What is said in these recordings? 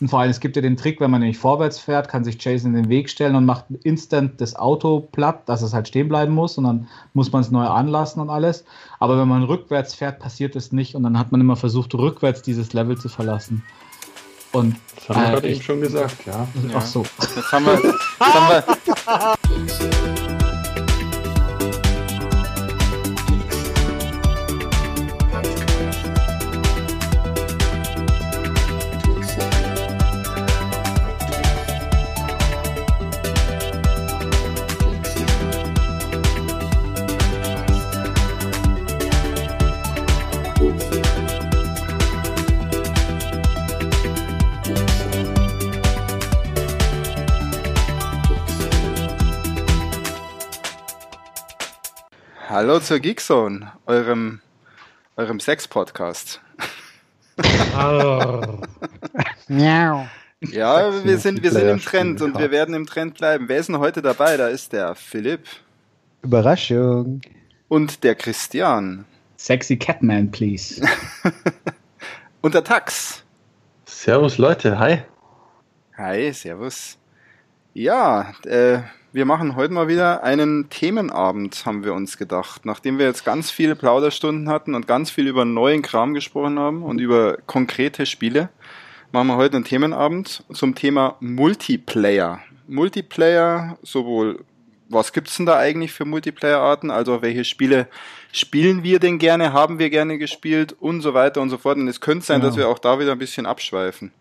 Und vor allem, es gibt ja den Trick, wenn man nämlich vorwärts fährt, kann sich Jason in den Weg stellen und macht instant das Auto platt, dass es halt stehen bleiben muss und dann muss man es neu anlassen und alles. Aber wenn man rückwärts fährt, passiert es nicht und dann hat man immer versucht, rückwärts dieses Level zu verlassen. Und das haben wir äh, gerade eben schon gesagt, ja. Ach so. Jetzt haben wir, jetzt haben wir Hallo zur Geekzone, eurem, eurem Sex-Podcast. Miau. ja, wir sind, wir sind im Trend und wir werden im Trend bleiben. Wer ist denn heute dabei? Da ist der Philipp. Überraschung. Und der Christian. Sexy Catman, please. und der Tax. Servus Leute, hi. Hi, servus. Ja, äh, wir machen heute mal wieder einen Themenabend, haben wir uns gedacht. Nachdem wir jetzt ganz viele Plauderstunden hatten und ganz viel über neuen Kram gesprochen haben und über konkrete Spiele, machen wir heute einen Themenabend zum Thema Multiplayer. Multiplayer, sowohl was gibt's denn da eigentlich für Multiplayer-Arten? Also welche Spiele spielen wir denn gerne, haben wir gerne gespielt und so weiter und so fort. Und es könnte sein, genau. dass wir auch da wieder ein bisschen abschweifen.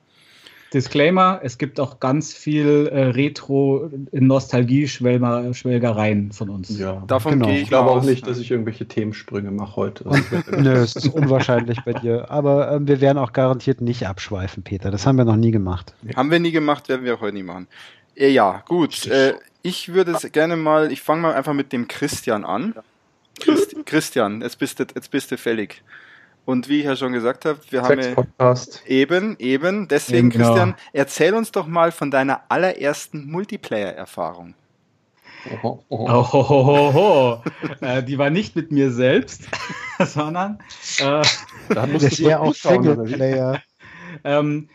Disclaimer, es gibt auch ganz viel äh, Retro-Nostalgie-Schwelgereien von uns. Ja, davon genau. gehe ich. Ich glaube auch nicht, dass ich irgendwelche Themensprünge mache heute. Nö, es ist unwahrscheinlich bei dir. Aber ähm, wir werden auch garantiert nicht abschweifen, Peter. Das haben wir noch nie gemacht. Haben wir nie gemacht, werden wir heute nie machen. Äh, ja, gut. Äh, ich würde es gerne mal, ich fange mal einfach mit dem Christian an. Christ, Christian, jetzt bist du, jetzt bist du fällig. Und wie ich ja schon gesagt habe, wir haben ja eben, eben, deswegen genau. Christian, erzähl uns doch mal von deiner allerersten Multiplayer-Erfahrung. Oh, oh, oh. oh, oh äh, die war nicht mit mir selbst, sondern äh, da musst du eher auch Singleplayer. ähm,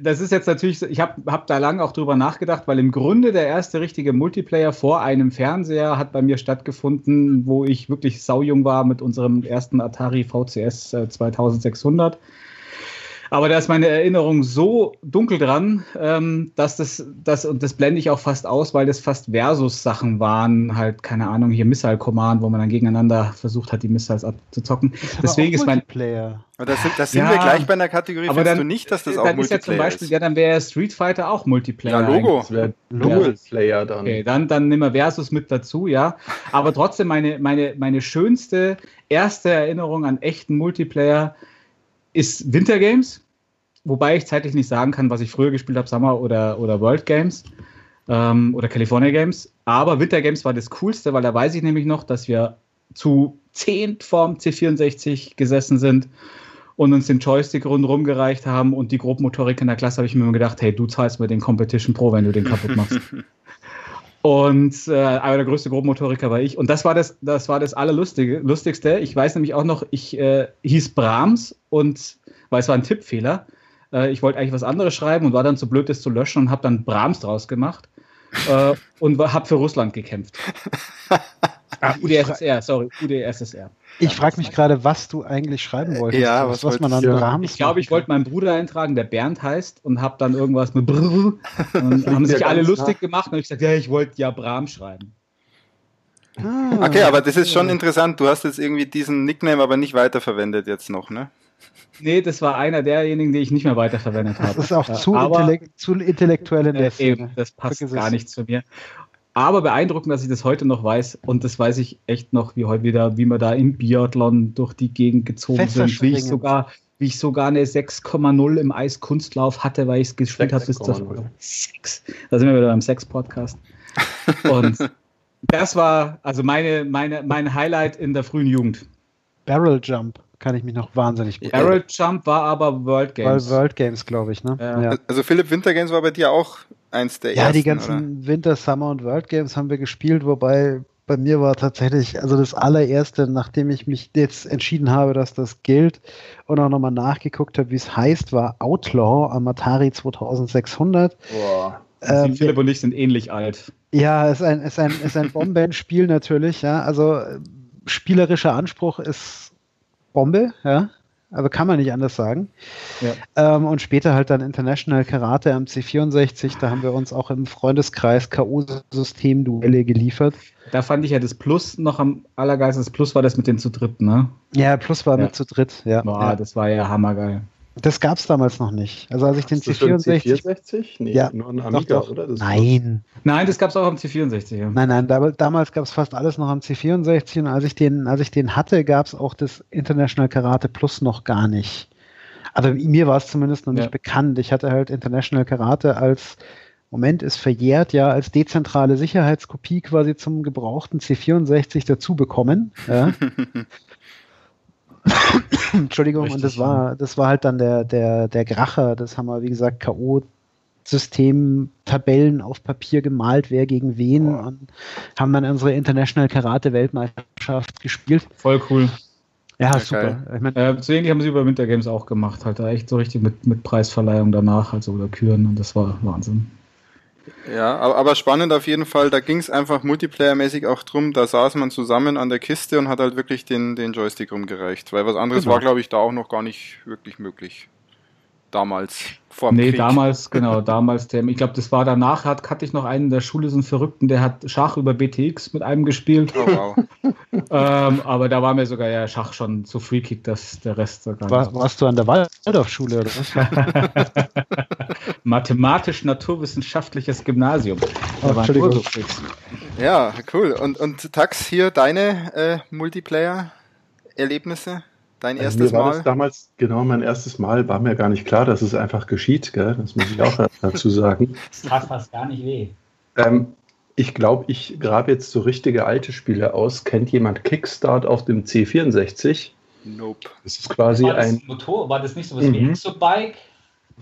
das ist jetzt natürlich, ich habe hab da lange auch drüber nachgedacht, weil im Grunde der erste richtige Multiplayer vor einem Fernseher hat bei mir stattgefunden, wo ich wirklich saujung war mit unserem ersten Atari VCS äh, 2600. Aber da ist meine Erinnerung so dunkel dran, ähm, dass das, das, und das blende ich auch fast aus, weil das fast Versus-Sachen waren, halt, keine Ahnung, hier Missile Command, wo man dann gegeneinander versucht hat, die Missiles abzuzocken. Deswegen ist mein. Player. Das sind, das sind ja, wir gleich bei einer Kategorie. Aber dann, du nicht, dass das auch dann ist ja zum Beispiel, ist. ja, dann wäre Street Fighter auch Multiplayer. Ja, Logo. Dual-Player dann. Okay, dann, dann nehmen wir Versus mit dazu, ja. Aber trotzdem, meine, meine, meine schönste erste Erinnerung an echten Multiplayer ist Winter Games, wobei ich zeitlich nicht sagen kann, was ich früher gespielt habe, Summer oder, oder World Games ähm, oder California Games. Aber Winter Games war das Coolste, weil da weiß ich nämlich noch, dass wir zu 10 vorm C64 gesessen sind und uns den Joystick rundherum gereicht haben und die Grobmotorik in der Klasse habe ich mir immer gedacht, hey, du zahlst mir den Competition Pro, wenn du den kaputt machst. Und äh, aber der größte Grobmotoriker war ich. Und das war das, das war das Allerlustigste. Ich weiß nämlich auch noch, ich äh, hieß Brahms und weil es war ein Tippfehler. Äh, ich wollte eigentlich was anderes schreiben und war dann zu blöd, das zu löschen und habe dann Brahms draus gemacht äh, und habe für Russland gekämpft. ah, UdSSR, sorry, UdSSR. Ich frage mich gerade, was du eigentlich schreiben wolltest. Ja, was, was man dann ja. Brahms Ich glaube, ich wollte meinen Bruder eintragen, der Bernd heißt, und habe dann irgendwas mit Brrr. Und haben sich alle lustig nach. gemacht und ich gesagt, ja, ich wollte ja Brahms schreiben. Ah. Okay, aber das ist schon interessant. Du hast jetzt irgendwie diesen Nickname aber nicht weiterverwendet jetzt noch, ne? Nee, das war einer derjenigen, die ich nicht mehr weiterverwendet habe. Das ist auch zu, aber, intellekt, zu intellektuell in der äh, eben, Das passt Vergiss gar nicht zu mir. Aber beeindruckend, dass ich das heute noch weiß. Und das weiß ich echt noch, wie heute wieder, wie wir da im Biathlon durch die Gegend gezogen sind. Wie ich sogar, wie ich sogar eine 6,0 im Eiskunstlauf hatte, weil ich es gespielt habe bis zur 6. Da sind wir wieder beim Sex-Podcast. Und das war also meine, meine, mein Highlight in der frühen Jugend. Barrel Jump kann ich mich noch wahnsinnig gut Barrel Jump war aber World Games. War World Games, glaube ich, ne? Ja. Ja. Also Philipp Winter war bei dir auch eins der ja, ersten. Ja, die ganzen oder? Winter, Summer und World Games haben wir gespielt, wobei bei mir war tatsächlich, also das allererste, nachdem ich mich jetzt entschieden habe, dass das gilt und auch nochmal nachgeguckt habe, wie es heißt, war Outlaw am Atari 2600. Boah. Ähm, Philipp und ich sind ähnlich alt. Ja, ist ein, ist ein, ist ein Bombenspiel natürlich, ja. Also spielerischer Anspruch ist Bombe, ja. Also kann man nicht anders sagen. Ja. Ähm, und später halt dann International Karate am C64, da haben wir uns auch im Freundeskreis K.O.-System-Duelle geliefert. Da fand ich ja das Plus noch am allergeilsten. Das Plus war das mit den zu dritt, ne? Ja, Plus war ja. mit zu dritt, ja. Boah, ja. das war ja hammergeil. Das gab es damals noch nicht. Also als ich den C64. C64? Nee, ja, nur ein Amiga, doch, doch. oder? Das nein. Nein, das gab es auch am C64. Ja. Nein, nein, da, damals gab es fast alles noch am C64 und als ich den, als ich den hatte, gab es auch das International Karate Plus noch gar nicht. Also mir war es zumindest noch nicht ja. bekannt. Ich hatte halt International Karate als Moment ist verjährt, ja, als dezentrale Sicherheitskopie quasi zum gebrauchten C64 dazu bekommen. Ja. Entschuldigung, Richtig, und das war, das war halt dann der, der, der Gracher. Das haben wir, wie gesagt, K.O. System Tabellen auf Papier gemalt, wer gegen wen Boah. und haben dann unsere International Karate Weltmeisterschaft gespielt. Voll cool. Ja, ja super. Ich mein, äh, so ähnlich haben sie über Winter Games auch gemacht, halt da echt so richtig mit, mit Preisverleihung danach, also oder Küren und das war Wahnsinn. Ja, aber, spannend auf jeden Fall. Da ging es einfach multiplayermäßig auch drum. Da saß man zusammen an der Kiste und hat halt wirklich den, den Joystick rumgereicht. Weil was anderes genau. war, glaube ich, da auch noch gar nicht wirklich möglich. Damals. Vor nee, Krieg. damals, genau, damals. Der, ich glaube, das war danach, hat, hatte ich noch einen in der Schule, so einen Verrückten, der hat Schach über BTX mit einem gespielt. Oh, wow. ähm, aber da war mir sogar ja Schach schon zu freakig, dass der Rest sogar. War, warst du an der Waldorfschule oder was? Mathematisch-naturwissenschaftliches Gymnasium. Oh, Entschuldigung. Ja, cool. Und, und Tax, hier deine äh, Multiplayer-Erlebnisse? Dein also erstes mir war Mal? Das damals, genau, mein erstes Mal war mir gar nicht klar, dass es einfach geschieht. Gell? Das muss ich auch dazu sagen. Das tat fast gar nicht weh. Ähm, ich glaube, ich grabe jetzt so richtige alte Spiele aus. Kennt jemand Kickstart auf dem C64? Nope. Das ist quasi war das ein. Motor, war das nicht so was mhm. wie Exo-Bike?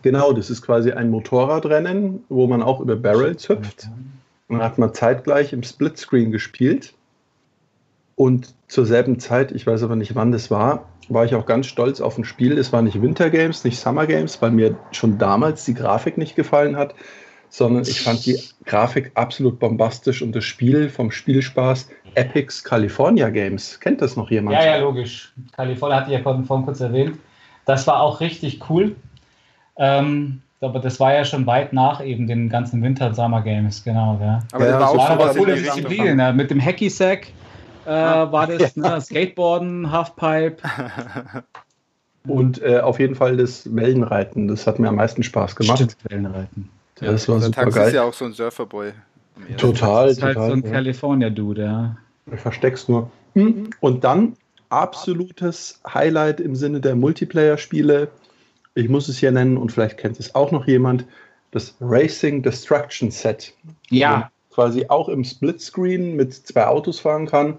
Genau, das ist quasi ein Motorradrennen, wo man auch über Barrels hüpft. Und dann hat man zeitgleich im Splitscreen gespielt. Und zur selben Zeit, ich weiß aber nicht wann das war, war ich auch ganz stolz auf ein Spiel. Es war nicht Winter Games, nicht Summer Games, weil mir schon damals die Grafik nicht gefallen hat, sondern ich fand die Grafik absolut bombastisch und das Spiel vom Spielspaß Epics California Games. Kennt das noch jemand? Ja, ja, logisch. California hatte ich ja vorhin, vorhin kurz erwähnt. Das war auch richtig cool. Ähm, aber das war ja schon weit nach eben den ganzen Winter Summer Games, genau. Ja. Aber ja, das war auch so coole Disziplin, ja. mit dem Hacky Sack äh, war das, ne? Skateboarden, Halfpipe. Und äh, auf jeden Fall das Wellenreiten, das hat mir am meisten Spaß gemacht. Stimmt, Wellenreiten. Ja, das war super geil. ist ja auch so ein Surferboy. Total, das ist halt total. so ein California-Dude, ja. Ich versteck's nur. Und dann absolutes Highlight im Sinne der Multiplayer-Spiele. Ich muss es hier nennen und vielleicht kennt es auch noch jemand. Das Racing Destruction Set. Ja quasi auch im Splitscreen mit zwei Autos fahren kann.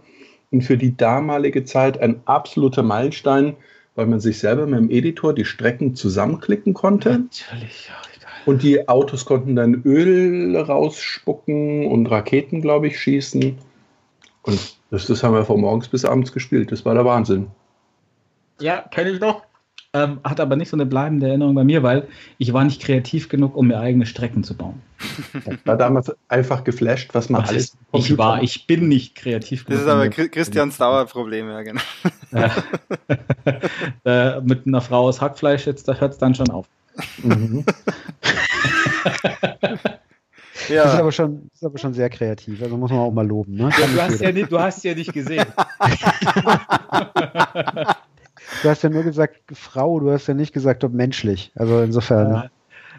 Und für die damalige Zeit ein absoluter Meilenstein, weil man sich selber mit dem Editor die Strecken zusammenklicken konnte. Natürlich, ja, egal. Und die Autos konnten dann Öl rausspucken und Raketen, glaube ich, schießen. Und das, das haben wir von morgens bis abends gespielt. Das war der Wahnsinn. Ja, kenne ich noch. Ähm, hat aber nicht so eine bleibende Erinnerung bei mir, weil ich war nicht kreativ genug, um mir eigene Strecken zu bauen. Ich war damals einfach geflasht, was man was alles. Ich war, ich bin nicht kreativ genug. Das ist aber Christians Dauerproblem, ja, genau. Ja. äh, mit einer Frau aus Hackfleisch, jetzt, da hört es dann schon auf. Mhm. Ja. Das, ist aber schon, das ist aber schon sehr kreativ, also muss man auch mal loben. Ne? Ja, du, hast ja nicht, du hast ja nicht gesehen. Du hast ja nur gesagt Frau, du hast ja nicht gesagt, ob menschlich. Also insofern. Ja,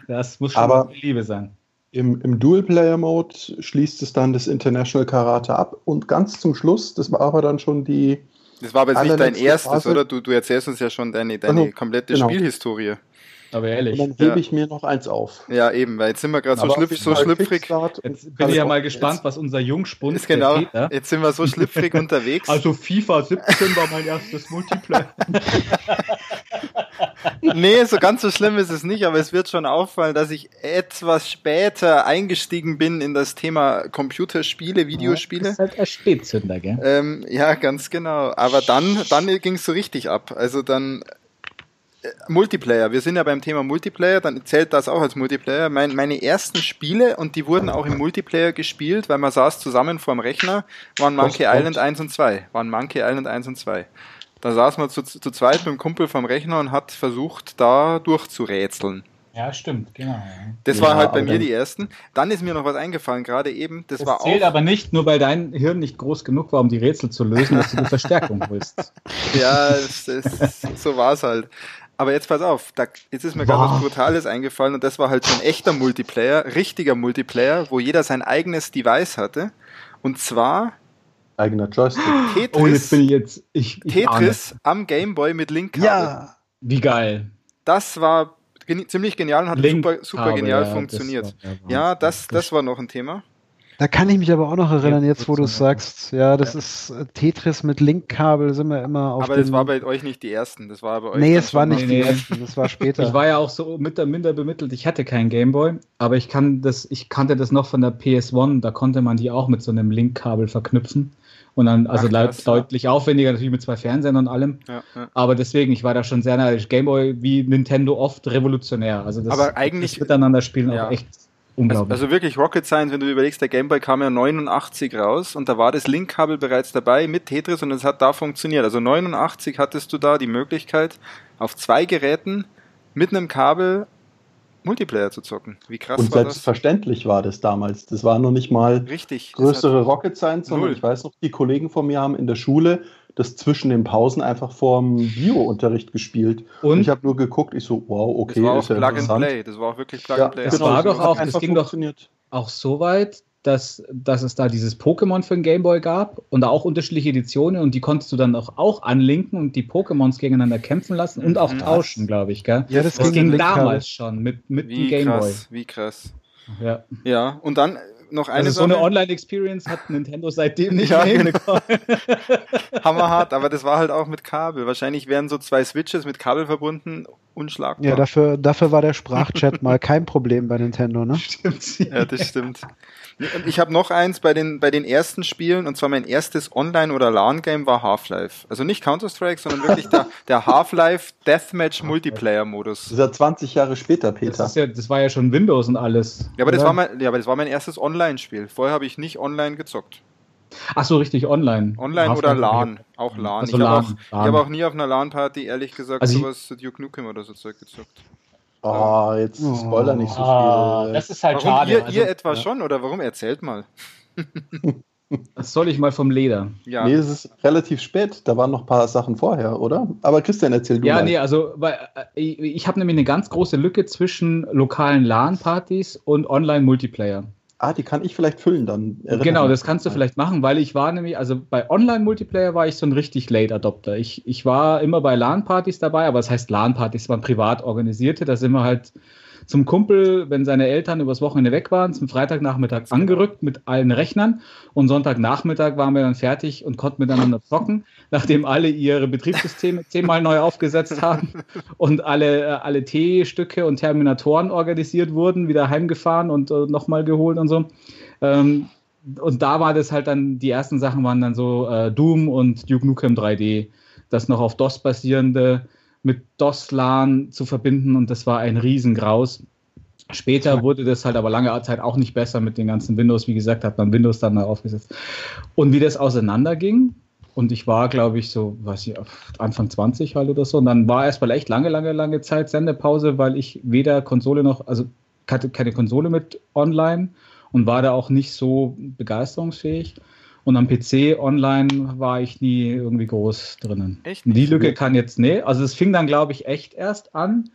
das muss schon aber Liebe sein. Im, im Dual-Player-Mode schließt es dann das International Karate ab und ganz zum Schluss, das war aber dann schon die. Das war aber jetzt nicht dein erstes, Phase. oder? Du, du erzählst uns ja schon deine, deine also, komplette genau. Spielhistorie. Aber ehrlich. Und dann hebe ja. ich mir noch eins auf. Ja, eben, weil jetzt sind wir gerade so, schlüpf, so schlüpfrig. Jetzt bin ich ja mal gespannt, jetzt, was unser Jungspund ist. Genau, Peter. jetzt sind wir so schlüpfrig unterwegs. Also FIFA 17 war mein erstes Multiplayer. nee, so ganz so schlimm ist es nicht, aber es wird schon auffallen, dass ich etwas später eingestiegen bin in das Thema Computerspiele, Videospiele. Ja, das ist halt ein Spätzünder, gell? Ähm, ja, ganz genau. Aber dann, dann ging es so richtig ab. Also dann Multiplayer. Wir sind ja beim Thema Multiplayer, dann zählt das auch als Multiplayer. Mein, meine ersten Spiele, und die wurden auch im Multiplayer gespielt, weil man saß zusammen vorm Rechner, waren Monkey Island 1 und 2. Waren Monkey Island 1 und 2. Da saß man zu, zu zweit mit dem Kumpel vom Rechner und hat versucht, da durchzurätseln. Ja, stimmt, genau. Das ja, war halt bei mir die ersten. Dann ist mir noch was eingefallen, gerade eben. Das, das war zählt auch, aber nicht, nur weil dein Hirn nicht groß genug war, um die Rätsel zu lösen, dass du die Verstärkung holst. ja, das, das, so war es halt. Aber jetzt pass auf, da, jetzt ist mir gerade was Brutales eingefallen und das war halt so ein echter Multiplayer, richtiger Multiplayer, wo jeder sein eigenes Device hatte. Und zwar eigener Joystick. Tetris, oh, jetzt bin ich jetzt. Ich, ich Tetris am Gameboy mit Link-Kabel. Ja. Wie geil. Das war geni ziemlich genial und hat super, super genial ja, funktioniert. Das war, ja, das, das war noch ein Thema. Da kann ich mich aber auch noch erinnern, jetzt wo du es sagst. Ja, das ja. ist äh, Tetris mit Linkkabel, sind wir immer auf Aber das war bei euch nicht die ersten, das war bei euch. Nee, es war nicht die ersten, das war später. Ich war ja auch so mit der minder bemittelt, ich hatte keinen Gameboy, aber ich kann das, ich kannte das noch von der PS1, da konnte man die auch mit so einem Linkkabel verknüpfen. Und dann, also Ach, krass, deutlich ja. aufwendiger, natürlich mit zwei Fernsehern und allem. Ja, ja. Aber deswegen, ich war da schon sehr neidisch. Gameboy wie Nintendo oft revolutionär. Also das, Aber eigentlich, das Miteinander spielen auch echt unglaublich. Also, also, wirklich Rocket Science, wenn du überlegst, der Gameboy kam ja 89 raus und da war das Linkkabel bereits dabei mit Tetris und es hat da funktioniert. Also 89 hattest du da die Möglichkeit, auf zwei Geräten mit einem Kabel Multiplayer zu zocken. Wie krass Und war selbstverständlich das? war das damals. Das war noch nicht mal Richtig, größere Rocket Science, sondern null. ich weiß noch, die Kollegen von mir haben in der Schule das zwischen den Pausen einfach vorm Bio-Unterricht gespielt. Und ich habe nur geguckt, ich so, wow, okay, das war auch ist ja Plug and Play. Das war auch wirklich Plug ja, and Play. Das genau, war doch auch, das ging doch auch so weit, dass, dass es da dieses Pokémon für den Gameboy gab und da auch unterschiedliche Editionen und die konntest du dann auch, auch anlinken und die Pokémons gegeneinander kämpfen lassen und auch mhm. tauschen, glaube ich. Gell? Ja, das, das ging damals schon mit, mit wie dem Gameboy. Wie krass. Ja. ja, und dann noch eine also so eine Online-Experience hat Nintendo seitdem nicht ja, mehr genau. Hammerhart, aber das war halt auch mit Kabel. Wahrscheinlich wären so zwei Switches mit Kabel verbunden unschlagbar. Ja, dafür, dafür war der Sprachchat mal kein Problem bei Nintendo, ne? Stimmt. Ja, das stimmt. Ich habe noch eins bei den, bei den ersten Spielen, und zwar mein erstes Online- oder LAN-Game war Half-Life. Also nicht Counter-Strike, sondern wirklich der, der Half-Life Deathmatch Multiplayer-Modus. Das ist ja 20 Jahre später, Peter. Das, ja, das war ja schon Windows und alles. Ja, aber, das war, mein, ja, aber das war mein erstes Online-Spiel. Vorher habe ich nicht online gezockt. Ach so, richtig, online. Online oder LAN. Auch LAN. Also ich habe auch, hab auch nie auf einer LAN-Party, ehrlich gesagt, also sowas Duke Nukem oder so Zeug gezockt. Oh, jetzt oh. Spoiler nicht so ah, viel. Das ist halt warum schade. Ihr, also, ihr etwa ja. schon oder warum? Erzählt mal. Das soll ich mal vom Leder. Ja. Nee, es ist relativ spät. Da waren noch ein paar Sachen vorher, oder? Aber Christian, erzähl du ja, mal. Ja, nee, also weil, äh, ich habe nämlich eine ganz große Lücke zwischen lokalen LAN-Partys und Online-Multiplayer ah, die kann ich vielleicht füllen dann. Genau, das kannst du vielleicht machen, weil ich war nämlich, also bei Online-Multiplayer war ich so ein richtig Late-Adopter. Ich, ich war immer bei LAN-Partys dabei, aber es das heißt LAN-Partys waren privat organisierte, da sind wir halt zum Kumpel, wenn seine Eltern übers Wochenende weg waren, zum Freitagnachmittag angerückt mit allen Rechnern. Und Sonntagnachmittag waren wir dann fertig und konnten miteinander zocken, nachdem alle ihre Betriebssysteme zehnmal neu aufgesetzt haben und alle, äh, alle T-Stücke und Terminatoren organisiert wurden, wieder heimgefahren und äh, nochmal geholt und so. Ähm, und da war das halt dann, die ersten Sachen waren dann so äh, Doom und Duke Nukem 3D, das noch auf DOS basierende mit DOS-LAN zu verbinden und das war ein Riesengraus. Später wurde das halt aber lange Zeit auch nicht besser mit den ganzen Windows. Wie gesagt, hat man Windows dann aufgesetzt. Und wie das auseinanderging, und ich war, glaube ich, so, weiß ich, Anfang 20 halt oder so. Und dann war erstmal echt lange, lange, lange Zeit Sendepause, weil ich weder Konsole noch, also hatte keine Konsole mit online und war da auch nicht so begeisterungsfähig. Und am PC online war ich nie irgendwie groß drinnen. Echt? Die Lücke kann jetzt, nee. Also es fing dann, glaube ich, echt erst an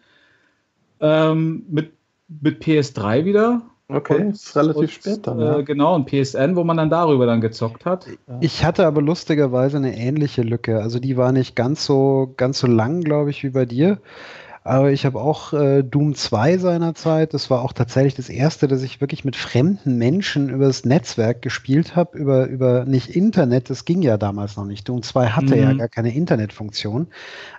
ähm, mit, mit PS3 wieder. Okay, und, ist relativ und, spät dann. Ja. Äh, genau, und PSN, wo man dann darüber dann gezockt hat. Ich hatte aber lustigerweise eine ähnliche Lücke. Also die war nicht ganz so, ganz so lang, glaube ich, wie bei dir. Aber ich habe auch äh, Doom 2 seinerzeit. Das war auch tatsächlich das erste, dass ich wirklich mit fremden Menschen übers Netzwerk gespielt habe, über, über nicht Internet, das ging ja damals noch nicht. Doom 2 hatte mhm. ja gar keine Internetfunktion.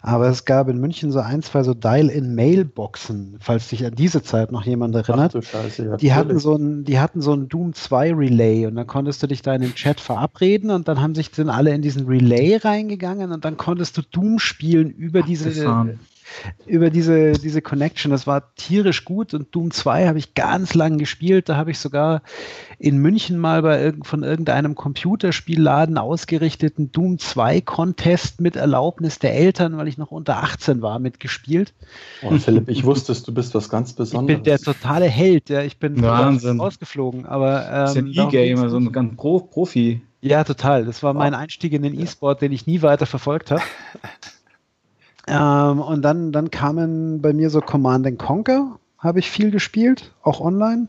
Aber es gab in München so ein, zwei so Dial-in-Mailboxen, falls sich an diese Zeit noch jemand erinnert. Ach, Scheiße, ja, die, hatten so ein, die hatten so ein Doom 2 Relay und dann konntest du dich da in den Chat verabreden und dann haben sich dann alle in diesen Relay reingegangen und dann konntest du Doom spielen über diese über diese, diese Connection. Das war tierisch gut und Doom 2 habe ich ganz lang gespielt. Da habe ich sogar in München mal bei von irgendeinem Computerspielladen ausgerichteten Doom 2 Contest mit Erlaubnis der Eltern, weil ich noch unter 18 war, mitgespielt. Oh, Philipp, ich wusste, du bist was ganz Besonderes. Ich bin der totale Held, ja. Ich bin Wahnsinn. rausgeflogen. Aber, ähm, das ist ein E-Gamer, so ein ganz Pro Profi. Ja, total. Das war mein Einstieg in den E-Sport, den ich nie weiter verfolgt habe. Ähm, und dann, dann kamen bei mir so Command Conquer, habe ich viel gespielt, auch online.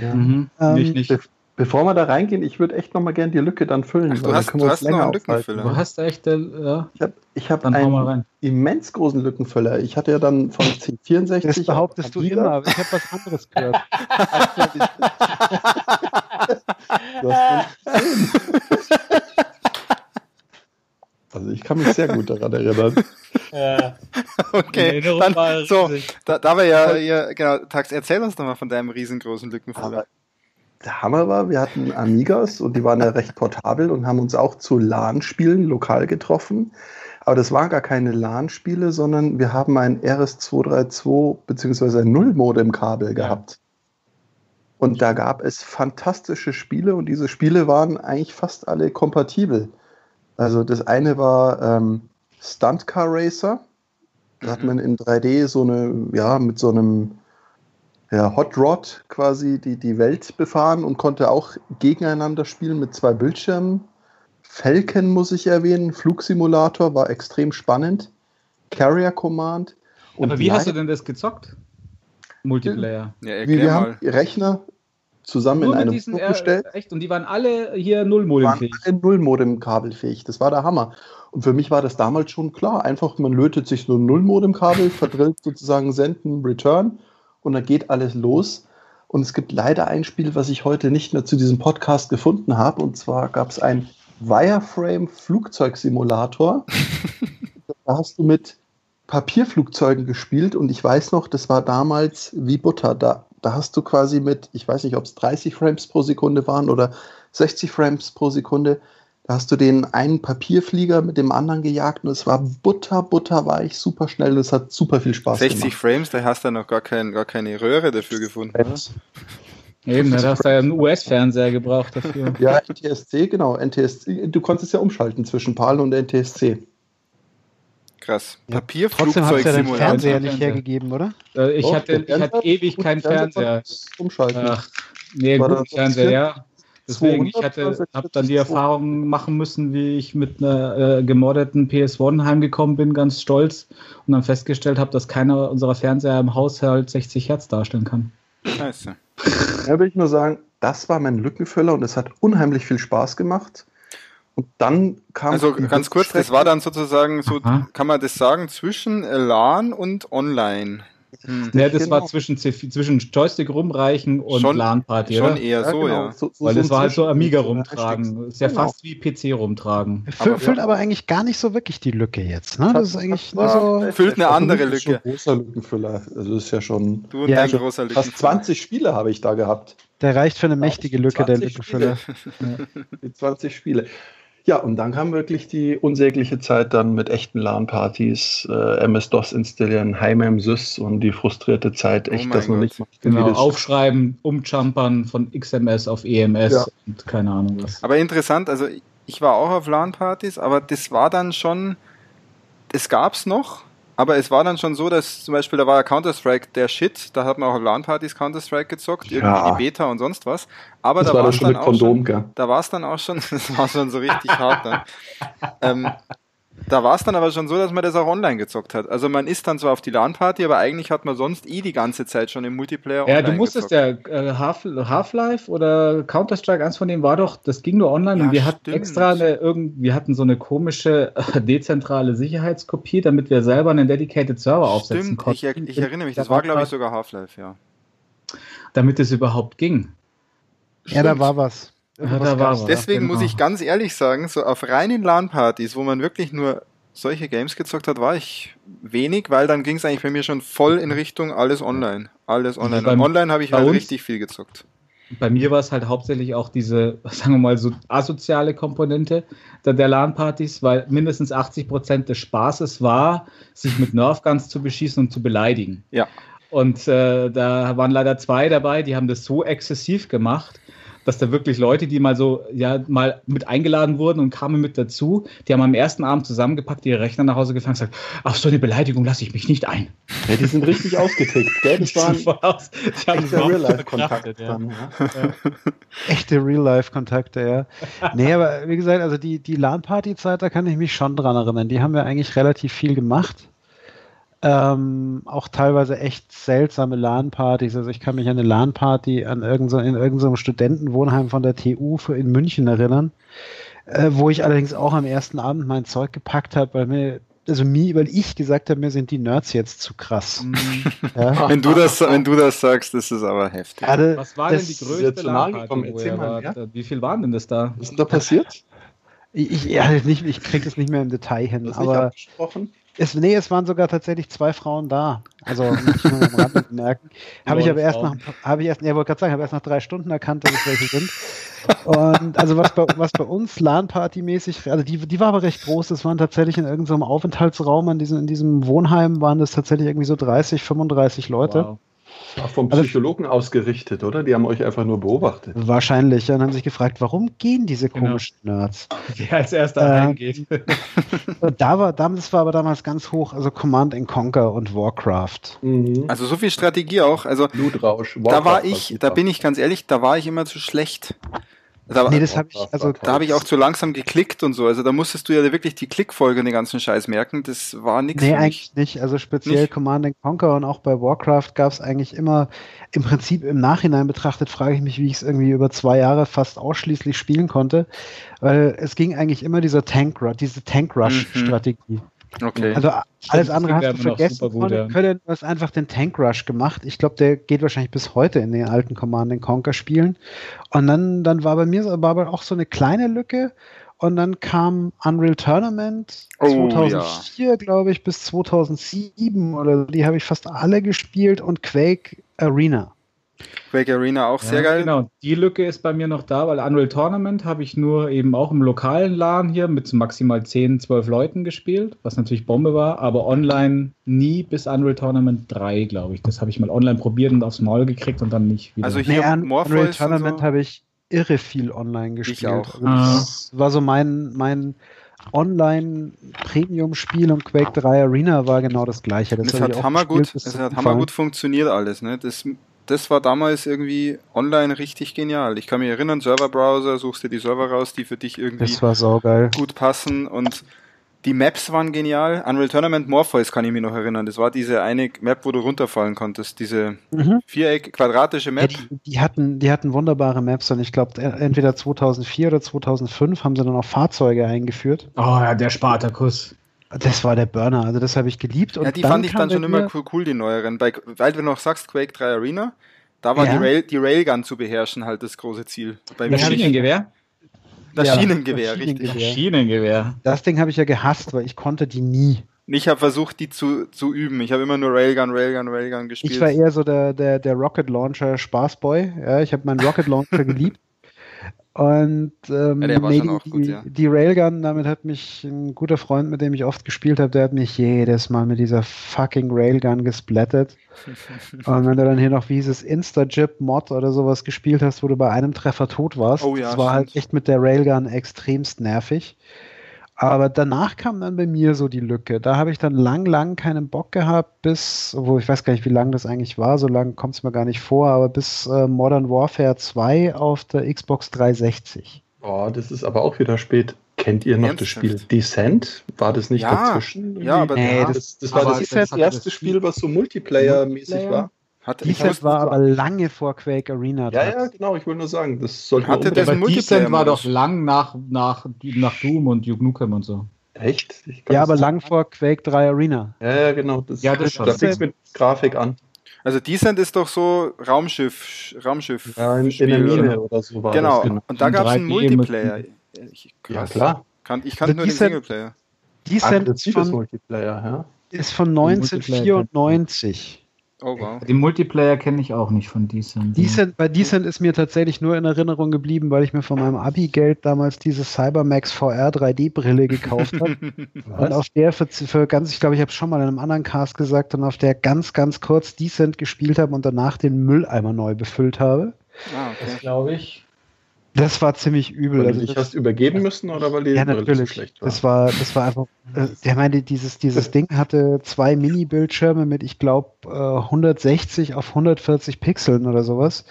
Ja, mhm. ähm, nicht, nicht. Be bevor wir da reingehen, ich würde echt noch mal gerne die Lücke dann füllen. Ach, du hast, du hast einen Lückenfüller. Du hast echt, äh, ja. Ich habe ich hab einen immens großen Lückenfüller. Ich hatte ja dann von C64. Das behauptest du immer, aber ich habe was anderes gehört. du hast also ich kann mich sehr gut daran erinnern. Ja. Okay, dann, so, da, da wir ja, ja, genau, Tax, erzähl uns doch mal von deinem riesengroßen Lückenfüller. Der Hammer war, wir hatten Amigas und die waren ja recht portabel und haben uns auch zu LAN-Spielen lokal getroffen. Aber das waren gar keine LAN-Spiele, sondern wir haben ein RS232 bzw. ein Null-Modem-Kabel gehabt. Und da gab es fantastische Spiele und diese Spiele waren eigentlich fast alle kompatibel. Also das eine war ähm, Stunt Car Racer. Da mhm. hat man in 3D so eine, ja, mit so einem ja, Hot Rod quasi die, die Welt befahren und konnte auch gegeneinander spielen mit zwei Bildschirmen. Falcon muss ich erwähnen, Flugsimulator war extrem spannend. Carrier Command. Aber wie hast du denn das gezockt? Multiplayer. Ja, wir, wir haben Rechner zusammen Nur in einem diesen, gestellt. Äh, echt? Und die waren alle hier Null-Modem-fähig? Alle Null-Modem-kabelfähig. Das war der Hammer. Und für mich war das damals schon klar. Einfach, man lötet sich so ein Null-Modem-Kabel, verdrillt sozusagen Senden, Return und dann geht alles los. Und es gibt leider ein Spiel, was ich heute nicht mehr zu diesem Podcast gefunden habe. Und zwar gab es ein Wireframe-Flugzeugsimulator. da hast du mit Papierflugzeugen gespielt und ich weiß noch, das war damals wie Butter. Da da hast du quasi mit, ich weiß nicht, ob es 30 Frames pro Sekunde waren oder 60 Frames pro Sekunde, da hast du den einen Papierflieger mit dem anderen gejagt und es war butter, butter weich, super schnell und es hat super viel Spaß 60 gemacht. 60 Frames, da hast du noch gar, kein, gar keine Röhre dafür gefunden. Eben, da hast du ja einen US-Fernseher gebraucht dafür. Ja, NTSC, genau. NTSC, du konntest ja umschalten zwischen PAL und NTSC. Krass. Ja, Papierflugzeug Trotzdem hast du den Fernseher nicht hergegeben, oder? Äh, ich, hatte, ich hatte ewig keinen Fernseher. Umschalten. Ach, nee, guten Fernseher, ja. Deswegen, ich hatte, habe dann die Erfahrung machen müssen, wie ich mit einer äh, gemordeten PS1 heimgekommen bin, ganz stolz, und dann festgestellt habe, dass keiner unserer Fernseher im Haushalt 60 Hertz darstellen kann. Scheiße. Da will ich nur sagen, das war mein Lückenfüller und es hat unheimlich viel Spaß gemacht. Und dann kam. Also ganz kurz, das war dann sozusagen so, Aha. kann man das sagen, zwischen LAN und Online. Hm. Ja, das genau. war zwischen, zwischen Joystick rumreichen und LAN-Party, Schon eher ja, so, genau. ja. So, so Weil das war halt so Amiga rumtragen. Das ist ja genau. fast wie PC rumtragen. Fü füllt ja. aber eigentlich gar nicht so wirklich die Lücke jetzt, ne? Das ist eigentlich nur so. Füllt eine andere Lücke. Ein großer Lückenfüller. Also das ist ja schon. Du und ja, dein großer Lückenfüller. Fast 20 Spiele habe ich da gehabt. Der reicht für eine mächtige Lücke, der Lückenfüller. Die 20 Spiele. Ja, und dann kam wirklich die unsägliche Zeit dann mit echten LAN-Partys, äh, MS-DOS installieren, Heimem Sys und die frustrierte Zeit, oh echt oh das noch nicht mal. Genau, aufschreiben, umjumpern von XMS auf EMS ja. und keine Ahnung was. Aber interessant, also ich war auch auf LAN-Partys, aber das war dann schon, das gab es noch, aber es war dann schon so, dass zum Beispiel, da war ja Counter-Strike der Shit, da hat man auch auf LAN-Partys Counter-Strike gezockt, irgendwie ja. die Beta und sonst was. Aber das da war es dann auch Kondom, schon, gell? da war es dann auch schon, das war schon so richtig hart dann. Ähm, Da war es dann aber schon so, dass man das auch online gezockt hat. Also man ist dann zwar auf die LAN-Party, aber eigentlich hat man sonst eh die ganze Zeit schon im Multiplayer Ja, du musstest gezockt. ja äh, Half-Life oder Counter-Strike, eins von denen war doch, das ging nur online ja, und wir stimmt. hatten extra eine, irgend, wir hatten so eine komische äh, dezentrale Sicherheitskopie, damit wir selber einen Dedicated Server aufsetzen stimmt. konnten. Ich, er, ich erinnere mich, das war glaube ich sogar Half-Life, ja. Damit es überhaupt ging. Stimmt. Ja, da war was. Ja, da war. Deswegen genau. muss ich ganz ehrlich sagen, so auf reinen LAN-Partys, wo man wirklich nur solche Games gezockt hat, war ich wenig, weil dann ging es eigentlich bei mir schon voll in Richtung alles online. Alles online. Und online habe ich halt richtig viel gezockt. Bei mir war es halt hauptsächlich auch diese, sagen wir mal, so asoziale Komponente der, der LAN-Partys, weil mindestens 80 Prozent des Spaßes war, sich mit Nerfguns zu beschießen und zu beleidigen. Ja. Und äh, da waren leider zwei dabei, die haben das so exzessiv gemacht, dass da wirklich Leute, die mal so, ja, mal mit eingeladen wurden und kamen mit dazu, die haben am ersten Abend zusammengepackt, ihre Rechner nach Hause gefangen und gesagt, auf so eine Beleidigung lasse ich mich nicht ein. Ja, die sind richtig ausgetickt, gell? Das waren aus. echte Real-Life-Kontakte. Ja. Ja. Echte Real-Life-Kontakte, ja. Nee, aber wie gesagt, also die, die LAN-Party-Zeit, da kann ich mich schon dran erinnern. Die haben wir eigentlich relativ viel gemacht. Ähm, auch teilweise echt seltsame LAN-Partys. Also ich kann mich an eine LAN-Party an irgend in irgendeinem Studentenwohnheim von der TU für in München erinnern, äh, wo ich allerdings auch am ersten Abend mein Zeug gepackt habe, weil mir also mir, weil ich gesagt habe, mir sind die Nerds jetzt zu krass. Mhm. Ja? wenn, du das, wenn du das sagst, ist es aber heftig. Also, Was war denn die größte LAN-Party, Wie viel waren denn das da? Was ist denn da passiert? Ich, ich, ja, nicht, ich kriege das nicht mehr im Detail hin. Das aber es, nee, es waren sogar tatsächlich zwei Frauen da. Also muss ich nur am Rande bemerken. Habe ich aber erst nach, habe ich erst, ja, wollte gerade sagen, habe erst nach drei Stunden erkannt, dass es welche sind. Und also was bei, was bei uns LAN-Party-mäßig, also die, die war aber recht groß, das waren tatsächlich in irgendeinem Aufenthaltsraum in diesem, in diesem Wohnheim waren das tatsächlich irgendwie so 30, 35 Leute. Wow. Auch vom also Psychologen also, ausgerichtet, oder? Die haben euch einfach nur beobachtet. Wahrscheinlich. Ja, und haben sich gefragt, warum gehen diese genau. komischen genau. Nerds? Wer als erster äh, reingeht. da war, das war aber damals ganz hoch, also Command Conquer und Warcraft. Mhm. Also so viel Strategie auch. Also Blutrausch. Warcraft da war ich, da bin ich ganz ehrlich, da war ich immer zu schlecht. Da, nee, das hab ich, also, da habe ich auch zu langsam geklickt und so. Also da musstest du ja wirklich die Klickfolge und den ganzen Scheiß merken. Das war nichts. Nee, eigentlich nicht. Also speziell nicht. Command Conquer und auch bei Warcraft gab es eigentlich immer, im Prinzip im Nachhinein betrachtet, frage ich mich, wie ich es irgendwie über zwei Jahre fast ausschließlich spielen konnte. Weil es ging eigentlich immer dieser Tank Rush, diese Tank Rush-Strategie. Mhm. Okay. Also alles andere hast du vergessen. Gut, ja. Können, du hast einfach den Tank Rush gemacht. Ich glaube, der geht wahrscheinlich bis heute in den alten Command Conquer Spielen. Und dann, dann war bei mir war aber auch so eine kleine Lücke. Und dann kam Unreal Tournament oh, 2004, ja. glaube ich, bis 2007 oder die habe ich fast alle gespielt und Quake Arena. Quake Arena auch ja, sehr geil. Genau, die Lücke ist bei mir noch da, weil Unreal Tournament habe ich nur eben auch im lokalen LAN hier mit maximal 10, 12 Leuten gespielt, was natürlich Bombe war, aber online nie bis Unreal Tournament 3, glaube ich. Das habe ich mal online probiert und aufs Maul gekriegt und dann nicht wieder. Also hier nee, Unreal Tournament so. habe ich irre viel online gespielt. Ich auch. Also das ah. war so mein, mein Online-Premium-Spiel und Quake 3 Arena war genau das gleiche. Das, das hat hammergut, es hat hammergut funktioniert alles. Ne? Das das war damals irgendwie online richtig genial. Ich kann mich erinnern, Serverbrowser, suchst dir die Server raus, die für dich irgendwie gut passen und die Maps waren genial. Unreal Tournament Morpheus kann ich mich noch erinnern. Das war diese eine Map, wo du runterfallen konntest. Diese mhm. Viereck, quadratische Map. Ja, die, die, hatten, die hatten wunderbare Maps und ich glaube, entweder 2004 oder 2005 haben sie dann auch Fahrzeuge eingeführt. Oh ja, der Spartakus. Das war der Burner, also das habe ich geliebt. Und ja, die fand ich dann schon immer cool, cool, die neueren. Bei, weil du noch sagst, Quake 3 Arena, da war ja. die, Rail, die Railgun zu beherrschen halt das große Ziel. Beim Schienengewehr? Das ja, Schienengewehr, das richtig. Schienengewehr. Schienengewehr. Das Ding habe ich ja gehasst, weil ich konnte die nie. Ich habe versucht, die zu, zu üben. Ich habe immer nur Railgun, Railgun, Railgun gespielt. Ich war eher so der, der, der Rocket Launcher Spaßboy. Ja, ich habe meinen Rocket Launcher geliebt. Und ähm, ja, nee, die, gut, ja. die, Railgun, damit hat mich ein guter Freund, mit dem ich oft gespielt habe, der hat mich jedes Mal mit dieser fucking Railgun gesplattet. Und wenn du dann hier noch wie dieses Insta-Jib-Mod oder sowas gespielt hast, wo du bei einem Treffer tot warst, oh, ja, das war halt echt mit der Railgun extremst nervig. Aber danach kam dann bei mir so die Lücke. Da habe ich dann lang, lang keinen Bock gehabt, bis, wo ich weiß gar nicht, wie lang das eigentlich war, so lang kommt es mir gar nicht vor, aber bis äh, Modern Warfare 2 auf der Xbox 360. Oh, das ist aber auch wieder spät. Kennt ihr noch Ernsthaft? das Spiel Descent? War das nicht ja, dazwischen? Ja, aber nee, das, das war das, das erste Spiel, was so Multiplayer-mäßig war. Hatte, Descent war aber lange vor Quake Arena. Ja, ja, genau, ich will nur sagen, das sollte Hatte das Descent war doch lang nach, nach, nach Doom und Duke Nukem und so. Echt? Ja, aber lang vor Quake 3 Arena. Ja, ja, genau. Das, ja, das, das fängt mit Grafik an. Also Descent ist doch so Raumschiff, Raumschiff. Ja, in, in der Mine oder so war genau. das. Genau. Und da gab es einen Multiplayer. Ich, ja, klar. Kann, ich kannte nur den Singleplayer. Descent ist von, Multiplayer, ja? ist von 1994. Oh, wow. Den Multiplayer kenne ich auch nicht von Decent. Decent. Bei Decent ist mir tatsächlich nur in Erinnerung geblieben, weil ich mir von meinem Abi-Geld damals diese Cybermax VR 3D-Brille gekauft habe. und auf der für, für ganz, ich glaube, ich habe es schon mal in einem anderen Cast gesagt, und auf der ganz, ganz kurz Decent gespielt habe und danach den Mülleimer neu befüllt habe. Ah, okay. Das glaube ich. Das war ziemlich übel. Weil also du dich hast übergeben müssen oder weil die ja, natürlich. so schlecht war? Das war, das war einfach. Äh, der meinte, dieses, dieses Ding hatte zwei Mini-Bildschirme mit, ich glaube, äh, 160 auf 140 Pixeln oder sowas.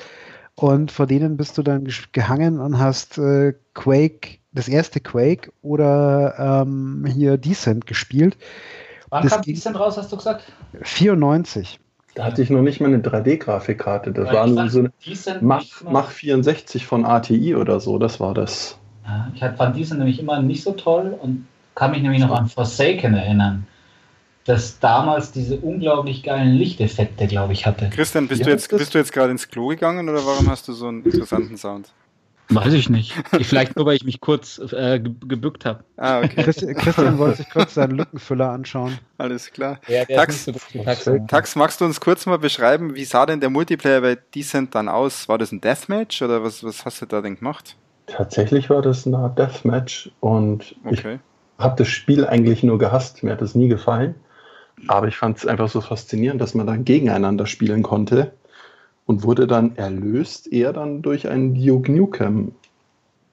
Und vor denen bist du dann gehangen und hast äh, Quake, das erste Quake oder ähm, hier Descent gespielt. Wann das kam Descent raus, hast du gesagt? 94. Da hatte ich noch nicht mal eine 3D-Grafikkarte. Das war nur so eine Mach, Mach 64 von ATI oder so, das war das. Ja, ich fand diese nämlich immer nicht so toll und kann mich nämlich noch an Forsaken erinnern, das damals diese unglaublich geilen Lichteffekte, glaube ich, hatte. Christian, bist, ja, du jetzt, bist du jetzt gerade ins Klo gegangen oder warum hast du so einen interessanten Sound? Weiß ich nicht. Vielleicht nur, weil ich mich kurz äh, gebückt habe. Ah, okay. Christian wollte sich kurz seinen Lückenfüller anschauen. Alles klar. Ja, Tax, so Tax, Tax, magst du uns kurz mal beschreiben, wie sah denn der Multiplayer bei Decent dann aus? War das ein Deathmatch oder was, was hast du da denn gemacht? Tatsächlich war das eine Art Deathmatch und okay. ich habe das Spiel eigentlich nur gehasst. Mir hat das nie gefallen. Aber ich fand es einfach so faszinierend, dass man dann gegeneinander spielen konnte und wurde dann erlöst, eher dann durch einen Duke Nukem.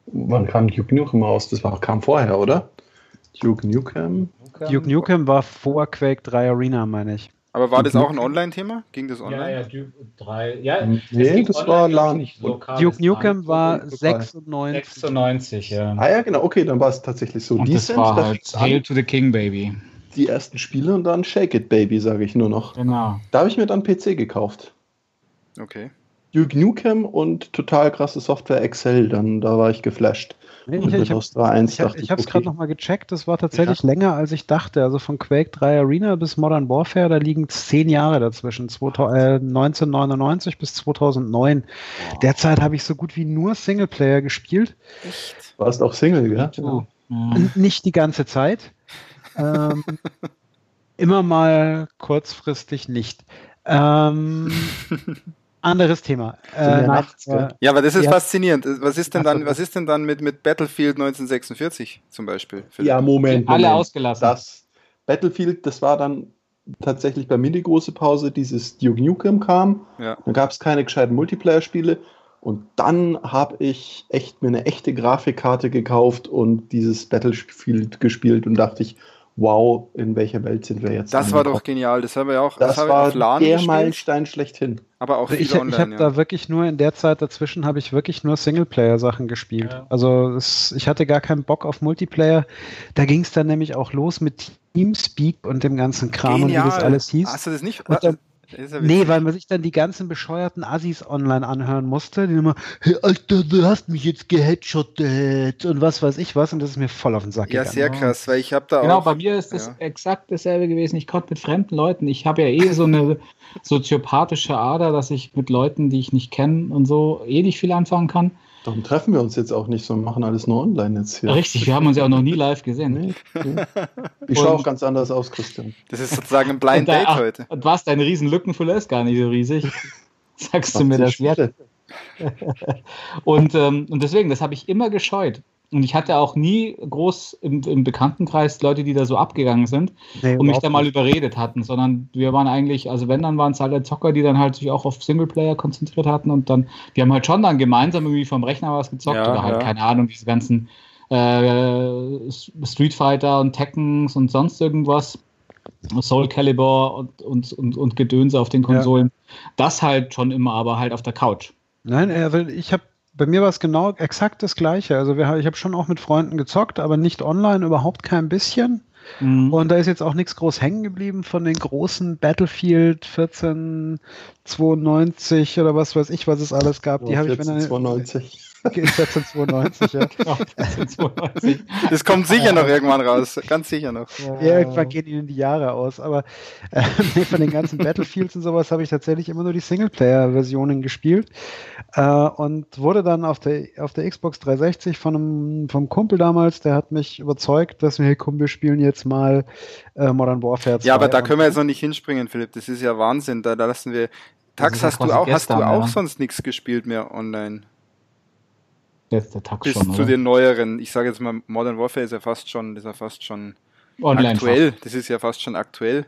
Wann kam Duke Nukem raus? Das war, kam vorher, oder? Duke Nukem? Duke Nukem war vor Quake 3 Arena, meine ich. Aber war Duke das auch ein Online-Thema? Ging das online? Ja, ja, Duke 3. Ja, nee, das, das war LAN. Duke Nukem war 96. 96, ja. Ah ja, genau, okay, dann war es tatsächlich so. Und das war halt Hail to the King, Baby. Die ersten Spiele und dann Shake It, Baby, sage ich nur noch. Genau. Da habe ich mir dann PC gekauft. Okay. Duke Nukem und total krasse Software Excel, dann da war ich geflasht. Nee, ich, ich habe es okay. gerade nochmal gecheckt, das war tatsächlich ja. länger als ich dachte. Also von Quake 3 Arena bis Modern Warfare, da liegen zehn Jahre dazwischen, 2000, äh, 1999 bis 2009. Wow. Derzeit habe ich so gut wie nur Singleplayer gespielt. Echt? Warst auch Single, ja? Oh. Nicht die ganze Zeit. ähm, immer mal kurzfristig nicht. Ähm, anderes Thema. Äh, nachts, äh, ja, aber das ist ja. faszinierend. Was ist denn dann, was ist denn dann mit, mit Battlefield 1946 zum Beispiel? Philipp? Ja, Moment. Alle ausgelassen. Das Battlefield, das war dann tatsächlich bei mir die große Pause, dieses Duke Nukem kam. Ja. Dann gab es keine gescheiten Multiplayer-Spiele. Und dann habe ich echt mir eine echte Grafikkarte gekauft und dieses Battlefield gespielt und dachte ich, wow, in welcher Welt sind wir jetzt? Das war doch genial, das haben wir auch das, das war LAN der gespielt. Meilenstein schlechthin. Aber auch ich, online, ich habe ja. da wirklich nur in der Zeit dazwischen habe ich wirklich nur Singleplayer-Sachen gespielt. Ja. Also es, ich hatte gar keinen Bock auf Multiplayer. Da ging es dann nämlich auch los mit Teamspeak und dem ganzen Kram Genial. und wie das alles hieß. Hast du das nicht? Und dann, nee, weil man sich dann die ganzen bescheuerten Assis online anhören musste, die immer, hey, Alter, du hast mich jetzt geheadshottet und was weiß ich was und das ist mir voll auf den Sack ja, gegangen. Ja, sehr krass, weil ich habe da genau, auch... Genau, bei mir ist das ja. exakt dasselbe gewesen. Ich konnte mit fremden Leuten, ich habe ja eh so eine soziopathische Ader, dass ich mit Leuten, die ich nicht kenne und so, eh nicht viel anfangen kann. Darum treffen wir uns jetzt auch nicht, sondern machen alles nur online jetzt hier. Richtig, wir haben uns ja auch noch nie live gesehen. Nee, nee. Ich schaue auch ganz anders aus, Christian. Das ist sozusagen ein Blind Date ach, heute. Und was, deine riesen Lückenfüller ist gar nicht so riesig. Sagst du mir das wert? und, ähm, und deswegen, das habe ich immer gescheut. Und ich hatte auch nie groß im, im Bekanntenkreis Leute, die da so abgegangen sind nee, und mich da mal nicht. überredet hatten, sondern wir waren eigentlich, also wenn, dann waren es alle Zocker, die dann halt sich auch auf Singleplayer konzentriert hatten und dann, die haben halt schon dann gemeinsam irgendwie vom Rechner was gezockt ja, oder halt, ja. keine Ahnung, diese ganzen äh, Street Fighter und Tekkens und sonst irgendwas. Soul Calibur und, und, und, und Gedönse auf den Konsolen. Ja. Das halt schon immer, aber halt auf der Couch. Nein, ich habe bei mir war es genau exakt das Gleiche. Also wir, ich habe schon auch mit Freunden gezockt, aber nicht online, überhaupt kein bisschen. Mhm. Und da ist jetzt auch nichts groß hängen geblieben von den großen Battlefield 1492 oder was weiß ich, was es alles gab. Die habe ich, wenn 92. 1492, ja. Genau, das kommt sicher noch irgendwann raus, ganz sicher noch. Ja, irgendwann gehen ihnen die Jahre aus, aber äh, von den ganzen Battlefields und sowas habe ich tatsächlich immer nur die Singleplayer-Versionen gespielt äh, und wurde dann auf der, auf der Xbox 360 von einem vom Kumpel damals, der hat mich überzeugt, dass wir, hey Kumpel, spielen jetzt mal äh, Modern Warfare 2. Ja, aber da können wir jetzt noch nicht hinspringen, Philipp, das ist ja Wahnsinn, da, da lassen wir Tax, hast du auch, hast du auch ja. sonst nichts gespielt mehr online? Jetzt der Tag Bis schon, zu den neueren. Ich sage jetzt mal, Modern Warfare ist ja fast schon, ist ja fast schon Online aktuell. Fast. Das ist ja fast schon aktuell.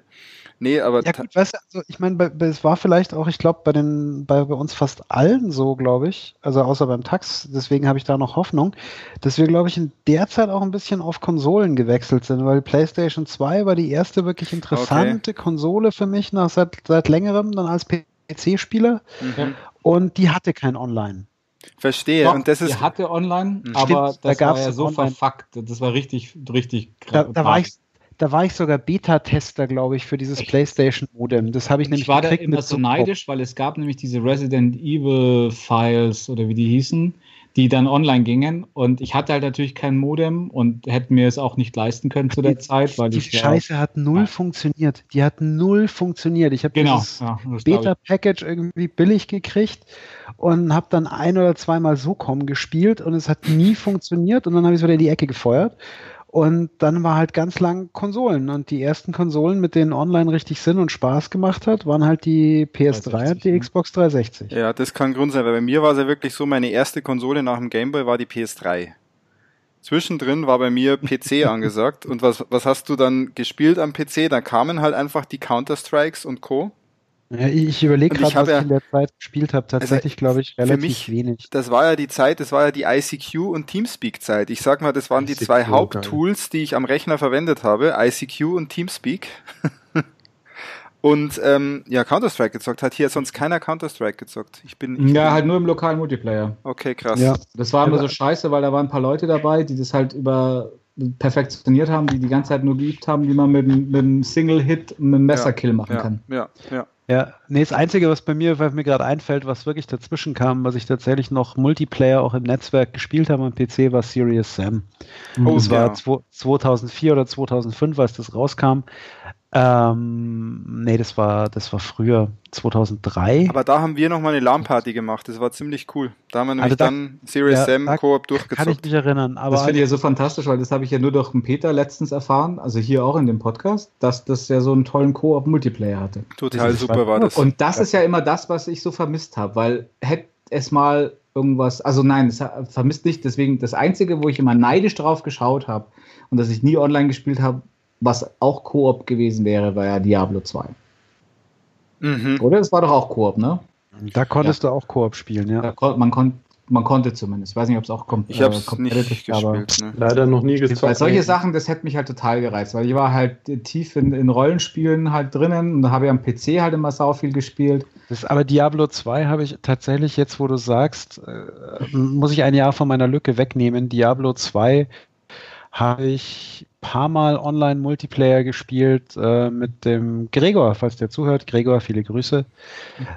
Nee, aber. Ja, gut, weißt du, also ich meine, es war vielleicht auch, ich glaube, bei den, bei, bei uns fast allen so, glaube ich, also außer beim Tax, deswegen habe ich da noch Hoffnung, dass wir, glaube ich, in der Zeit auch ein bisschen auf Konsolen gewechselt sind, weil PlayStation 2 war die erste wirklich interessante okay. Konsole für mich nach seit, seit längerem dann als PC-Spieler mhm. und die hatte kein Online. Verstehe. Doch, und das ist. Er hatte online, mhm. aber Stimmt, das da war ja so online. verfuckt. Das war richtig, richtig da, da war ich da war ich sogar Beta-Tester, glaube ich, für dieses PlayStation-Modem. Das habe ich, ich nämlich war da immer so neidisch, weil es gab nämlich diese Resident Evil Files oder wie die hießen, die dann online gingen. Und ich hatte halt natürlich kein Modem und hätte mir es auch nicht leisten können zu der die, Zeit. Weil die Scheiße war, hat null ja. funktioniert. Die hat null funktioniert. Ich habe genau, dieses ja, Beta-Package irgendwie billig gekriegt und habe dann ein oder zweimal SOCOM gespielt und es hat nie funktioniert und dann habe ich es wieder in die Ecke gefeuert. Und dann war halt ganz lang Konsolen. Und die ersten Konsolen, mit denen online richtig Sinn und Spaß gemacht hat, waren halt die PS3 360, und die ne? Xbox 360. Ja, das kann Grund sein, weil bei mir war es ja wirklich so, meine erste Konsole nach dem Gameboy war die PS3. Zwischendrin war bei mir PC angesagt. Und was, was hast du dann gespielt am PC? Da kamen halt einfach die Counter-Strikes und Co. Ja, ich überlege gerade, was ja, ich in der Zeit gespielt habe. Also Tatsächlich, also, glaube ich, relativ mich, wenig. Das war ja die Zeit, das war ja die ICQ und Teamspeak-Zeit. Ich sag mal, das waren ICQ, die zwei Haupttools, die ich am Rechner verwendet habe. ICQ und Teamspeak. und ähm, ja, Counter-Strike gezockt. Hat hier sonst keiner Counter-Strike gezockt. Ich bin, ich ja, bin halt nur im lokalen Multiplayer. Okay, krass. Ja. Das war immer so scheiße, weil da waren ein paar Leute dabei, die das halt über perfektioniert haben, die die ganze Zeit nur geübt haben, wie man mit, mit einem Single-Hit einen Messerkill machen ja, kann. Ja, ja. Ja, nee, das Einzige, was bei mir, was mir gerade einfällt, was wirklich dazwischen kam, was ich tatsächlich noch Multiplayer auch im Netzwerk gespielt habe am PC, war Serious Sam. Oh, das ja. war 2004 oder 2005, als das rauskam. Ähm, nee, das war, das war früher, 2003. Aber da haben wir nochmal eine LAN-Party gemacht, das war ziemlich cool. Da haben wir nämlich also da, dann Serious ja, Sam Koop durchgezockt. Kann ich mich erinnern. Aber das finde ich ja so fantastisch, weil das habe ich ja nur durch den Peter letztens erfahren, also hier auch in dem Podcast, dass das ja so einen tollen Koop-Multiplayer hatte. Total super war das. Und das ist ja immer das, was ich so vermisst habe, weil hätte es mal irgendwas, also nein, vermisst nicht, deswegen das Einzige, wo ich immer neidisch drauf geschaut habe und dass ich nie online gespielt habe, was auch Koop gewesen wäre, war ja Diablo 2. Mhm. Oder? Es war doch auch Koop, ne? Da konntest ja. du auch Koop spielen, ja. Kon man, kon man konnte zumindest. Ich weiß nicht, ob es auch kommt. Ich habe es äh, nicht gespielt. Aber ne? Leider noch nie gezockt. Weil solche Sachen, das hätte mich halt total gereizt, weil ich war halt tief in, in Rollenspielen halt drinnen und da habe ich am PC halt immer sau viel gespielt. Das, aber Diablo 2 habe ich tatsächlich jetzt, wo du sagst, äh, muss ich ein Jahr von meiner Lücke wegnehmen. Diablo 2 habe ich paar Mal Online-Multiplayer gespielt äh, mit dem Gregor, falls der zuhört. Gregor, viele Grüße.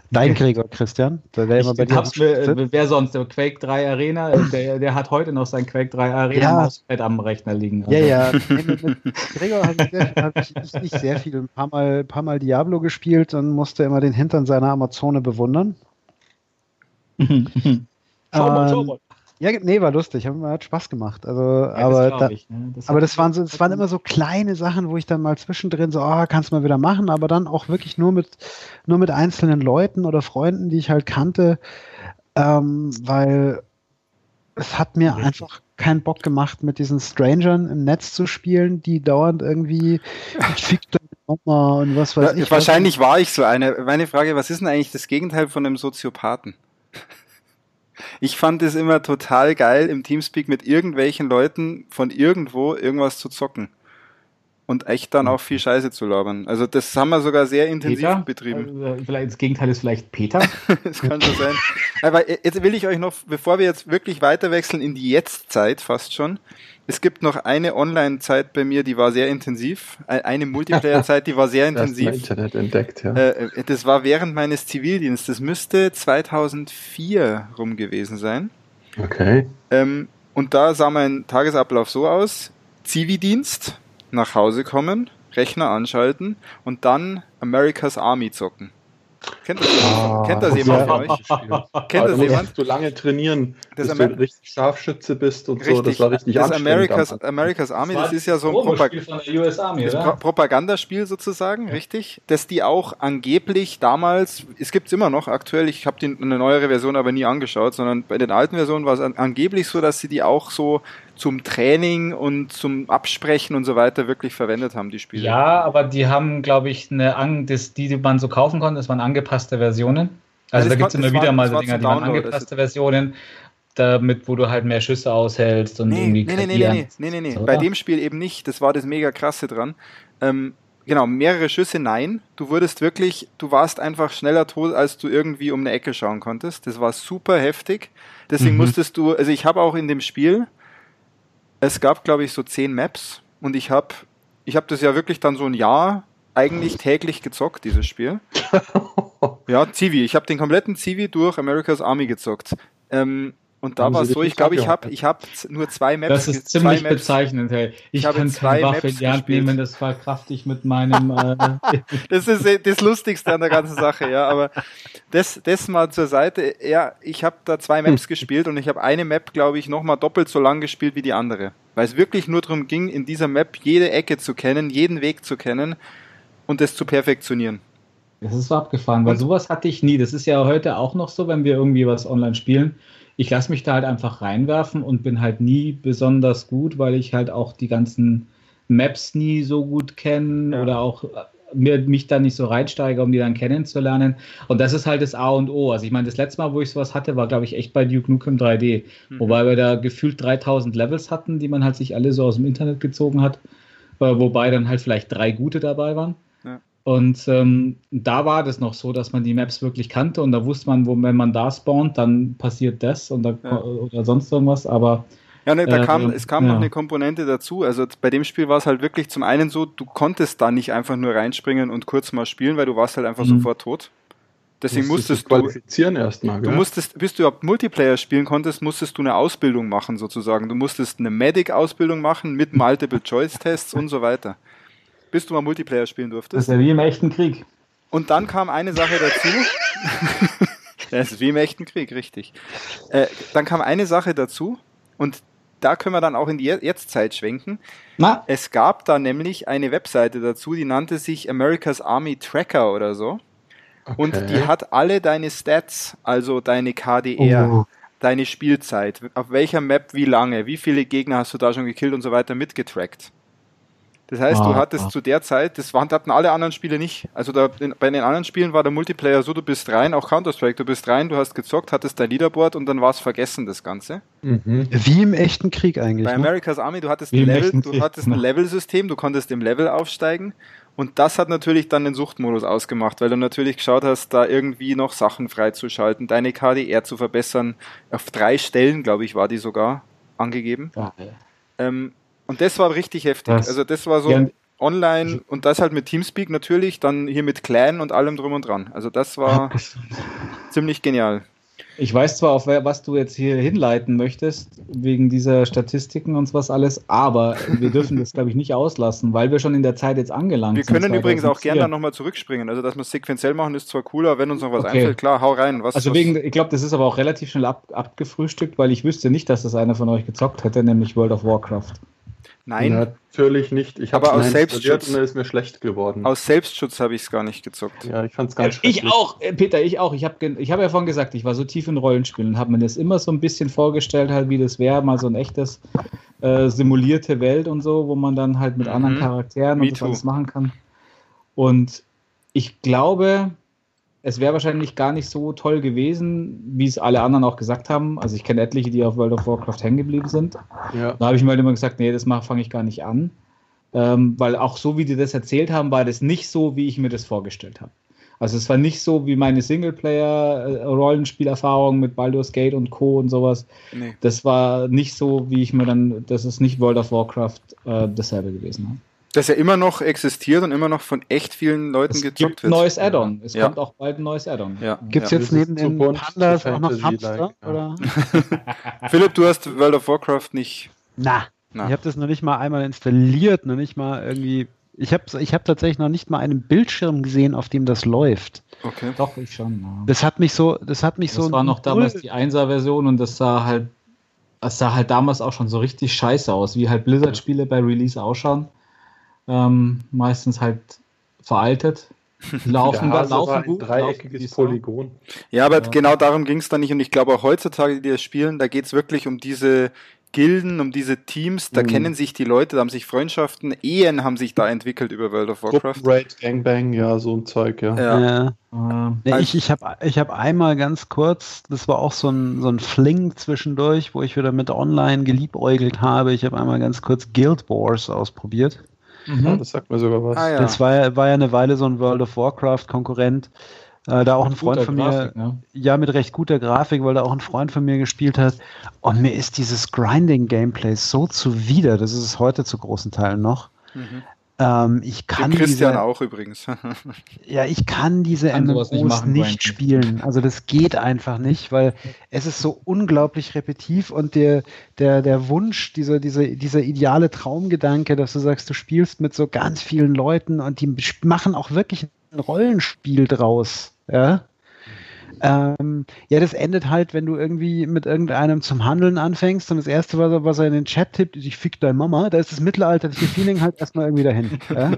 Dein Gregor, Christian. Der wäre immer bei dir. Mir, wer sonst? Der Quake 3 Arena, äh, der, der hat heute noch sein Quake 3 Arena ja. am Rechner liegen. Also. Ja, ja. Nee, mit, mit Gregor habe ich, hab ich nicht, nicht, sehr viel. Ein paar, Mal, paar Mal Diablo gespielt und musste immer den Hintern seiner Amazone bewundern. schau mal, schau mal. Ja, nee, war lustig, hat Spaß gemacht. Also, ja, aber, das, da, ich, ne? das aber das waren so, das waren immer so kleine Sachen, wo ich dann mal zwischendrin so, oh, kannst du mal wieder machen, aber dann auch wirklich nur mit, nur mit einzelnen Leuten oder Freunden, die ich halt kannte, ähm, weil es hat mir Richtig. einfach keinen Bock gemacht, mit diesen Strangern im Netz zu spielen, die dauernd irgendwie fick Mama und was weiß ich. Wahrscheinlich was. war ich so eine. Meine Frage, was ist denn eigentlich das Gegenteil von einem Soziopathen? Ich fand es immer total geil, im Teamspeak mit irgendwelchen Leuten von irgendwo irgendwas zu zocken. Und echt dann auch viel Scheiße zu labern. Also das haben wir sogar sehr intensiv Peter? betrieben. Also, vielleicht das Gegenteil ist vielleicht Peter. das kann so sein. Aber jetzt will ich euch noch, bevor wir jetzt wirklich weiter wechseln in die Jetztzeit fast schon, es gibt noch eine Online-Zeit bei mir, die war sehr intensiv. Eine Multiplayer-Zeit, die war sehr intensiv. Das Internet entdeckt, ja. Äh, das war während meines Zivildienstes. Das müsste 2004 rum gewesen sein. Okay. Ähm, und da sah mein Tagesablauf so aus. Zivildienst, nach Hause kommen, Rechner anschalten und dann America's Army zocken. Kennt das jemand, ah, kennt das jemand von euch? Kennt das jemand? Du lange trainieren, das bis Amer du richtig Scharfschütze bist und richtig, so. Das war richtig das America's, America's Army, das, das ist ja so ein Propag Army, Pro Propagandaspiel sozusagen, ja. richtig? Dass die auch angeblich damals, es gibt es immer noch aktuell, ich habe eine neuere Version aber nie angeschaut, sondern bei den alten Versionen war es an, angeblich so, dass sie die auch so zum Training und zum Absprechen und so weiter wirklich verwendet haben, die Spiele. Ja, aber die haben, glaube ich, eine, das, die, die man so kaufen konnte, das waren angepasste Versionen. Also, also da gibt es immer wieder war, mal so Dinger, die waren angepasste Versionen, damit, wo du halt mehr Schüsse aushältst und nee, irgendwie. Nee, nee, nee, nee, nee, nee, nee. Bei dem Spiel eben nicht. Das war das mega krasse dran. Ähm, genau, mehrere Schüsse, nein. Du wurdest wirklich, du warst einfach schneller tot, als du irgendwie um eine Ecke schauen konntest. Das war super heftig. Deswegen mhm. musstest du, also ich habe auch in dem Spiel, es gab, glaube ich, so zehn Maps und ich habe ich hab das ja wirklich dann so ein Jahr eigentlich täglich gezockt, dieses Spiel. ja, Civi. Ich habe den kompletten Civi durch America's Army gezockt. Ähm, und da war es so, ich glaube, ich habe ich hab nur zwei Maps. Das ist ziemlich Maps. bezeichnend, hey. Ich, ich kann keine Waffe in die Hand nehmen, das verkraft ich mit meinem... Äh das ist das Lustigste an der ganzen Sache, ja, aber das, das mal zur Seite. Ja, ich habe da zwei Maps gespielt und ich habe eine Map, glaube ich, nochmal doppelt so lang gespielt wie die andere. Weil es wirklich nur darum ging, in dieser Map jede Ecke zu kennen, jeden Weg zu kennen und das zu perfektionieren. Das ist so abgefahren, weil sowas hatte ich nie. Das ist ja heute auch noch so, wenn wir irgendwie was online spielen ich lasse mich da halt einfach reinwerfen und bin halt nie besonders gut, weil ich halt auch die ganzen Maps nie so gut kenne ja. oder auch äh, mir, mich da nicht so reinsteige, um die dann kennenzulernen. Und das ist halt das A und O. Also ich meine, das letzte Mal, wo ich sowas hatte, war, glaube ich, echt bei Duke Nukem 3D, mhm. wobei wir da gefühlt 3000 Levels hatten, die man halt sich alle so aus dem Internet gezogen hat, äh, wobei dann halt vielleicht drei gute dabei waren. Und ähm, da war das noch so, dass man die Maps wirklich kannte und da wusste man, wo, wenn man da spawnt, dann passiert das und da, ja. oder sonst irgendwas, aber. Ja, ne, da äh, kam, es kam ja. noch eine Komponente dazu. Also bei dem Spiel war es halt wirklich zum einen so, du konntest da nicht einfach nur reinspringen und kurz mal spielen, weil du warst halt einfach mhm. sofort tot. Deswegen musstest, musstest du qualifizieren erstmal. Du musstest, bis du überhaupt Multiplayer spielen konntest, musstest du eine Ausbildung machen sozusagen. Du musstest eine Medic-Ausbildung machen mit Multiple-Choice-Tests und so weiter bis du mal Multiplayer spielen durftest. Das ist ja wie im echten Krieg. Und dann kam eine Sache dazu. das ist wie im echten Krieg, richtig. Äh, dann kam eine Sache dazu und da können wir dann auch in die Jetztzeit schwenken. Na? Es gab da nämlich eine Webseite dazu, die nannte sich America's Army Tracker oder so. Okay. Und die hat alle deine Stats, also deine KDR, oh. deine Spielzeit, auf welcher Map wie lange, wie viele Gegner hast du da schon gekillt und so weiter mitgetrackt. Das heißt, ah, du hattest ah. zu der Zeit, das waren, hatten alle anderen Spiele nicht. Also da, in, bei den anderen Spielen war der Multiplayer so, du bist rein, auch Counter-Strike, du bist rein, du hast gezockt, hattest dein Leaderboard und dann war es vergessen, das Ganze. Mhm. Wie im echten Krieg eigentlich. Bei ne? America's Army, du hattest, ein Level, du hattest ein Level-System, du konntest im Level aufsteigen und das hat natürlich dann den Suchtmodus ausgemacht, weil du natürlich geschaut hast, da irgendwie noch Sachen freizuschalten, deine KDR zu verbessern. Auf drei Stellen, glaube ich, war die sogar angegeben. Ja, ähm, und das war richtig heftig. Das also das war so ja, online und das halt mit Teamspeak natürlich, dann hier mit Clan und allem drum und dran. Also das war ziemlich genial. Ich weiß zwar, auf was du jetzt hier hinleiten möchtest, wegen dieser Statistiken und was alles, aber wir dürfen das, glaube ich, nicht auslassen, weil wir schon in der Zeit jetzt angelangt sind. Wir können übrigens auch gerne dann nochmal zurückspringen. Also, dass wir es sequenziell machen, ist zwar cooler, wenn uns noch was okay. einfällt. Klar, hau rein. Was, also, wegen, ich glaube, das ist aber auch relativ schnell ab, abgefrühstückt, weil ich wüsste nicht, dass das einer von euch gezockt hätte, nämlich World of Warcraft. Nein. Natürlich nicht. Ich habe aus Selbstschutz und ist mir schlecht geworden. Aus Selbstschutz habe ich es gar nicht gezockt. Ja, ich fand es ganz schlecht. Ich auch, äh, Peter, ich auch. Ich habe ich hab ja vorhin gesagt, ich war so tief in Rollenspielen und habe mir das immer so ein bisschen vorgestellt, halt, wie das wäre, mal so ein echtes äh, simulierte Welt und so, wo man dann halt mit mhm. anderen Charakteren Me und das alles machen kann. Und ich glaube, es wäre wahrscheinlich gar nicht so toll gewesen, wie es alle anderen auch gesagt haben. Also ich kenne etliche, die auf World of Warcraft hängen geblieben sind. Ja. Da habe ich mir halt immer gesagt, nee, das fange ich gar nicht an. Ähm, weil auch so, wie die das erzählt haben, war das nicht so, wie ich mir das vorgestellt habe. Also es war nicht so wie meine Singleplayer-Rollenspielerfahrung mit Baldur's Gate und Co. und sowas. Nee. Das war nicht so, wie ich mir dann, das ist nicht World of Warcraft äh, dasselbe gewesen. Ne? Das ja immer noch existiert und immer noch von echt vielen Leuten es gezockt gibt wird. neues Add-on. Es ja. kommt auch bald ein neues Add-on. Ja. Gibt es jetzt neben den Pandas auch noch Hamster? Like, Philipp, du hast World of Warcraft nicht. Na, Na. ich habe das noch nicht mal einmal installiert, noch nicht mal irgendwie. Ich habe ich hab tatsächlich noch nicht mal einen Bildschirm gesehen, auf dem das läuft. Okay. Doch, ich schon. Ja. Das hat mich so, das hat mich das so. Das war noch damals die 1er-Version und das sah halt, das sah halt damals auch schon so richtig scheiße aus, wie halt Blizzard-Spiele bei Release ausschauen ähm, meistens halt veraltet. Laufen, da, laufen gut. Dreieckiges Polygon. Ja, aber ja. genau darum ging es da nicht. Und ich glaube auch heutzutage, die das spielen, da geht es wirklich um diese Gilden, um diese Teams, da mhm. kennen sich die Leute, da haben sich Freundschaften, Ehen haben sich da entwickelt über World of Warcraft. Raid, Gangbang, ja, so ein Zeug, ja. ja. ja. ja also ich ich habe ich hab einmal ganz kurz, das war auch so ein, so ein Fling zwischendurch, wo ich wieder mit Online geliebäugelt habe. Ich habe einmal ganz kurz Guild Wars ausprobiert. Mhm. Ja, das sagt mir sogar was. Ah, ja. Das war, war ja eine Weile so ein World of Warcraft-Konkurrent. Äh, da auch ein Freund von Grafik, mir, ne? ja, mit recht guter Grafik, weil da auch ein Freund von mir gespielt hat. Und mir ist dieses Grinding-Gameplay so zuwider, das ist es heute zu großen Teilen noch. Mhm. Ähm, ich kann Christian diese, auch übrigens. ja, ich kann diese kann MMOs nicht, machen, nicht spielen. Also das geht einfach nicht, weil es ist so unglaublich repetitiv und der, der, der Wunsch, dieser, dieser, dieser ideale Traumgedanke, dass du sagst, du spielst mit so ganz vielen Leuten und die machen auch wirklich ein Rollenspiel draus. Ja? Ähm, ja, das endet halt, wenn du irgendwie mit irgendeinem zum Handeln anfängst und das Erste, was er, was er in den Chat tippt, ist, ich fick deine Mama. Da ist das mittelalterliche Feeling halt erstmal irgendwie dahin. Ja?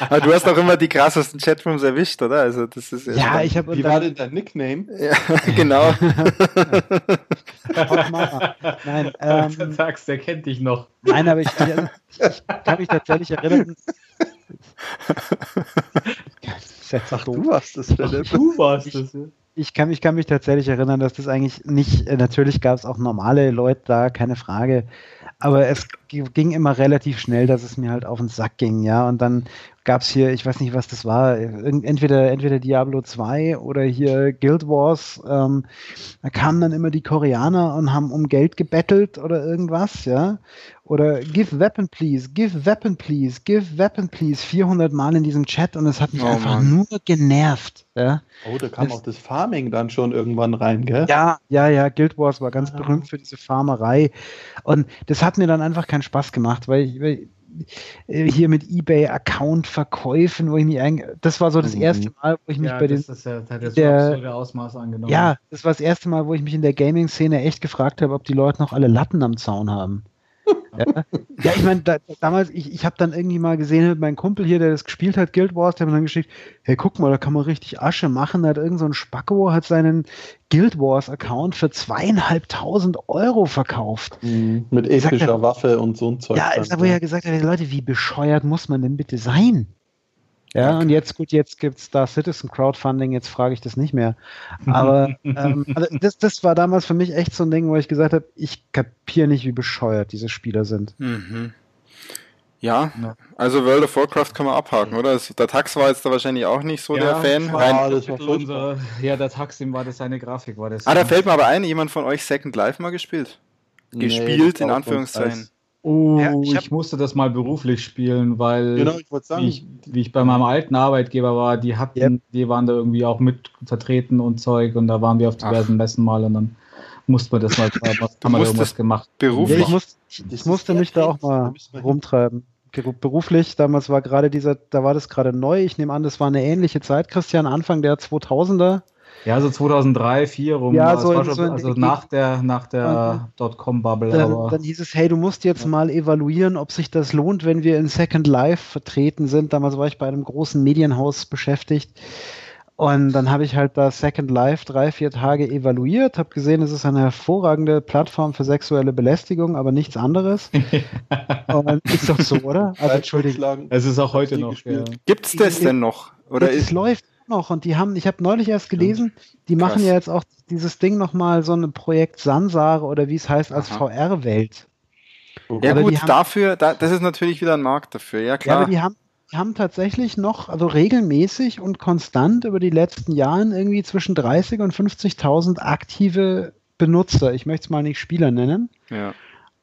Aber du hast auch immer die krassesten Chatrooms erwischt, oder? Also das ist ja, ich habe. Wie war denn dein Nickname? Ja, genau. Nein, ähm, du sagst, der kennt dich noch. Nein, aber ich, also, ich kann mich tatsächlich erinnern. Ach, du warst das, Philipp. Du warst das, ja ich kann, ich kann mich tatsächlich erinnern, dass das eigentlich nicht, natürlich gab es auch normale Leute da, keine Frage, aber es ging immer relativ schnell, dass es mir halt auf den Sack ging, ja, und dann gab es hier, ich weiß nicht, was das war, entweder, entweder Diablo 2 oder hier Guild Wars, ähm, da kamen dann immer die Koreaner und haben um Geld gebettelt oder irgendwas, ja, oder give weapon please, give weapon please, give weapon please, 400 Mal in diesem Chat und es hat mich oh, einfach Mann. nur genervt. Ja. Oh, da kam das, auch das Farming dann schon irgendwann rein, gell? Ja, ja, ja, Guild Wars war ganz ja. berühmt für diese Farmerei und das hat mir dann einfach keinen Spaß gemacht, weil ich, weil äh, hier mit eBay-Account-Verkäufen, wo ich mich eigentlich, das war so das mhm. erste Mal, wo ich mich ja, bei den. Das ja, hat jetzt der, Ausmaß angenommen. Ja, das war das erste Mal, wo ich mich in der Gaming-Szene echt gefragt habe, ob die Leute noch alle Latten am Zaun haben. Ja, ja ich meine, da, damals, ich, ich habe dann irgendwie mal gesehen, meinem Kumpel hier, der das gespielt hat, Guild Wars, der hat mir dann geschickt, hey, guck mal, da kann man richtig Asche machen. Da hat irgend so ein Spacko, hat seinen Guild Wars Account für zweieinhalbtausend Euro verkauft. Mhm, mit epischer er, Waffe und so ein Zeug. Ja, ist da, wo er gesagt hat, Leute, wie bescheuert muss man denn bitte sein? Ja, okay. und jetzt, gut, jetzt gibt es da Citizen Crowdfunding, jetzt frage ich das nicht mehr. Aber ähm, also das, das war damals für mich echt so ein Ding, wo ich gesagt habe, ich kapiere nicht, wie bescheuert diese Spieler sind. Mhm. Ja, also World of Warcraft kann man abhaken, oder? Der Tax war jetzt da wahrscheinlich auch nicht so ja, der Fan. War, das war unser, ja, der Tax, dem war das seine Grafik. War das ah, da fällt mir aber ein, jemand von euch Second Life mal gespielt? Nee, gespielt, in Anführungszeichen. Oh, ja, ich, ich, musste das mal beruflich spielen, weil genau, ich sagen, wie, ich, wie, ich, bei meinem alten Arbeitgeber war, die hatten, yep. die waren da irgendwie auch mit vertreten und Zeug und da waren wir auf diversen Ach. Messen mal und dann musste man das mal, haben wir irgendwas gemacht. Beruflich? Ja, ich, muss, ich musste mich da auch mal rumtreiben. Beruflich, damals war gerade dieser, da war das gerade neu. Ich nehme an, das war eine ähnliche Zeit, Christian, Anfang der 2000er. Ja, so 2003, 2004 rum. Ja, so, schon, so also nach der, nach der Dotcom-Bubble. Dann, dann, hieß es, hey, du musst jetzt ja. mal evaluieren, ob sich das lohnt, wenn wir in Second Life vertreten sind. Damals war ich bei einem großen Medienhaus beschäftigt. Und dann habe ich halt da Second Life drei, vier Tage evaluiert, habe gesehen, es ist eine hervorragende Plattform für sexuelle Belästigung, aber nichts anderes. Und ist doch so, oder? Also, Entschuldigung. Es ist auch heute noch. Ja. Gibt es das denn noch? Oder es läuft noch und die haben, ich habe neulich erst gelesen, die machen ja jetzt auch dieses Ding nochmal so ein Projekt Sansare oder wie es heißt als VR-Welt. Ja aber gut, haben, dafür, da, das ist natürlich wieder ein Markt dafür, ja klar. Ja, aber die haben, die haben tatsächlich noch, also regelmäßig und konstant über die letzten Jahre irgendwie zwischen 30 und 50.000 aktive Benutzer. Ich möchte es mal nicht Spieler nennen. Ja.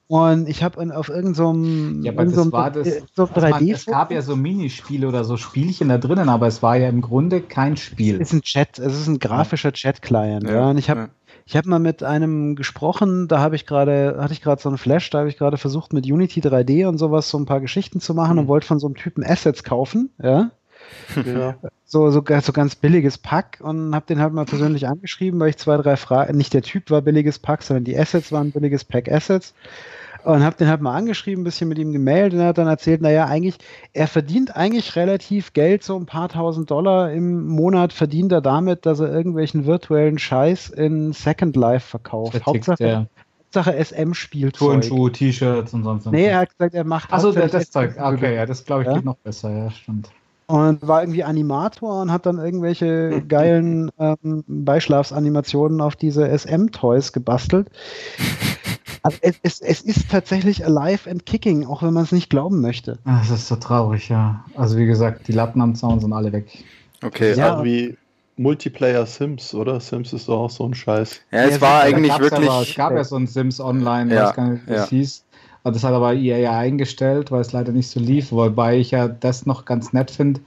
Und ich habe auf irgendeinem so ja, aber das war das, so 3D es gab ja so Minispiele oder so Spielchen da drinnen, aber es war ja im Grunde kein Spiel. Es ist ein Chat, es ist ein grafischer Chat-Client. Ja. ja. Und ich habe ja. Ich habe mal mit einem gesprochen, da habe ich gerade, hatte ich gerade so einen Flash, da habe ich gerade versucht mit Unity 3D und sowas so ein paar Geschichten zu machen mhm. und wollte von so einem Typen Assets kaufen, ja. ja. So, so, so ganz billiges Pack und habe den halt mal persönlich angeschrieben, weil ich zwei, drei Fragen, nicht der Typ war billiges Pack, sondern die Assets waren billiges Pack Assets und habe den halt mal angeschrieben, ein bisschen mit ihm gemeldet und er hat dann erzählt, naja, eigentlich, er verdient eigentlich relativ Geld, so ein paar tausend Dollar im Monat verdient er damit, dass er irgendwelchen virtuellen Scheiß in Second Life verkauft. Hauptsache, ja. Hauptsache SM-Spielzeug. Turnschuhe, T-Shirts und sonst was. Nee, er hat gesagt, er macht Achso, das Zeug. Okay, ja, das glaube ich ja? geht noch besser, ja, stimmt. Und war irgendwie Animator und hat dann irgendwelche geilen ähm, Beischlafsanimationen auf diese SM-Toys gebastelt. Also es, es, es ist tatsächlich alive and kicking, auch wenn man es nicht glauben möchte. Das ist so traurig, ja. Also wie gesagt, die Latten am Zaun sind alle weg. Okay, ja. Also wie Multiplayer Sims, oder? Sims ist doch auch so ein Scheiß. Ja, es ja, war eigentlich wirklich. Aber, es gab ja so ein Sims Online, ja, weiß gar nicht, wie es hieß. Das hat aber EA ja eingestellt, weil es leider nicht so lief, wobei ich ja das noch ganz nett finde.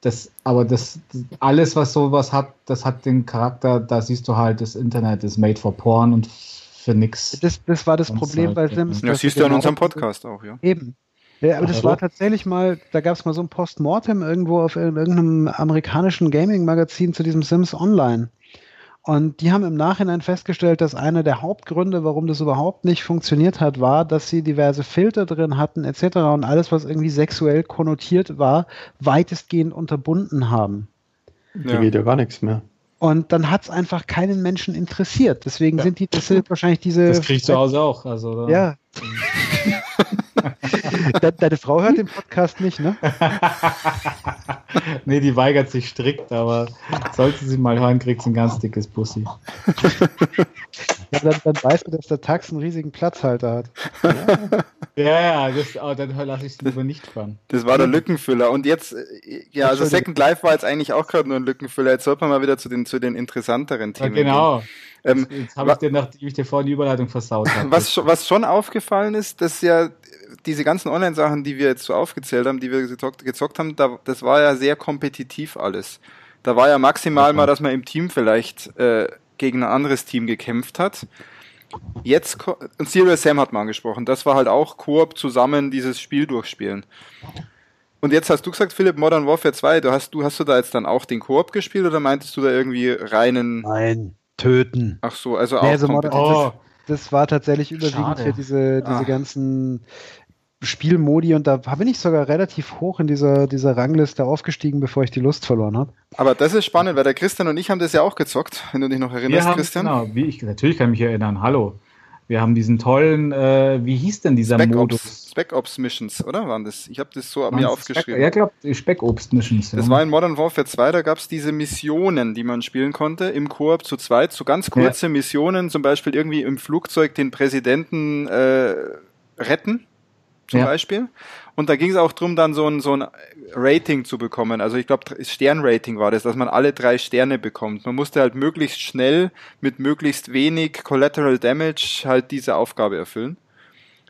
Das, aber das, alles, was sowas hat, das hat den Charakter, da siehst du halt, das Internet ist made for porn und für nichts. Das, das war das Problem bei Sims. Das siehst du an unserem Podcast auch, ja. Eben. Ja, aber das war tatsächlich mal, da gab es mal so ein Postmortem irgendwo auf irgendeinem amerikanischen Gaming-Magazin zu diesem Sims Online. Und die haben im Nachhinein festgestellt, dass einer der Hauptgründe, warum das überhaupt nicht funktioniert hat, war, dass sie diverse Filter drin hatten etc. und alles, was irgendwie sexuell konnotiert war, weitestgehend unterbunden haben. Ja. Da geht ja gar nichts mehr. Und dann hat es einfach keinen Menschen interessiert. Deswegen ja. sind die, das sind wahrscheinlich diese. Das kriegst du zu Hause auch. Also, ja. Deine Frau hört den Podcast nicht, ne? nee, die weigert sich strikt, aber sollte sie mal hören, kriegt sie ein ganz dickes Bussi. ja, dann, dann weißt du, dass der Tax einen riesigen Platzhalter hat. Ja, ja, das, oh, dann lasse ich es lieber nicht fahren. Das war der Lückenfüller. Und jetzt, äh, ja, also Second Life war jetzt eigentlich auch gerade nur ein Lückenfüller. Jetzt sollte man mal wieder zu den, zu den interessanteren Themen. Ja, genau. Ähm, jetzt, habe ich dir, nachdem ich dir vorhin die Überleitung versaut habe. Was, was schon aufgefallen ist, dass ja diese ganzen Online-Sachen, die wir jetzt so aufgezählt haben, die wir gezockt, gezockt haben, da, das war ja sehr kompetitiv alles. Da war ja maximal okay. mal, dass man im Team vielleicht äh, gegen ein anderes Team gekämpft hat. Jetzt, und Serious Sam hat man angesprochen, das war halt auch Koop zusammen dieses Spiel durchspielen. Und jetzt hast du gesagt, Philipp, Modern Warfare 2, du hast, du hast du da jetzt dann auch den Koop gespielt oder meintest du da irgendwie reinen. Nein, töten. Ach so, also auch. Nee, also Modern, oh. das, das, war tatsächlich überwiegend für diese, diese ah. ganzen Spielmodi und da bin ich sogar relativ hoch in dieser, dieser Rangliste aufgestiegen, bevor ich die Lust verloren habe. Aber das ist spannend, weil der Christian und ich haben das ja auch gezockt, wenn du dich noch erinnerst, Christian. Genau, wie ich, natürlich kann ich mich erinnern. Hallo. Wir haben diesen tollen, äh, wie hieß denn dieser Spec Modus? Ops, Spec Ops Missions, oder waren das? Ich habe das so an mir aufgeschrieben. ja, ich glaube, Spec Ops Missions. Ja. Das war in Modern Warfare 2, da gab es diese Missionen, die man spielen konnte, im Koop zu zweit, so ganz kurze ja. Missionen, zum Beispiel irgendwie im Flugzeug den Präsidenten äh, retten zum ja. Beispiel. Und da ging es auch drum, dann so ein, so ein Rating zu bekommen. Also ich glaube, Sternrating war das, dass man alle drei Sterne bekommt. Man musste halt möglichst schnell mit möglichst wenig Collateral Damage halt diese Aufgabe erfüllen.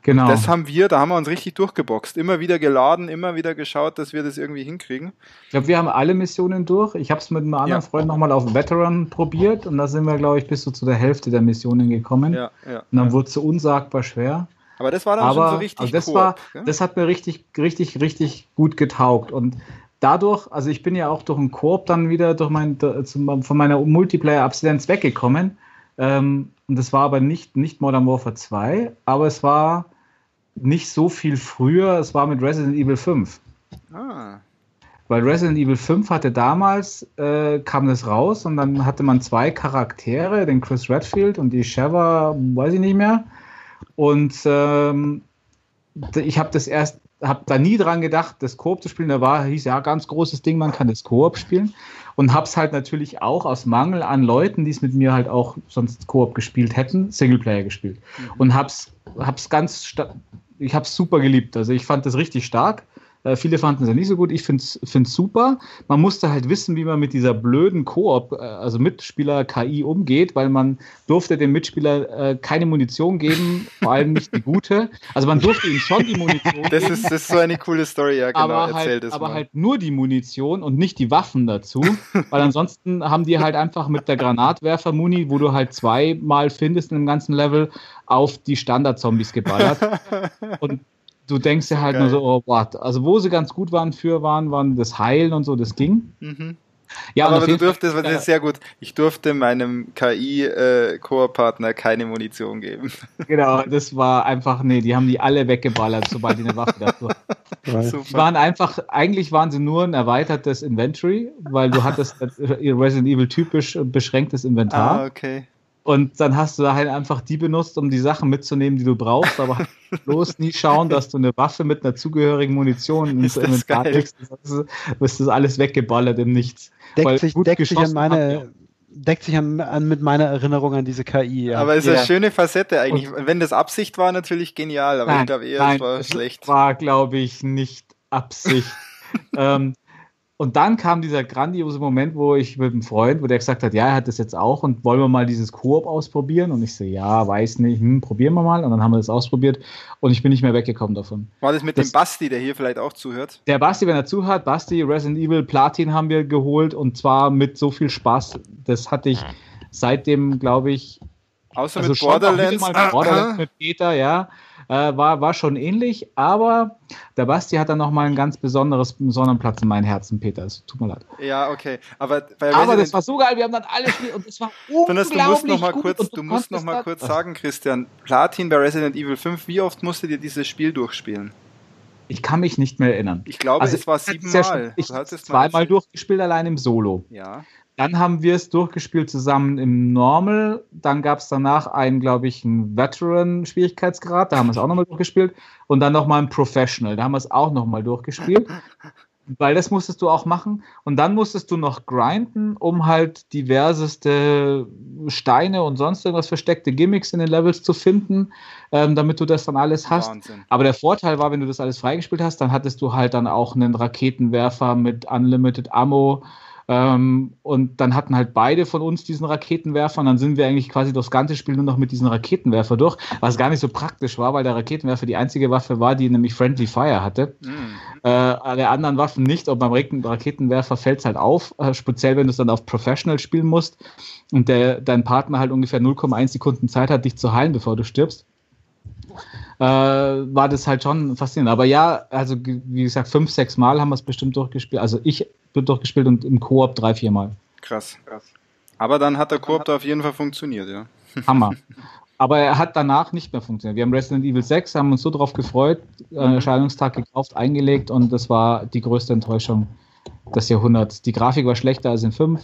Genau. Das haben wir, da haben wir uns richtig durchgeboxt. Immer wieder geladen, immer wieder geschaut, dass wir das irgendwie hinkriegen. Ich glaube, wir haben alle Missionen durch. Ich habe es mit einem anderen ja. Freund nochmal auf Veteran probiert und da sind wir, glaube ich, bis so zu der Hälfte der Missionen gekommen. Ja, ja, und dann ja. wurde es so unsagbar schwer. Aber das war dann Aber, schon so richtig also das war, das hat mir richtig, richtig, richtig gut getaugt. Und dadurch, also ich bin ja auch durch einen Koop dann wieder durch mein, von meiner Multiplayer-Abstinenz weggekommen. Ähm, und das war aber nicht, nicht Modern Warfare 2, aber es war nicht so viel früher, es war mit Resident Evil 5. Ah. Weil Resident Evil 5 hatte damals, äh, kam das raus und dann hatte man zwei Charaktere, den Chris Redfield und die Sheva, weiß ich nicht mehr. Und ähm, ich habe das erst, habe da nie dran gedacht, das Koop zu spielen. Da war, hieß ja, ganz großes Ding, man kann das Koop spielen. Und habe es halt natürlich auch aus Mangel an Leuten, die es mit mir halt auch sonst Koop gespielt hätten, Singleplayer gespielt. Mhm. Und hab's, hab's ganz, ich habe es super geliebt. Also ich fand das richtig stark. Äh, viele fanden es ja nicht so gut. Ich finde es super. Man musste halt wissen, wie man mit dieser blöden Koop, äh, also Mitspieler-KI umgeht, weil man durfte dem Mitspieler äh, keine Munition geben, vor allem nicht die gute. Also man durfte ihm schon die Munition das geben. Ist, das ist so eine coole Story, ja, genau. Aber, halt, aber halt nur die Munition und nicht die Waffen dazu, weil ansonsten haben die halt einfach mit der Granatwerfer-Muni, wo du halt zweimal findest in dem ganzen Level, auf die Standard-Zombies geballert. Und du denkst dir halt Geil. nur so, oh, what? Also, wo sie ganz gut waren für waren, waren das Heilen und so, das ging. Mhm. Ja, aber du durftest, das ist sehr gut. Ich durfte meinem KI-Core-Partner äh, keine Munition geben. Genau, das war einfach, nee, die haben die alle weggeballert, sobald die eine Waffe dazu Die waren einfach, eigentlich waren sie nur ein erweitertes Inventory, weil du hattest Resident Evil typisch beschränktes Inventar. Ah, okay. Und dann hast du halt einfach die benutzt, um die Sachen mitzunehmen, die du brauchst, aber bloß nie schauen, dass du eine Waffe mit einer zugehörigen Munition ins Inventar legst. Du wirst das alles weggeballert im Nichts. Deckt sich, deckt sich an meine, deckt sich an, an, mit meiner Erinnerung an diese KI. Ja. Aber es ist ja. eine schöne Facette eigentlich. Und Wenn das Absicht war, natürlich genial, aber nein, ich glaube eher, nein, es war schlecht. War, glaube ich, nicht Absicht. ähm, und dann kam dieser grandiose Moment, wo ich mit einem Freund, wo der gesagt hat, ja, er hat das jetzt auch und wollen wir mal dieses Koop ausprobieren? Und ich so, ja, weiß nicht, hm, probieren wir mal. Und dann haben wir das ausprobiert und ich bin nicht mehr weggekommen davon. War das mit das, dem Basti, der hier vielleicht auch zuhört? Der Basti, wenn er zuhört, Basti, Resident Evil Platin haben wir geholt und zwar mit so viel Spaß. Das hatte ich seitdem, glaube ich, Außer also mit Borderlands. Borderlands mit Peter, ja. Äh, war, war schon ähnlich, aber der Basti hat dann nochmal einen ganz besonderes, besonderen Platz in meinem Herzen, Peter. Es tut mir leid. Ja, okay. Aber, aber das war so geil, wir haben dann alles und es war unglaublich du musst noch mal kurz, du, musst noch mal kurz sagen, Christian, Platin bei Resident Evil 5, wie oft musstet ihr dieses Spiel durchspielen? Ich kann mich nicht mehr erinnern. Ich glaube, also, es war siebenmal. Ja ich habe zweimal durchgespielt, allein im Solo. Ja. Dann haben wir es durchgespielt zusammen im Normal. Dann gab es danach einen, glaube ich, einen Veteran-Schwierigkeitsgrad. Da haben wir es auch nochmal durchgespielt. Und dann nochmal ein Professional. Da haben wir es auch nochmal durchgespielt. Weil das musstest du auch machen. Und dann musstest du noch grinden, um halt diverseste Steine und sonst irgendwas versteckte Gimmicks in den Levels zu finden, ähm, damit du das dann alles hast. Wahnsinn. Aber der Vorteil war, wenn du das alles freigespielt hast, dann hattest du halt dann auch einen Raketenwerfer mit Unlimited Ammo ähm, und dann hatten halt beide von uns diesen Raketenwerfer und dann sind wir eigentlich quasi das ganze Spiel nur noch mit diesem Raketenwerfer durch, was gar nicht so praktisch war, weil der Raketenwerfer die einzige Waffe war, die nämlich Friendly Fire hatte. Mhm. Äh, alle anderen Waffen nicht, und beim Raketenwerfer fällt es halt auf, äh, speziell wenn du es dann auf Professional spielen musst und der, dein Partner halt ungefähr 0,1 Sekunden Zeit hat, dich zu heilen, bevor du stirbst. Äh, war das halt schon faszinierend. Aber ja, also wie gesagt, fünf, sechs Mal haben wir es bestimmt durchgespielt. Also ich wird durchgespielt und im Koop drei, vier Mal. Krass, krass. Aber dann hat der Koop da auf jeden Fall funktioniert, ja. Hammer. Aber er hat danach nicht mehr funktioniert. Wir haben Resident Evil 6, haben uns so drauf gefreut, äh, mhm. Erscheinungstag gekauft, eingelegt und das war die größte Enttäuschung des Jahrhunderts. Die Grafik war schlechter als in 5.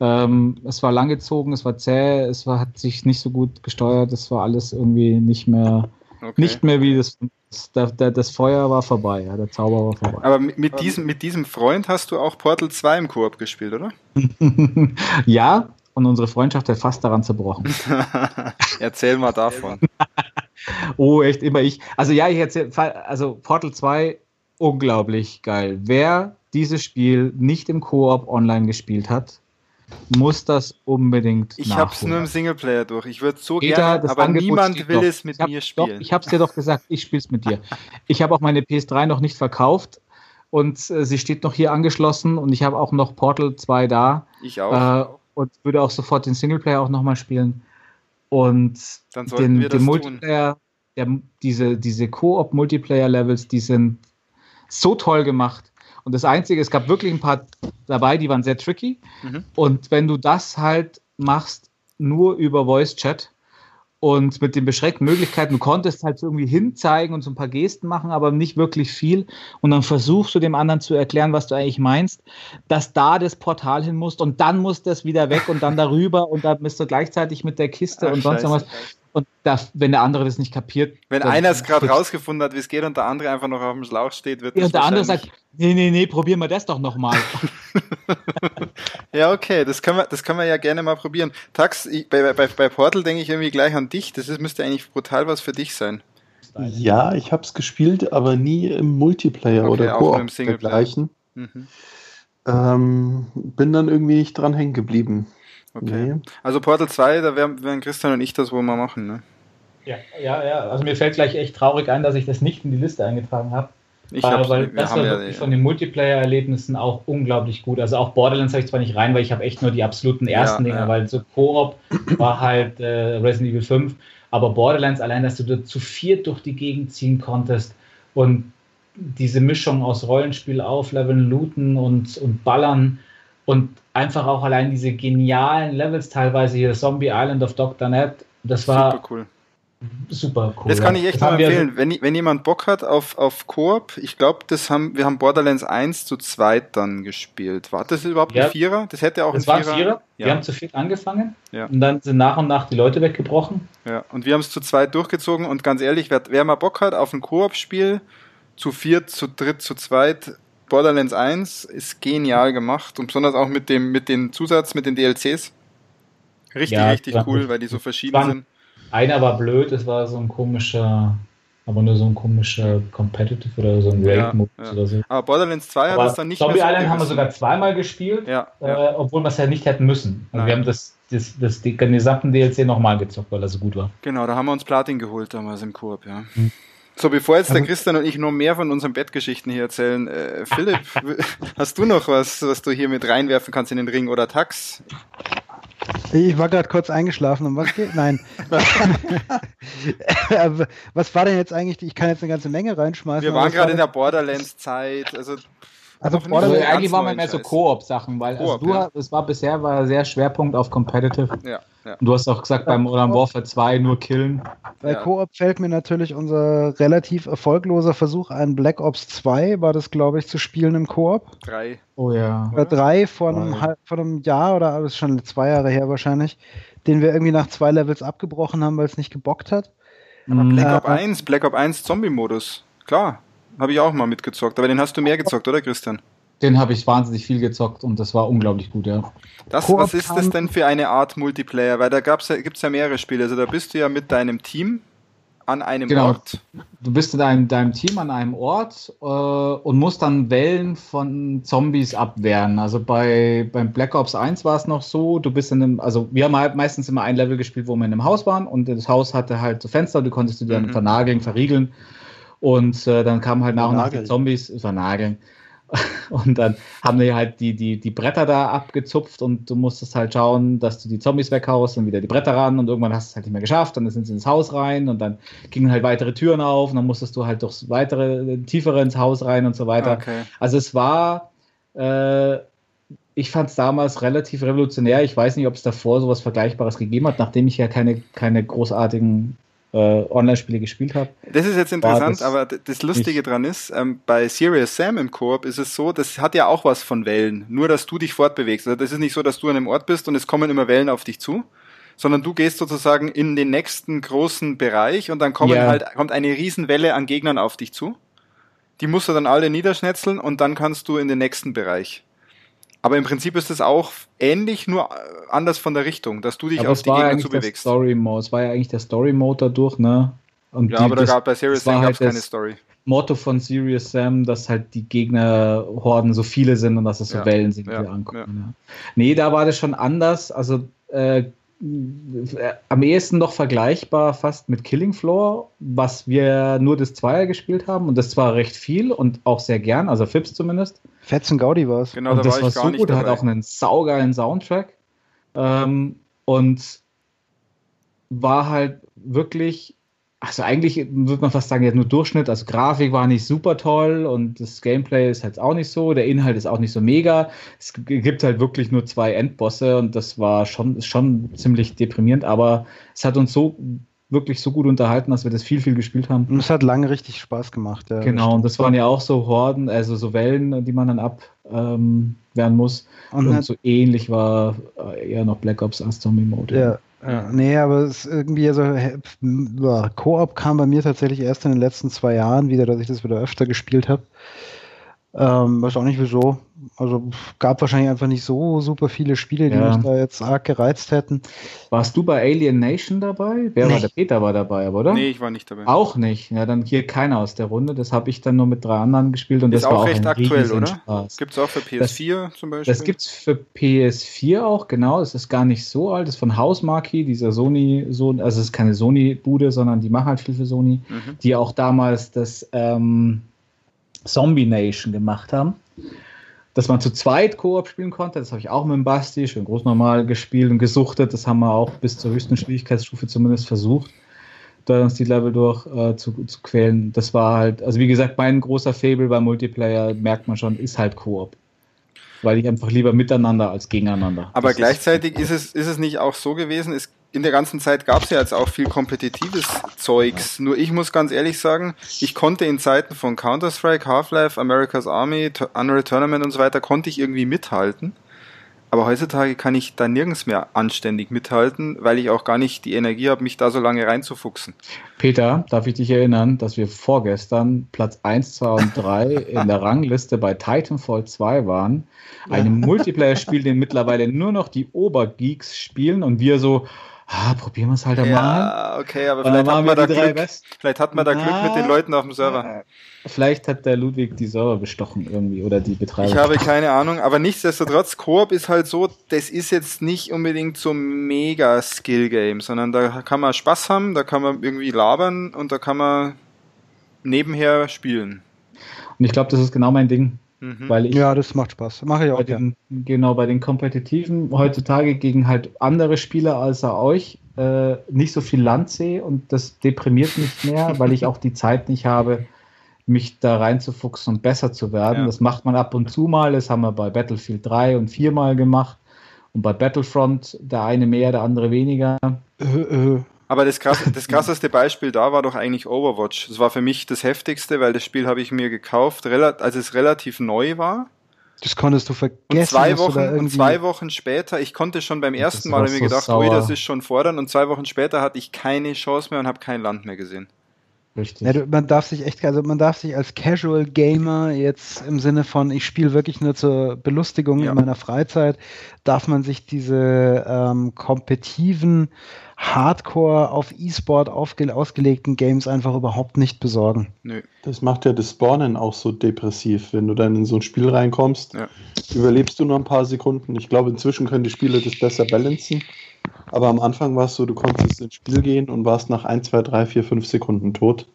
Ähm, es war langgezogen, es war zäh, es war, hat sich nicht so gut gesteuert, es war alles irgendwie nicht mehr, okay. nicht mehr wie das das, das, Feuer war vorbei, ja, der Zauber war vorbei. Aber mit diesem, mit diesem Freund hast du auch Portal 2 im Koop gespielt, oder? ja, und unsere Freundschaft hat fast daran zerbrochen. Erzähl mal davon. oh, echt, immer ich. Also ja, ich erzähl, also Portal 2, unglaublich geil. Wer dieses Spiel nicht im Koop online gespielt hat, muss das unbedingt Ich habe es nur im Singleplayer durch. Ich würde so Peter, gerne, aber Angebot niemand will doch. es mit hab, mir spielen. Doch, ich habe es dir doch gesagt, ich spiele es mit dir. Ich habe auch meine PS3 noch nicht verkauft und äh, sie steht noch hier angeschlossen und ich habe auch noch Portal 2 da. Ich auch. Äh, und würde auch sofort den Singleplayer auch nochmal spielen. Und den, den Multiplayer, der, diese, diese Koop-Multiplayer-Levels, die sind so toll gemacht. Und das Einzige, es gab wirklich ein paar dabei, die waren sehr tricky. Mhm. Und wenn du das halt machst, nur über Voice Chat und mit den beschränkten Möglichkeiten, du konntest halt so irgendwie hinzeigen und so ein paar Gesten machen, aber nicht wirklich viel. Und dann versuchst du dem anderen zu erklären, was du eigentlich meinst, dass da das Portal hin muss und dann muss das wieder weg und dann darüber und dann bist du gleichzeitig mit der Kiste Ach, und sonst irgendwas. Und das, wenn der andere das nicht kapiert. Wenn einer es gerade rausgefunden hat, wie es geht und der andere einfach noch auf dem Schlauch steht, wird ja, Und der andere sagt, nee, nee, nee, probieren wir das doch nochmal. ja, okay, das können, wir, das können wir ja gerne mal probieren. Tax, ich, bei, bei, bei Portal denke ich irgendwie gleich an dich. Das ist, müsste eigentlich brutal was für dich sein. Ja, ich habe es gespielt, aber nie im Multiplayer okay, oder Koop dergleichen. Mhm. Ähm, bin dann irgendwie nicht dran hängen geblieben. Okay. Nee. Also Portal 2, da werden, werden Christian und ich das wohl mal machen, ne? Ja, ja, ja. Also mir fällt gleich echt traurig ein, dass ich das nicht in die Liste eingetragen habe. Ich weil, weil das war wirklich ja, von den Multiplayer-Erlebnissen auch unglaublich gut. Also auch Borderlands habe ich zwar nicht rein, weil ich habe echt nur die absoluten ersten ja, Dinge, ja. weil so Koop war halt äh, Resident Evil 5, aber Borderlands allein, dass du da zu viert durch die Gegend ziehen konntest und diese Mischung aus Rollenspiel aufleveln, looten und, und ballern und einfach auch allein diese genialen Levels teilweise hier Zombie Island of Dr. Net, das war super cool super cool. Das kann ich echt nur empfehlen. Wenn, wenn jemand Bock hat auf, auf Koop, ich glaube, das haben, wir haben Borderlands 1 zu zweit dann gespielt. War das überhaupt ja. ein Vierer? Das hätte auch das ein Vierer. War Vierer. Ja. Wir haben zu viert angefangen ja. und dann sind nach und nach die Leute weggebrochen. Ja, und wir haben es zu zweit durchgezogen und ganz ehrlich, wer, wer mal Bock hat auf ein Koop-Spiel, zu viert, zu dritt, zu zweit, Borderlands 1 ist genial gemacht und besonders auch mit dem, mit den Zusatz, mit den DLCs. Richtig, richtig cool, weil die so verschieden sind einer war blöd, es war so ein komischer, aber nur so ein komischer Competitive oder so ein Raid-Modus ja, ja. oder so. Aber Borderlands 2 hat es dann nicht Zombie mehr so Island haben wir sogar zweimal gespielt, ja, äh, obwohl wir es ja nicht hätten müssen. Also wir haben das, das, das, den gesamten DLC nochmal gezockt, weil er so gut war. Genau, da haben wir uns Platin geholt damals im Koop, ja. Hm. So, bevor jetzt der also- Christian und ich noch mehr von unseren Bettgeschichten hier erzählen, äh, Philipp, hast du noch was, was du hier mit reinwerfen kannst in den Ring oder Tax? Ich war gerade kurz eingeschlafen. Um was geht? Nein. was war denn jetzt eigentlich? Ich kann jetzt eine ganze Menge reinschmeißen. Wir waren gerade in der Borderlands-Zeit. Also also, also eigentlich waren wir mehr so Koop-Sachen, weil also du, ja. es war bisher war sehr Schwerpunkt auf Competitive. Ja, ja. Und du hast auch gesagt, beim Modern Warfare 2 nur killen. Bei ja. Koop fällt mir natürlich unser relativ erfolgloser Versuch ein. Black Ops 2 war das, glaube ich, zu spielen im Koop. Drei. Oh ja. Oder drei vor einem, vor einem Jahr oder das ist schon zwei Jahre her wahrscheinlich, den wir irgendwie nach zwei Levels abgebrochen haben, weil es nicht gebockt hat. Aber Black äh, Ops 1, Black Ops 1 Zombie-Modus. Klar. Habe ich auch mal mitgezockt, aber den hast du mehr gezockt, oder Christian? Den habe ich wahnsinnig viel gezockt und das war unglaublich gut, ja. Das, was ist das denn für eine Art Multiplayer? Weil da ja, gibt es ja mehrere Spiele. Also da bist du ja mit deinem Team an einem genau. Ort. Du bist in deinem, deinem Team an einem Ort äh, und musst dann Wellen von Zombies abwehren. Also bei beim Black Ops 1 war es noch so, du bist in einem, also wir haben halt meistens immer ein Level gespielt, wo wir in einem Haus waren und das Haus hatte halt so Fenster, du konntest du dann mhm. vernageln, verriegeln und äh, dann kamen halt nach und nach die Zombies, vernageln. Und dann haben die halt die, die, die Bretter da abgezupft und du musstest halt schauen, dass du die Zombies weghaust und wieder die Bretter ran und irgendwann hast du es halt nicht mehr geschafft und dann sind sie ins Haus rein und dann gingen halt weitere Türen auf und dann musstest du halt durchs weitere, tiefere ins Haus rein und so weiter. Okay. Also es war, äh, ich fand es damals relativ revolutionär. Ich weiß nicht, ob es davor sowas Vergleichbares gegeben hat, nachdem ich ja keine, keine großartigen äh, Online-Spiele gespielt habe. Das ist jetzt interessant, das aber das Lustige dran ist, ähm, bei Serious Sam im Koop ist es so, das hat ja auch was von Wellen, nur dass du dich fortbewegst. Also das ist nicht so, dass du an einem Ort bist und es kommen immer Wellen auf dich zu, sondern du gehst sozusagen in den nächsten großen Bereich und dann kommen ja. halt, kommt eine Riesenwelle an Gegnern auf dich zu. Die musst du dann alle niederschnetzeln und dann kannst du in den nächsten Bereich. Aber im Prinzip ist es auch ähnlich, nur äh, anders von der Richtung, dass du dich aber auf die Gegner zubewegst. Story Mode. Es war ja eigentlich der Story Mode dadurch, ne? Und ja, die, aber da gab bei Serious Sam halt keine Story. Motto von Serious Sam, dass halt die Gegnerhorden so viele sind und dass es so ja, Wellen sind, die ja, ankommen. Ja. Nee, da war das schon anders. Also äh, am ehesten noch vergleichbar fast mit Killing Floor, was wir nur das Zweier gespielt haben und das zwar recht viel und auch sehr gern, also Fips zumindest. Fetzen Gaudi war es. Genau, und da das war, war so gut, dabei. hat auch einen saugeilen Soundtrack ähm, und war halt wirklich also eigentlich würde man fast sagen, ja, nur Durchschnitt. Also Grafik war nicht super toll und das Gameplay ist halt auch nicht so. Der Inhalt ist auch nicht so mega. Es gibt halt wirklich nur zwei Endbosse und das war schon, schon ziemlich deprimierend, aber es hat uns so wirklich so gut unterhalten, dass wir das viel, viel gespielt haben. Und es hat lange richtig Spaß gemacht. Ja, genau, und das waren ja auch so Horden, also so Wellen, die man dann abwehren ähm, muss. Und, und so ähnlich war äh, eher noch Black Ops als Zombie Mode. Ja, ja, nee, aber es irgendwie, also ja, Koop kam bei mir tatsächlich erst in den letzten zwei Jahren wieder, dass ich das wieder öfter gespielt habe. Ähm, weiß auch nicht wieso. Also gab wahrscheinlich einfach nicht so super viele Spiele, die ja. mich da jetzt arg gereizt hätten. Warst du bei Alien Nation dabei? Wer nee. war der Peter war dabei, oder? Nee, ich war nicht dabei. Auch nicht. Ja, dann hier keiner aus der Runde. Das habe ich dann nur mit drei anderen gespielt und Ist das war auch auch recht ein aktuell, oder? Spaß. Gibt es auch für PS4 das, zum Beispiel? Das gibt es für PS4 auch, genau. Es ist gar nicht so alt. Das ist von Housemarque, dieser Sony, so, also es ist keine Sony-Bude, sondern die machen halt viel für Sony, Mhm. die auch damals das ähm, Zombie Nation gemacht haben. Dass man zu zweit Koop spielen konnte, das habe ich auch mit dem Basti schön groß normal gespielt und gesuchtet. Das haben wir auch bis zur höchsten Schwierigkeitsstufe zumindest versucht, da uns die Level durch äh, zu, zu quälen. Das war halt, also wie gesagt, mein großer Fable beim Multiplayer, merkt man schon, ist halt Koop. Weil ich einfach lieber miteinander als gegeneinander. Aber Das gleichzeitig ist es, ist es nicht auch so gewesen, es, in der ganzen Zeit gab es ja jetzt auch viel kompetitives Zeugs. Nur ich muss ganz ehrlich sagen, ich konnte in Zeiten von Counter-Strike, Half-Life, America's Army, Unreal Tournament und so weiter, konnte ich irgendwie mithalten. Aber heutzutage kann ich da nirgends mehr anständig mithalten, weil ich auch gar nicht die Energie habe, mich da so lange reinzufuchsen. Peter, darf ich dich erinnern, dass wir vorgestern Platz 1, 2 und 3 in der Rangliste bei Titanfall 2 waren? Einem Multiplayer-Spiel, den mittlerweile nur noch die Obergeeks spielen und wir so, ah, probieren wir es halt einmal. Ja, okay, aber vielleicht hat man da Glück. Vielleicht hat man da Glück mit den Leuten auf dem Server. Vielleicht hat der Ludwig die Server bestochen irgendwie oder die Betreiber. Ich habe keine Ahnung, aber nichtsdestotrotz, Koop ist halt so, das ist jetzt nicht unbedingt so ein mega Skill-Game, sondern da kann man Spaß haben, da kann man irgendwie labern und da kann man nebenher spielen. Und ich glaube, das ist genau mein Ding, Mhm. weil ich Ja, das macht Spaß. Mache ich bei auch gerne. den, genau bei den Kompetitiven heutzutage gegen halt andere Spieler außer euch äh, nicht so viel Land sehe und das deprimiert mich mehr, weil ich auch die Zeit nicht habe, mich da reinzufuchsen und besser zu werden. Ja. Das macht man ab und zu mal. Das haben wir bei Battlefield 3 und 4 mal gemacht. Und bei Battlefront der eine mehr, der andere weniger. Äh, äh. Aber das, krass, das krasseste Beispiel da war doch eigentlich Overwatch. Das war für mich das heftigste, weil das Spiel habe ich mir gekauft, als es relativ neu war. Das konntest du vergessen. Und zwei Wochen und zwei Wochen später, ich konnte schon beim ersten Mal mir so gedacht, sauer. ui, das ist schon fordern und zwei Wochen später hatte ich keine Chance mehr und habe kein Land mehr gesehen. Richtig. Ja, du, man darf sich echt, also man darf sich als Casual Gamer jetzt im Sinne von, ich spiele wirklich nur zur Belustigung Ja. in meiner Freizeit, darf man sich diese ähm, kompetitiven, Hardcore auf E-Sport ausgelegten Games einfach überhaupt nicht besorgen. Nö. Das macht ja das Spawnen auch so depressiv. Wenn du dann in so ein Spiel reinkommst, Ja. überlebst du nur ein paar Sekunden. Ich glaube, inzwischen können die Spiele das besser balancen. Aber am Anfang war es so, du konntest ins Spiel gehen und warst nach 1, 2, 3, 4, 5 Sekunden tot.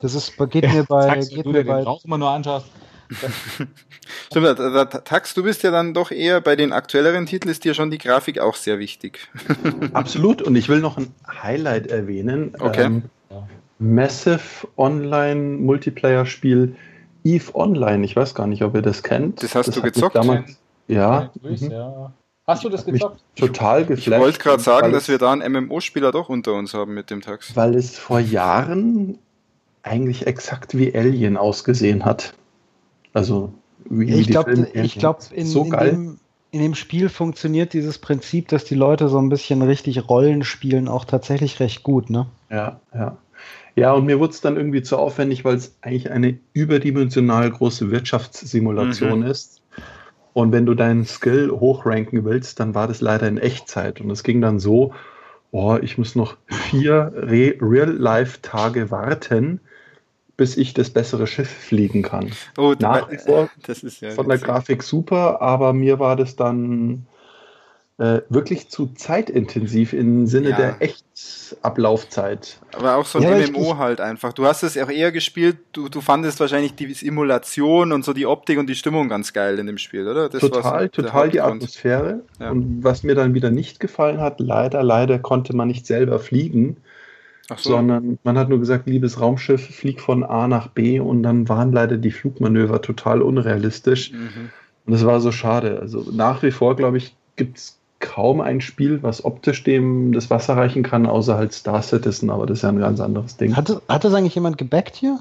Das ist, geht mir bei, du, geht du mir den bei, Rauch immer nur anschaust. Stimmt, da- da- da- Tax, du bist ja dann doch eher bei den aktuelleren Titeln, ist dir schon die Grafik auch sehr wichtig. Absolut. Und ich will noch ein Highlight erwähnen. Okay. Ähm, Massive Online Multiplayer Spiel Eve Online. Ich weiß gar nicht, ob ihr das kennt. Das hast du hat mich gezockt? Damals, ja, mhm. ja. Hast du das gezockt? total Ich geflasht. wollte gerade sagen, dass wir da einen MMO-Spieler doch unter uns haben mit dem Tax. Weil es vor Jahren eigentlich exakt wie Alien ausgesehen hat. Also wie ich die glaube, Filme ich glaube, in, so in, dem, in dem Spiel funktioniert dieses Prinzip, dass die Leute so ein bisschen richtig Rollen spielen, auch tatsächlich recht gut, ne? Ja, ja. Ja, und mir wurde es dann irgendwie zu aufwendig, weil es eigentlich eine überdimensional große Wirtschaftssimulation Mhm. ist. Und wenn du deinen Skill hochranken willst, dann war das leider in Echtzeit. Und es ging dann so, oh, ich muss noch vier Re Real-Life-Tage warten, bis ich das bessere Schiff fliegen kann. Oh, Nach wie vor das ist ja Von der. Grafik super, aber mir war das dann äh, wirklich zu zeitintensiv im Sinne Ja. der Echtablaufzeit. Aber auch so ein Ja, MMO halt einfach. Du hast es auch eher gespielt, du, du fandest wahrscheinlich die Simulation und so die Optik und die Stimmung ganz geil in dem Spiel, oder? Das total, total die. Atmosphäre. Ja. Und was mir dann wieder nicht gefallen hat, leider, leider konnte man nicht selber fliegen, so. sondern man hat nur gesagt, liebes Raumschiff, flieg von A nach B und dann waren leider die Flugmanöver total unrealistisch. Mhm. Und das war so schade. Also nach wie vor, glaube ich, gibt es kaum ein Spiel, was optisch dem das Wasser reichen kann, außer halt Star Citizen, aber das ist ja ein ganz anderes Ding. Hat, das- hat das eigentlich jemand gebackt hier?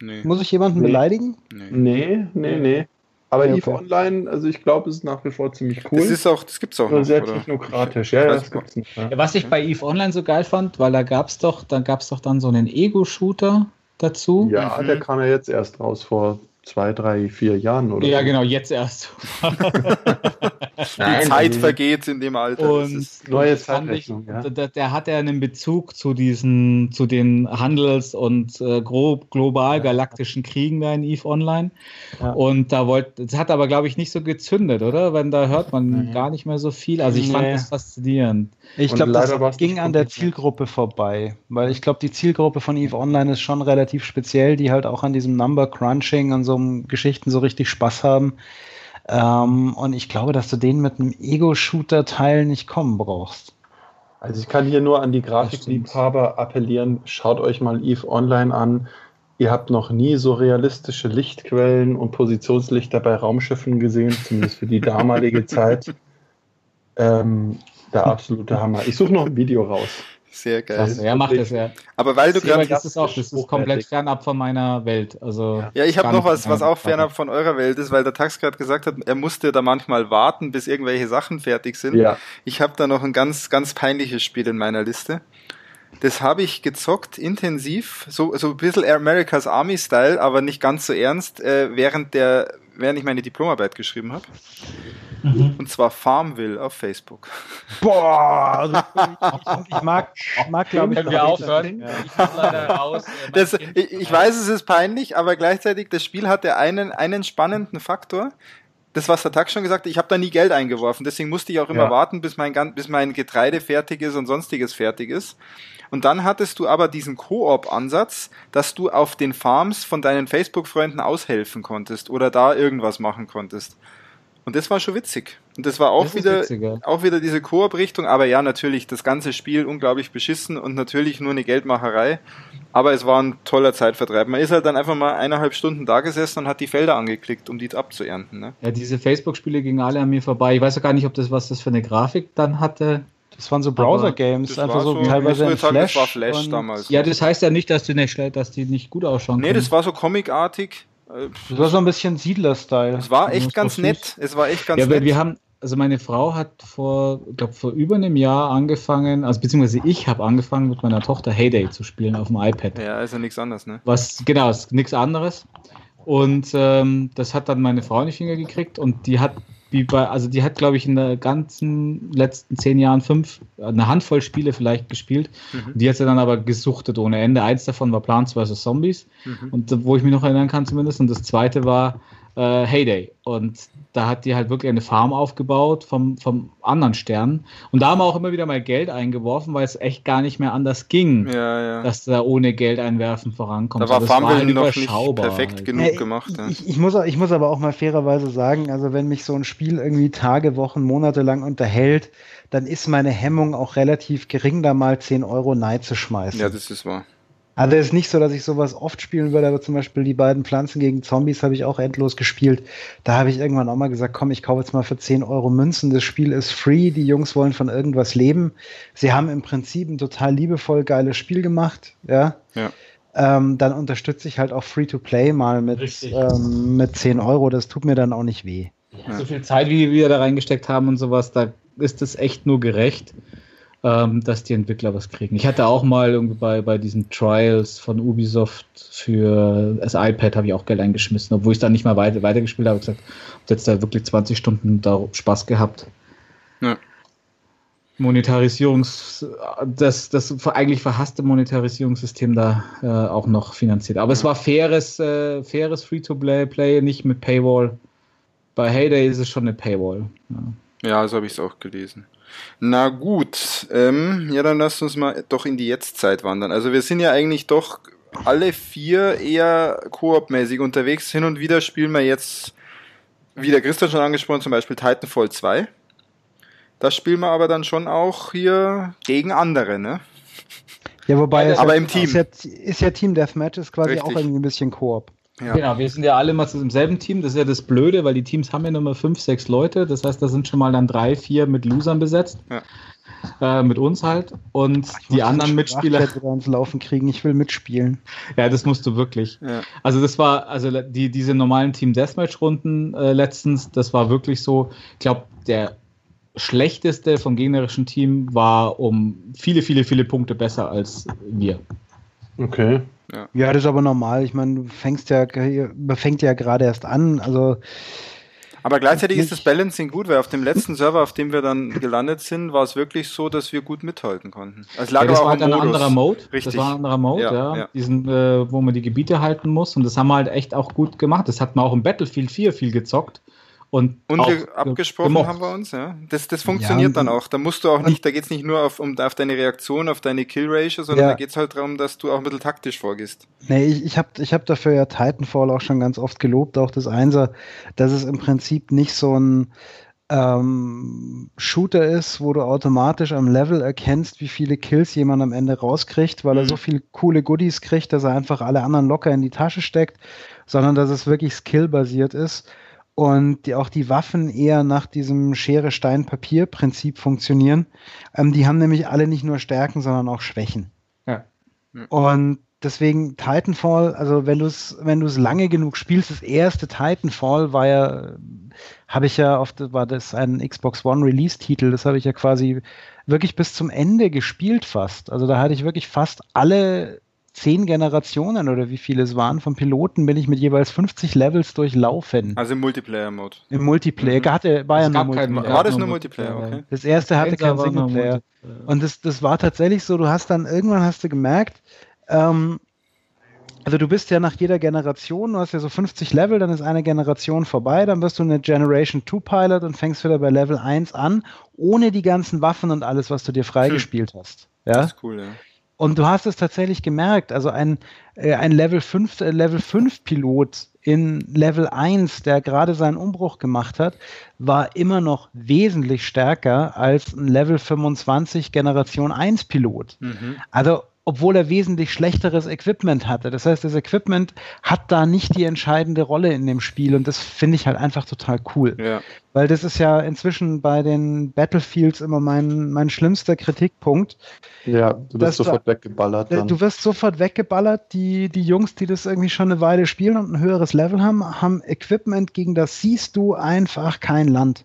Nee, Muss ich jemanden Nee. beleidigen? nee. Nee, nee, nee. Aber Ja, EVE okay. Online, also ich glaube, es ist nach wie vor ziemlich cool. Das ist auch, das gibt's auch Nur noch, sehr oder? technokratisch. Ja, das gibt's noch. Ja. Ja, was ich bei EVE Online so geil fand, weil da gab es doch, dann gab es doch dann so einen Ego-Shooter dazu. Ja, Mhm. der kam ja jetzt erst raus vor zwei, drei, vier Jahren oder Ja, so. genau, jetzt erst. Nein, Die Zeit vergeht in dem Alter. Und neue Zeitrechnung, ja. der, der, hat ja einen Bezug zu diesen, zu den Handels- und äh, global galaktischen Kriegen da in EVE Online. Ja. Und da wollte, das hat aber, glaube ich, nicht so gezündet, oder? Wenn da hört man nee. gar nicht mehr so viel. Also ich nee. fand das faszinierend. Ich glaube, das ging an der Zielgruppe vorbei, weil ich glaube, die Zielgruppe von EVE Online ist schon relativ speziell, die halt auch an diesem Number Crunching und so Geschichten so richtig Spaß haben. Ähm, und ich glaube, dass du den mit einem Ego-Shooter-Teil nicht kommen brauchst. Also ich kann hier nur an die Grafikliebhaber appellieren, schaut euch mal EVE Online an. Ihr habt noch nie so realistische Lichtquellen und Positionslichter bei Raumschiffen gesehen, zumindest für die damalige Zeit. Ähm, der absolute Hammer. Ich suche noch ein Video raus. Sehr geil. Krass, er macht es ja. Aber weil du gerade. Das ist auch, das ist komplett fernab von meiner Welt. Also ja, ich habe noch was, was auch fernab von eurer Welt ist, weil der Tax gerade gesagt hat, er musste da manchmal warten, bis irgendwelche Sachen fertig sind. Ja. Ich habe da noch ein ganz, ganz peinliches Spiel in meiner Liste. Das habe ich gezockt, intensiv, so, so ein bisschen America's Army Style, aber nicht ganz so ernst, äh, während der, während ich meine Diplomarbeit geschrieben habe. Mhm. Und zwar Farmville auf Facebook. Boah, also ich, ich, mag, mag glaube ich, können wir aufhören. Ja. Ich leider raus. Äh, das, ich, ich weiß, es ist peinlich, aber gleichzeitig das Spiel hatte einen einen spannenden Faktor. Das, was der Tag schon gesagt hat, ich habe da nie Geld eingeworfen, deswegen musste ich auch immer ja. warten, bis mein, bis mein Getreide fertig ist und sonstiges fertig ist. Und dann hattest du aber diesen Koop-Ansatz, dass du auf den Farms von deinen Facebook-Freunden aushelfen konntest oder da irgendwas machen konntest. Und das war schon witzig. Und das war auch das wieder, auch wieder diese Koop-Richtung. Aber ja, natürlich, das ganze Spiel unglaublich beschissen und natürlich nur eine Geldmacherei. Aber es war ein toller Zeitvertreib. Man ist halt dann einfach mal eineinhalb Stunden da gesessen und hat die Felder angeklickt, um die abzuernten. Ne? Ja, diese Facebook-Spiele gingen alle an mir vorbei. Ich weiß ja gar nicht, ob das, was das für eine Grafik dann hatte. Das waren so Browser-Games, einfach so, so teilweise in Flash. Das war Flash damals. Ja, das heißt ja nicht, dass die nicht, dass die nicht gut ausschauen. Nee, können. das war so comicartig. Das war so ein bisschen Siedler-Style. Es war echt ganz nett. Es war echt ganz ja, nett. Wir haben, also meine Frau hat vor, glaube vor über einem Jahr angefangen, also beziehungsweise ich habe angefangen mit meiner Tochter Heyday zu spielen auf dem iPad. Ja, ist ja nichts anderes, ne? Was, genau, ist nichts anderes. Und ähm, das hat dann meine Frau nicht hingekriegt und die hat wie bei, also die hat, glaube ich, in den ganzen letzten zehn Jahren fünf, eine Handvoll Spiele vielleicht gespielt. Mhm. Die hat sie dann aber gesuchtet ohne Ende. Eins davon war Plants vs. Zombies. Mhm. Und wo ich mich noch erinnern kann zumindest. Und das zweite war äh, Heyday. Und da hat die halt wirklich eine Farm aufgebaut vom, vom anderen Stern. Und da haben wir auch immer wieder mal Geld eingeworfen, weil es echt gar nicht mehr anders ging, ja, ja. dass da ohne Geld einwerfen vorankommt. Da war also Farmville halt noch nicht perfekt halt. genug ja, gemacht. Ja. Ich, ich, muss, ich muss aber auch mal fairerweise sagen, also wenn mich so ein Spiel irgendwie Tage, Wochen, Monate lang unterhält, dann ist meine Hemmung auch relativ gering, da mal 10 Euro Neid zu schmeißen. Ja, das ist wahr. Also es ist nicht so, dass ich sowas oft spielen würde, aber zum Beispiel die beiden Pflanzen gegen Zombies habe ich auch endlos gespielt. Da habe ich irgendwann auch mal gesagt, komm, ich kaufe jetzt mal für 10 Euro Münzen. Das Spiel ist free, die Jungs wollen von irgendwas leben. Sie haben im Prinzip ein total liebevoll geiles Spiel gemacht, ja. ja. Ähm, dann unterstütze ich halt auch Free-to-Play mal mit, ähm, mit 10 Euro. Das tut mir dann auch nicht weh. Ja. So viel Zeit, wie wir da reingesteckt haben und sowas, da ist es echt nur gerecht ähm, dass die Entwickler was kriegen. Ich hatte auch mal irgendwie bei, bei diesen Trials von Ubisoft für das iPad habe ich auch Geld eingeschmissen, obwohl ich dann nicht mal weiter, weitergespielt habe. Ich gesagt, habe jetzt da wirklich 20 Stunden da Spaß gehabt. Ja. Monetarisierungs, das, das eigentlich verhasste Monetarisierungssystem da äh, auch noch finanziert. Aber ja. es war faires, äh, faires Free-to-Play, nicht mit Paywall. Bei Heyday ist es schon eine Paywall. Ja, ja so habe ich es auch gelesen. Na gut, ähm, ja, dann lasst uns mal doch in die Jetztzeit wandern. Also wir sind ja eigentlich doch alle vier eher koop-mäßig unterwegs. Hin und wieder spielen wir jetzt, wie der Christian schon angesprochen, zum Beispiel Titanfall 2. Das spielen wir aber dann schon auch hier gegen andere, ne? Ja, wobei aber ja, im Team. Ist ja, ist ja Team Deathmatch, ist quasi Richtig. auch irgendwie ein bisschen Koop. Ja. Genau, wir sind ja alle mal im selben Team. Das ist ja das Blöde, weil die Teams haben ja nur mal fünf, sechs Leute. Das heißt, da sind schon mal dann drei, vier mit Losern besetzt. Ja. Äh, mit uns halt. Und Ach, die anderen Mitspieler. Uns laufen kriegen, ich will mitspielen. Ja, das musst du wirklich. Ja. Also, das war, also die, diese normalen Team Deathmatch-Runden äh, letztens, das war wirklich so, ich glaube, der schlechteste vom gegnerischen Team war um viele, viele, viele Punkte besser als wir. Okay. Ja. ja, das ist aber normal. Ich meine, du fängst ja, fängt ja gerade erst an. Also aber gleichzeitig ist das Balancing gut, weil auf dem letzten Server, auf dem wir dann gelandet sind, war es wirklich so, dass wir gut mithalten konnten. Also ja, das war halt ein anderer Mode. Richtig. Das war ein anderer Mode, ja. ja. ja. Diesen, äh, wo man die Gebiete halten muss. Und das haben wir halt echt auch gut gemacht. Das hat man auch im Battlefield 4 viel gezockt. Und, und abgesprochen gemocht. haben wir uns, ja. Das, das funktioniert ja, dann auch. Da musst du auch nicht, da geht es nicht nur auf, um, auf deine Reaktion, auf deine Kill-Ratio, sondern ja. da geht es halt darum, dass du auch ein bisschen taktisch vorgehst. Nee, ich, ich habe ich hab dafür ja Titanfall auch schon ganz oft gelobt, auch das Einser, dass es im Prinzip nicht so ein ähm, Shooter ist, wo du automatisch am Level erkennst, wie viele Kills jemand am Ende rauskriegt, weil mhm. er so viele coole Goodies kriegt, dass er einfach alle anderen locker in die Tasche steckt, sondern dass es wirklich skillbasiert ist und die, auch die Waffen eher nach diesem Schere, Stein, Papier-Prinzip funktionieren. Ähm, die haben nämlich alle nicht nur Stärken, sondern auch Schwächen. Ja. Und deswegen Titanfall, also wenn du es, wenn du es lange genug spielst, das erste Titanfall war ja, habe ich ja oft, war das ein Xbox One Release-Titel, das habe ich ja quasi wirklich bis zum Ende gespielt fast. Also da hatte ich wirklich fast alle zehn Generationen oder wie viele es waren von Piloten bin ich mit jeweils 50 Levels durchlaufen. Also im Multiplayer-Mode. Im Multiplayer. Mhm. Hatte, war ja nur Multiplayer. War das nur Multiplayer? Okay. Das erste hatte keinen Singleplayer. Und das, das war tatsächlich so, du hast dann, irgendwann hast du gemerkt, ähm, also du bist ja nach jeder Generation, du hast ja so 50 Level, dann ist eine Generation vorbei, dann wirst du eine Generation 2 Pilot und fängst wieder bei Level 1 an, ohne die ganzen Waffen und alles, was du dir freigespielt hm. hast. Ja? Das ist cool, ja. Und du hast es tatsächlich gemerkt, also ein, äh, ein Level 5, äh, Level 5 Pilot in Level 1, der gerade seinen Umbruch gemacht hat, war immer noch wesentlich stärker als ein Level 25 Generation 1 Pilot. Mhm. Also obwohl er wesentlich schlechteres Equipment hatte. Das heißt, das Equipment hat da nicht die entscheidende Rolle in dem Spiel und das finde ich halt einfach total cool. Ja. Weil das ist ja inzwischen bei den Battlefields immer mein, mein schlimmster Kritikpunkt. Ja, du wirst sofort du, weggeballert. Dann. Du wirst sofort weggeballert. Die, die Jungs, die das irgendwie schon eine Weile spielen und ein höheres Level haben, haben Equipment, gegen das siehst du einfach kein Land.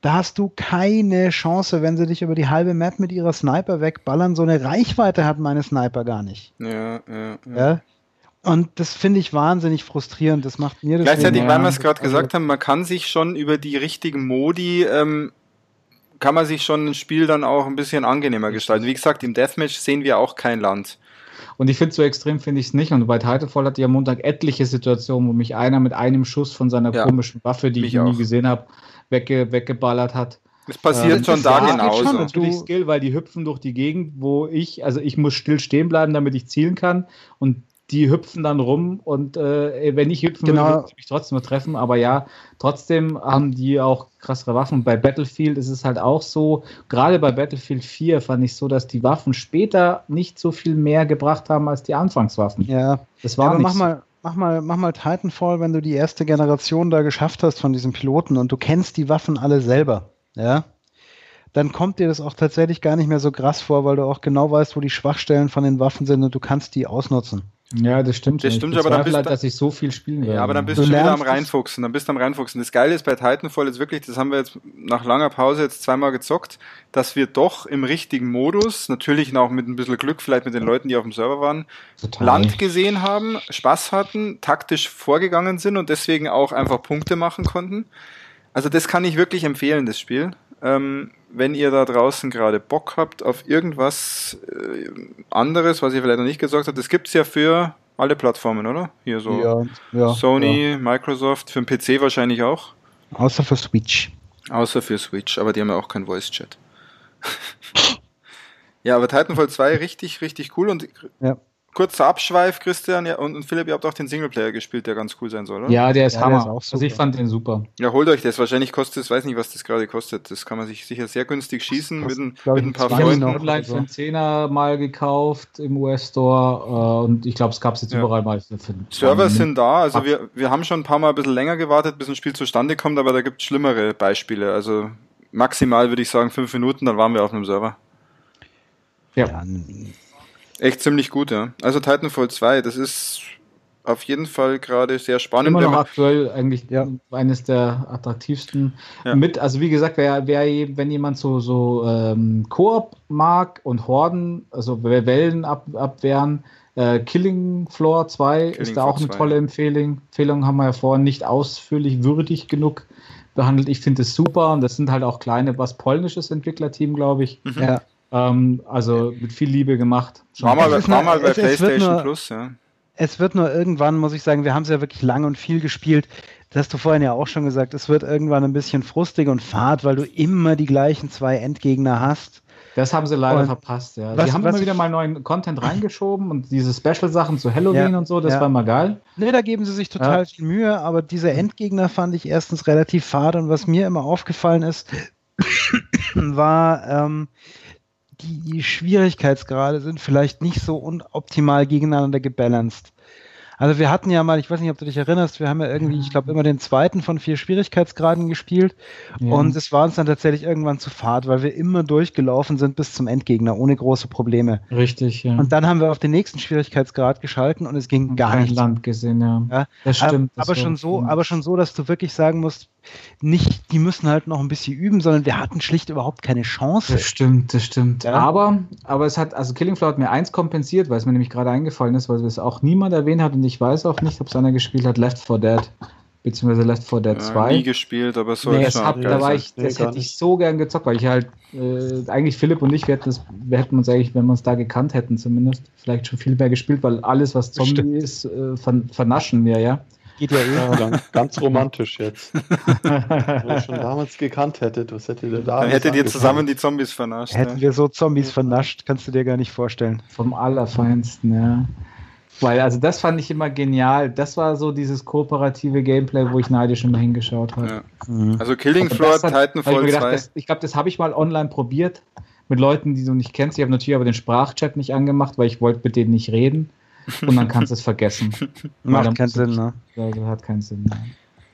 Da hast du keine Chance, wenn sie dich über die halbe Map mit ihrer Sniper wegballern. So eine Reichweite hat meine Sniper gar nicht. Ja, ja, ja. ja? Und das finde ich wahnsinnig frustrierend. Das macht mir das. Gleichzeitig, weil wir es gerade also, gesagt haben, man kann sich schon über die richtigen Modi, ähm, kann man sich schon ein Spiel dann auch ein bisschen angenehmer gestalten. Wie gesagt, im Deathmatch sehen wir auch kein Land. Und ich finde, so extrem finde ich es nicht. Und bei Titanfall hatte ich am Montag etliche Situationen, wo mich einer mit einem Schuss von seiner ja, komischen Waffe, die ich nie gesehen habe, wegge weggeballert hat. Es passiert ähm, schon da genauso. Schon natürlich Skill, weil die hüpfen durch die Gegend, wo ich, also ich muss still stehen bleiben, damit ich zielen kann. Und die hüpfen dann rum und äh, wenn ich hüpfen genau. würde, würde ich mich trotzdem treffen. Aber ja, trotzdem haben die auch krassere Waffen. Bei Battlefield ist es halt auch so, gerade bei Battlefield 4 fand ich so, dass die Waffen später nicht so viel mehr gebracht haben als die Anfangswaffen. Ja, das war ja, aber mach so. mal, mach mal, mach mal Titanfall, wenn du die erste Generation da geschafft hast von diesen Piloten und du kennst die Waffen alle selber, ja, dann kommt dir das auch tatsächlich gar nicht mehr so krass vor, weil du auch genau weißt, wo die Schwachstellen von den Waffen sind und du kannst die ausnutzen. Ja, das stimmt. Das stimmt, aber dann bist halt, dass ich so viel spielen werde. Ja, aber dann bist du, du wieder am reinfuchsen. Dann bist du am reinfuchsen. Das Geile ist bei Titanfall jetzt wirklich, das haben wir jetzt nach langer Pause jetzt zweimal gezockt, dass wir doch im richtigen Modus, natürlich auch mit ein bisschen Glück, vielleicht mit den Leuten, die auf dem Server waren, Total. Land gesehen haben, Spaß hatten, taktisch vorgegangen sind und deswegen auch einfach Punkte machen konnten. Also das kann ich wirklich empfehlen, das Spiel. Ähm, wenn ihr da draußen gerade Bock habt auf irgendwas äh, anderes, was ihr vielleicht noch nicht gesagt habt, das gibt es ja für alle Plattformen, oder? Hier so ja, ja, Sony, ja. Microsoft, für den PC wahrscheinlich auch. Außer für Switch. Außer für Switch, aber die haben ja auch kein Voice Chat. ja, aber Titanfall 2 richtig, richtig cool und ja kurzer Abschweif, Christian ja, und, und, Philipp, ihr habt auch den Singleplayer gespielt, der ganz cool sein soll, oder? Ja, der ist ja, Hammer. Der ist also ich fand den super. Ja, holt euch das. Wahrscheinlich kostet es, weiß nicht, was das gerade kostet. Das kann man sich sicher sehr günstig schießen mit, ein, mit ein paar Freunden. Ich habe online für einen Zehner mal gekauft im US-Store äh, und ich glaube, es gab es jetzt ja. überall mal. Server sind da, also wir, wir haben schon ein paar Mal ein bisschen länger gewartet, bis ein Spiel zustande kommt, aber da gibt es schlimmere Beispiele. Also maximal würde ich sagen fünf Minuten, dann waren wir auf einem Server. Ja. Echt ziemlich gut, ja. Also Titanfall 2, das ist auf jeden Fall gerade sehr spannend. Immer noch aktuell eigentlich ja. eines der attraktivsten. Ja. Mit, also wie gesagt, wer, wer, wenn jemand so, so ähm, Koop mag und Horden, also Wellen ab, abwehren, äh, Killing Floor 2 Killing ist da auch eine 2. tolle Empfehlung. Empfehlung haben wir ja vorhin nicht ausführlich würdig genug behandelt. Ich finde es super und das sind halt auch kleine, was polnisches Entwicklerteam, glaube ich. Mhm. Ja. Ähm, also mit viel Liebe gemacht. War mal, war mal bei es, PlayStation nur, Plus, ja. Es wird nur irgendwann, muss ich sagen, wir haben es ja wirklich lang und viel gespielt. Das hast du vorhin ja auch schon gesagt, es wird irgendwann ein bisschen frustig und fad, weil du immer die gleichen zwei Endgegner hast. Das haben sie leider und verpasst, ja. Was, sie haben immer wieder mal neuen Content reingeschoben und diese Special-Sachen zu Halloween ja, und so, das ja. war mal geil. Nee, da geben sie sich total ja. viel Mühe, aber diese Endgegner fand ich erstens relativ fad und was mir immer aufgefallen ist, war, ähm, die Schwierigkeitsgrade sind vielleicht nicht so optimal gegeneinander gebalanced. Also wir hatten ja mal, ich weiß nicht, ob du dich erinnerst, wir haben ja irgendwie, ich glaube, immer den zweiten von vier Schwierigkeitsgraden gespielt ja. und es war uns dann tatsächlich irgendwann zu fad, weil wir immer durchgelaufen sind bis zum Endgegner ohne große Probleme. Richtig, ja. Und dann haben wir auf den nächsten Schwierigkeitsgrad geschalten und es ging gar nicht. Land gesehen, ja. ja. Das stimmt. Aber, das aber schon so, aber schon so, dass du wirklich sagen musst, nicht, die müssen halt noch ein bisschen üben, sondern wir hatten schlicht überhaupt keine Chance. Das stimmt, das stimmt. Ja. Aber, aber es hat, also Killing Floor hat mir eins kompensiert, weil es mir nämlich gerade eingefallen ist, weil es auch niemand erwähnt hat und ich weiß auch nicht, ob es einer gespielt hat, Left 4 Dead. Beziehungsweise Left 4 Dead 2. Ja, nie gespielt, aber so nee, schon. Hab, da war ich, das hätte ich so gern gezockt, weil ich halt, äh, eigentlich Philipp und ich, wir hätten, das, wir hätten uns eigentlich, wenn wir uns da gekannt hätten zumindest, vielleicht schon viel mehr gespielt, weil alles, was Zombie Stimmt. ist, äh, vernaschen wir, ja. Geht ja eh. Ganz, ganz romantisch jetzt. Wenn ihr schon damals gekannt hättet, was hättet ihr da? Dann hättet ihr zusammen die Zombies vernascht. Hätten ne? wir so Zombies vernascht, kannst du dir gar nicht vorstellen. Vom Allerfeinsten, ja. Weil, also das fand ich immer genial. Das war so dieses kooperative Gameplay, wo ich neidisch immer hingeschaut habe. Ja. Mhm. Also Killing Floor, Titanfall ich 2. Das, ich glaube, das habe ich mal online probiert mit Leuten, die du nicht kennst. Ich habe natürlich aber den Sprachchat nicht angemacht, weil ich wollte mit denen nicht reden und dann kannst du es vergessen. Macht keinen Sinn, ne? Also hat keinen Sinn. Ne?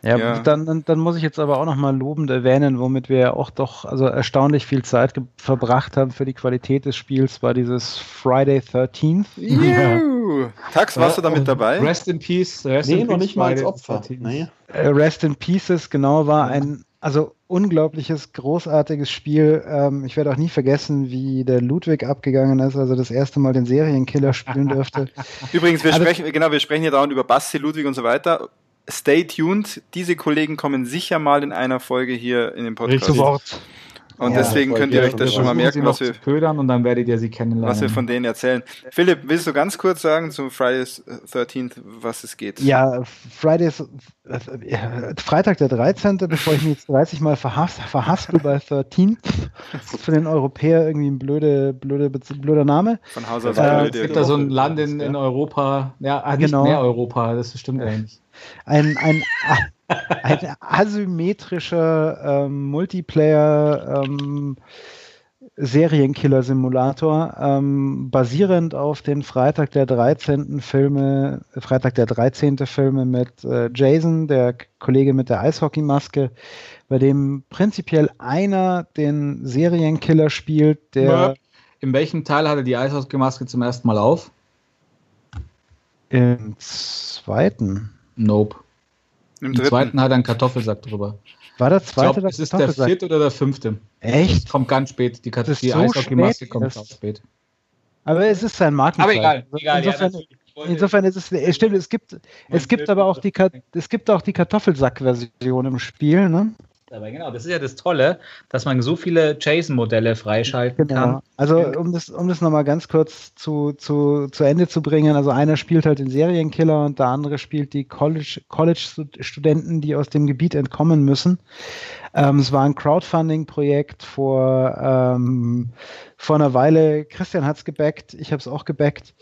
Ja, ja, Dann, dann muss ich jetzt aber auch nochmal lobend erwähnen, womit wir auch doch also erstaunlich viel Zeit verbracht haben für die Qualität des Spiels, war dieses Friday 13th. Ja. Tax, warst du damit dabei? Rest in Peace. Rest nee, in noch nicht mal als Opfer. Nee. Äh, Rest in Pieces, genau, war ein also unglaubliches, großartiges Spiel. Ähm, ich werde auch nie vergessen, wie der Ludwig abgegangen ist, also das erste Mal den Serienkiller spielen durfte. Übrigens, wir also, sprechen, genau, wir sprechen hier dauernd über Basti, Ludwig und so weiter. Stay tuned. Diese Kollegen kommen sicher mal in einer Folge hier in den Podcast. Zu Wort. Und ja, deswegen könnt ihr euch das schon mal merken, was wir, ködern und dann werdet ihr sie kennenlernen. was wir von denen erzählen. Philipp, willst du ganz kurz sagen zum Fridays 13th, was es geht? Ja, Fridays, äh, Freitag der 13., bevor ich mich jetzt 30 Mal verhas verhaspel bei 13th, ist für den Europäer irgendwie ein blöde, blöde, blöder Name. Von Haus aus äh, Es gibt da so ein Land in, in Europa, ja, nicht genau. mehr Europa, das stimmt eigentlich. Ein, ein, ein asymmetrischer ähm, Multiplayer ähm, Serienkiller-Simulator, ähm, basierend auf den Freitag der 13. Filme, Freitag der 13. Filme mit äh, Jason, der Kollege mit der Eishockeymaske, bei dem prinzipiell einer den Serienkiller spielt, der. In welchem Teil hatte die Eishockeymaske zum ersten Mal auf? Im zweiten. Nope. Im, Im zweiten hat er einen Kartoffelsack drüber. War der zweite? Ich glaub, ist es der vierte oder der fünfte? Echt? Kommt ganz spät. Die, Kat die so Eishockey-Maske kommt auch spät. Aber es ist sein Markenzeichen. Aber egal. egal insofern, ja, insofern ist es, es stimmt, es gibt, es gibt aber auch die, es gibt auch die Kartoffelsack-Version im Spiel, ne? Dabei. Genau, das ist ja das Tolle, dass man so viele JSON-Modelle freischalten genau. kann. Also um das, um das nochmal ganz kurz zu, zu, zu Ende zu bringen, also einer spielt halt den Serienkiller und der andere spielt die College-Studenten, College die aus dem Gebiet entkommen müssen. Ähm, es war ein Crowdfunding-Projekt vor, ähm, vor einer Weile. Christian hat es gebackt, ich habe es auch gebackt.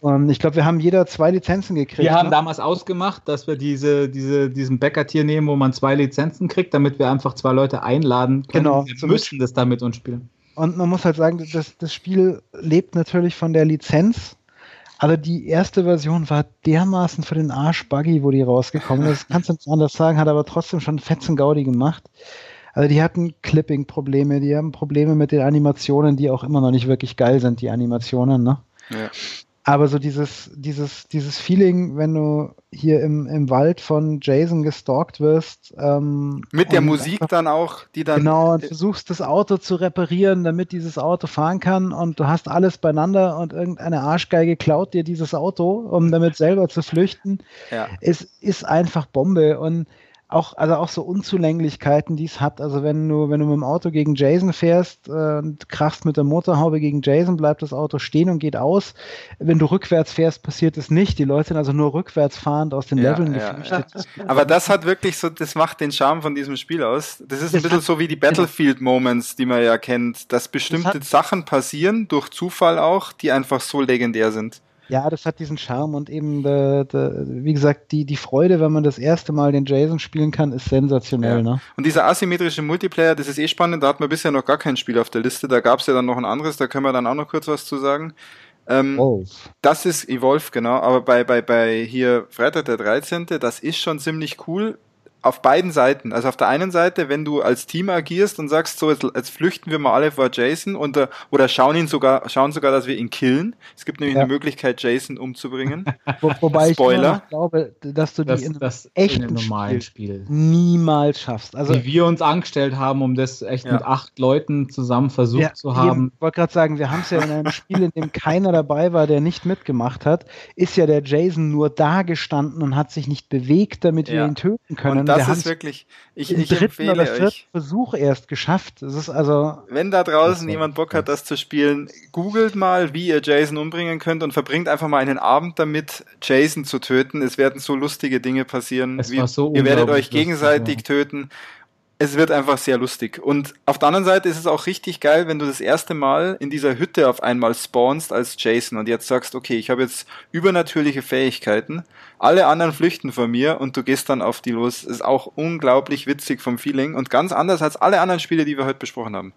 Und ich glaube, wir haben jeder zwei Lizenzen gekriegt. Wir haben ne? damals ausgemacht, dass wir diese, diese, diesen Bäcker-Tier nehmen, wo man zwei Lizenzen kriegt, damit wir einfach zwei Leute einladen können. Genau. Wir müssen das da mit uns spielen. Und man muss halt sagen, das, das Spiel lebt natürlich von der Lizenz. Aber die erste Version war dermaßen für den Arsch buggy, wo die rausgekommen ist. Kannst du nicht anders sagen, hat aber trotzdem schon fetzen Gaudi gemacht. Also die hatten Clipping-Probleme, die haben Probleme mit den Animationen, die auch immer noch nicht wirklich geil sind, die Animationen, ne? Ja. Aber so dieses, dieses, dieses Feeling, wenn du hier im, im Wald von Jason gestalkt wirst. Ähm, Mit der Musik einfach, dann auch, die dann. Genau, und versuchst das Auto zu reparieren, damit dieses Auto fahren kann und du hast alles beieinander und irgendeine Arschgeige klaut dir dieses Auto, um damit selber zu flüchten. Ja. Es ist einfach Bombe und auch, also auch so Unzulänglichkeiten, die es hat. Also wenn du, wenn du mit dem Auto gegen Jason fährst äh, und krachst mit der Motorhaube gegen Jason, bleibt das Auto stehen und geht aus. Wenn du rückwärts fährst, passiert es nicht. Die Leute sind also nur rückwärts fahrend aus den ja, Leveln ja, geflüchtet. Ja. Aber das hat wirklich so, das macht den Charme von diesem Spiel aus. Das ist ein das bisschen so wie die Battlefield-Moments, die man ja kennt, dass bestimmte das Sachen passieren, durch Zufall auch, die einfach so legendär sind. Ja, das hat diesen Charme und eben, de, de, wie gesagt, die, die Freude, wenn man das erste Mal den Jason spielen kann, ist sensationell. Ja. Ne? Und dieser asymmetrische Multiplayer, das ist eh spannend, da hat man bisher noch gar kein Spiel auf der Liste, da gab es ja dann noch ein anderes, da können wir dann auch noch kurz was zu sagen. Ähm, das ist Evolve, genau, aber bei, bei, bei hier Freitag der 13., das ist schon ziemlich cool, auf beiden Seiten. Also auf der einen Seite, wenn du als Team agierst und sagst, so jetzt, jetzt flüchten wir mal alle vor Jason und, äh, oder schauen ihn sogar, schauen sogar, dass wir ihn killen. Es gibt nämlich ja. eine Möglichkeit, Jason umzubringen. Wo, wobei Spoiler. ich glaube, dass du das, die in das echten in normalen Spiel, Spiel, niemals schaffst. Also wie wir uns angestellt haben, um das echt ja. mit acht Leuten zusammen versucht ja, zu haben. Ich wollte gerade sagen, wir haben es ja in einem Spiel, in dem keiner dabei war, der nicht mitgemacht hat, ist ja der Jason nur da gestanden und hat sich nicht bewegt, damit wir ihn töten können das ist wirklich, ich, ich empfehle oder euch. Versuch erst geschafft. Es ist also. Wenn da draußen jemand Bock hat, das zu spielen, googelt mal, wie ihr Jason umbringen könnt und verbringt einfach mal einen Abend damit, Jason zu töten. Es werden so lustige Dinge passieren. Wie, so ihr werdet euch gegenseitig lustig, ja. töten es wird einfach sehr lustig. Und auf der anderen Seite ist es auch richtig geil, wenn du das erste Mal in dieser Hütte auf einmal spawnst als Jason und jetzt sagst, okay, ich habe jetzt übernatürliche Fähigkeiten, alle anderen flüchten von mir und du gehst dann auf die los. Das ist auch unglaublich witzig vom Feeling und ganz anders als alle anderen Spiele, die wir heute besprochen haben.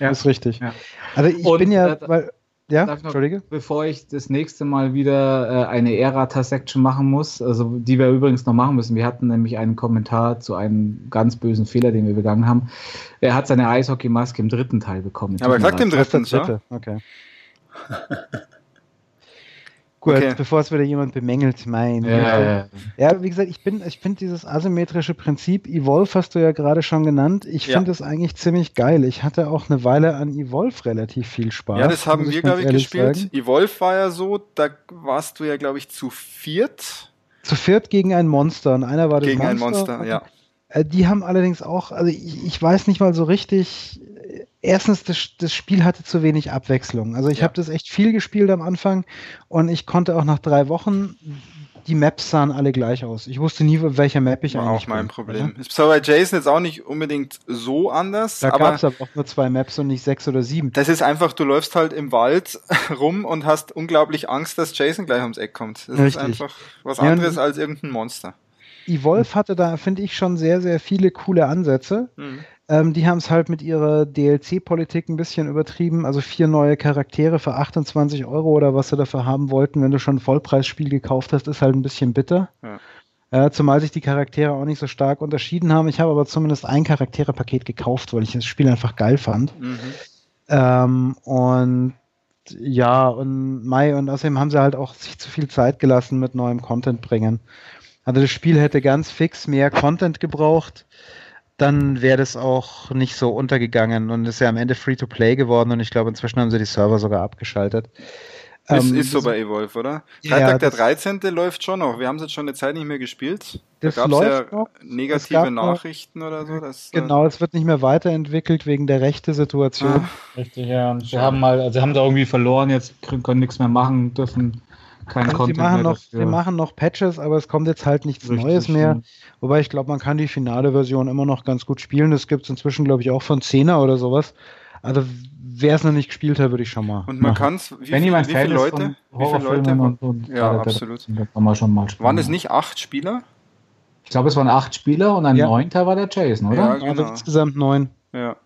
Ja, ist richtig. Ja. Also ich und, bin ja, äh, weil, ja, noch, Entschuldige. Bevor ich das nächste Mal wieder äh, eine Errata-Section machen muss, also die wir übrigens noch machen müssen. Wir hatten nämlich einen Kommentar zu einem ganz bösen Fehler, den wir begangen haben. Er hat seine Eishockey-Maske im dritten Teil bekommen. Aber er sagt im dritten, ja? Okay. Gut, okay. bevor es wieder jemand bemängelt, mein. Ja, ja, ja. wie gesagt, ich bin, ich finde dieses asymmetrische Prinzip, Evolve hast du ja gerade schon genannt. Ich finde es eigentlich ziemlich geil. Ich hatte auch eine Weile an Evolve relativ viel Spaß. Ja, das haben wir, glaube ich, gespielt. Sagen. Evolve war ja so, da warst du ja, glaube ich, zu viert. Zu viert gegen ein Monster und einer war das gegen Monster. Gegen ein Monster, ja. Äh, die haben allerdings auch, also ich, ich weiß nicht mal so richtig, erstens, das, das Spiel hatte zu wenig Abwechslung. Also ich ja. habe das echt viel gespielt am Anfang und ich konnte auch nach drei Wochen die Maps sahen alle gleich aus. Ich wusste nie, welcher Map ich War eigentlich auch mein bin, Problem. Oder? Ist bei Jason jetzt auch nicht unbedingt so anders. Da gab es aber auch nur zwei Maps und nicht sechs oder sieben. Das ist einfach, du läufst halt im Wald rum und hast unglaublich Angst, dass Jason gleich ums Eck kommt. Das Richtig. ist einfach was anderes ja, als irgendein Monster. Evolve hatte da, finde ich, schon sehr, sehr viele coole Ansätze. Mhm. Ähm, die haben es halt mit ihrer DLC-Politik ein bisschen übertrieben. Also vier neue Charaktere für 28 Euro oder was sie dafür haben wollten, wenn du schon ein Vollpreisspiel gekauft hast, ist halt ein bisschen bitter. Ja. Äh, zumal sich die Charaktere auch nicht so stark unterschieden haben. Ich habe aber zumindest ein Charakterepaket gekauft, weil ich das Spiel einfach geil fand. Mhm. Ähm, und ja, und Mai und außerdem haben sie halt auch sich zu viel Zeit gelassen mit neuem Content bringen. Also das Spiel hätte ganz fix mehr Content gebraucht dann wäre das auch nicht so untergegangen und ist ja am Ende Free-to-Play geworden und ich glaube, inzwischen haben sie die Server sogar abgeschaltet. Ist, ähm, ist so bei Evolve, oder? Freitag ja, der 13. läuft schon noch. Wir haben es jetzt schon eine Zeit nicht mehr gespielt. Da gab es ja noch. negative Nachrichten noch, oder so. Dass, äh, genau, es wird nicht mehr weiterentwickelt wegen der rechte Situation. Ah. Richtig, ja. Und sie haben mal, also sie haben da irgendwie verloren, jetzt können, können nichts mehr machen, dürfen kein also Content sie machen noch, dafür. Wir machen noch Patches, aber es kommt jetzt halt nichts Richtig, Neues mehr. Stimmt. Wobei ich glaube, man kann die finale Version immer noch ganz gut spielen. Das gibt es inzwischen, glaube ich, auch von 10er oder sowas. Also wer es noch nicht gespielt hat, würde ich schon mal. Und man kann es, wie, Wenn jemand wie viele Leute? Wie viele Leute? Und ja, absolut. kann man schon mal spielen. Waren es nicht acht Spieler? Ich glaube, es waren acht Spieler und ein ja. neunter war der Jason, oder? Ja, genau. Also insgesamt neun. Ja.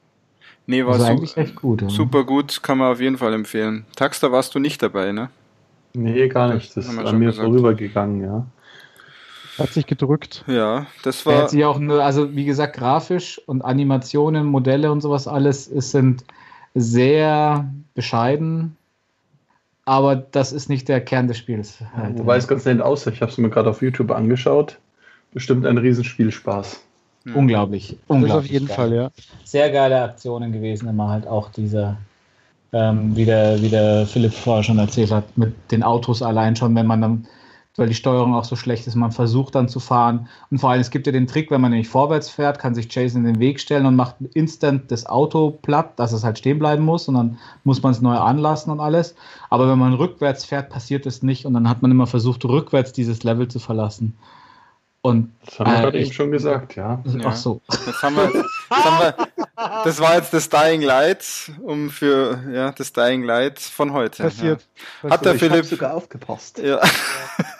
Nee, war also eigentlich echt gut. Ja. Super gut, kann man auf jeden Fall empfehlen. Taxter warst du nicht dabei, ne? Nee, gar nicht. Das ist an mir gesagt. vorübergegangen, ja. Hat sich gedrückt. Ja, das war. Hat sich auch nur, also wie gesagt, grafisch und Animationen, Modelle und sowas alles, es sind sehr bescheiden. aber das ist nicht der Kern des Spiels. Halt. Wobei es ganz nett aussieht. Ich habe es mir gerade auf YouTube angeschaut. Bestimmt ein Riesenspielspaß. Unglaublich. Unglaublich. Das auf jeden geil. Fall, ja. Sehr geile Aktionen gewesen, immer halt auch dieser, ähm, wie, der, wie der Philipp vorher schon erzählt hat, mit den Autos allein schon, wenn man dann weil die Steuerung auch so schlecht ist. Man versucht dann zu fahren. Und vor allem, es gibt ja den Trick, wenn man nämlich vorwärts fährt, kann sich Jason in den Weg stellen und macht instant das Auto platt, dass es halt stehen bleiben muss und dann muss man es neu anlassen und alles. Aber wenn man rückwärts fährt, passiert es nicht und dann hat man immer versucht, rückwärts dieses Level zu verlassen. Und, das haben wir äh, gerade eben schon gesagt, ja. Ach so. Das, haben wir, das, haben wir, das war jetzt das Dying Light, um für ja, das Dying Light von heute. Passiert. Ja. Hat der ich Philipp sogar aufgepasst. Ja.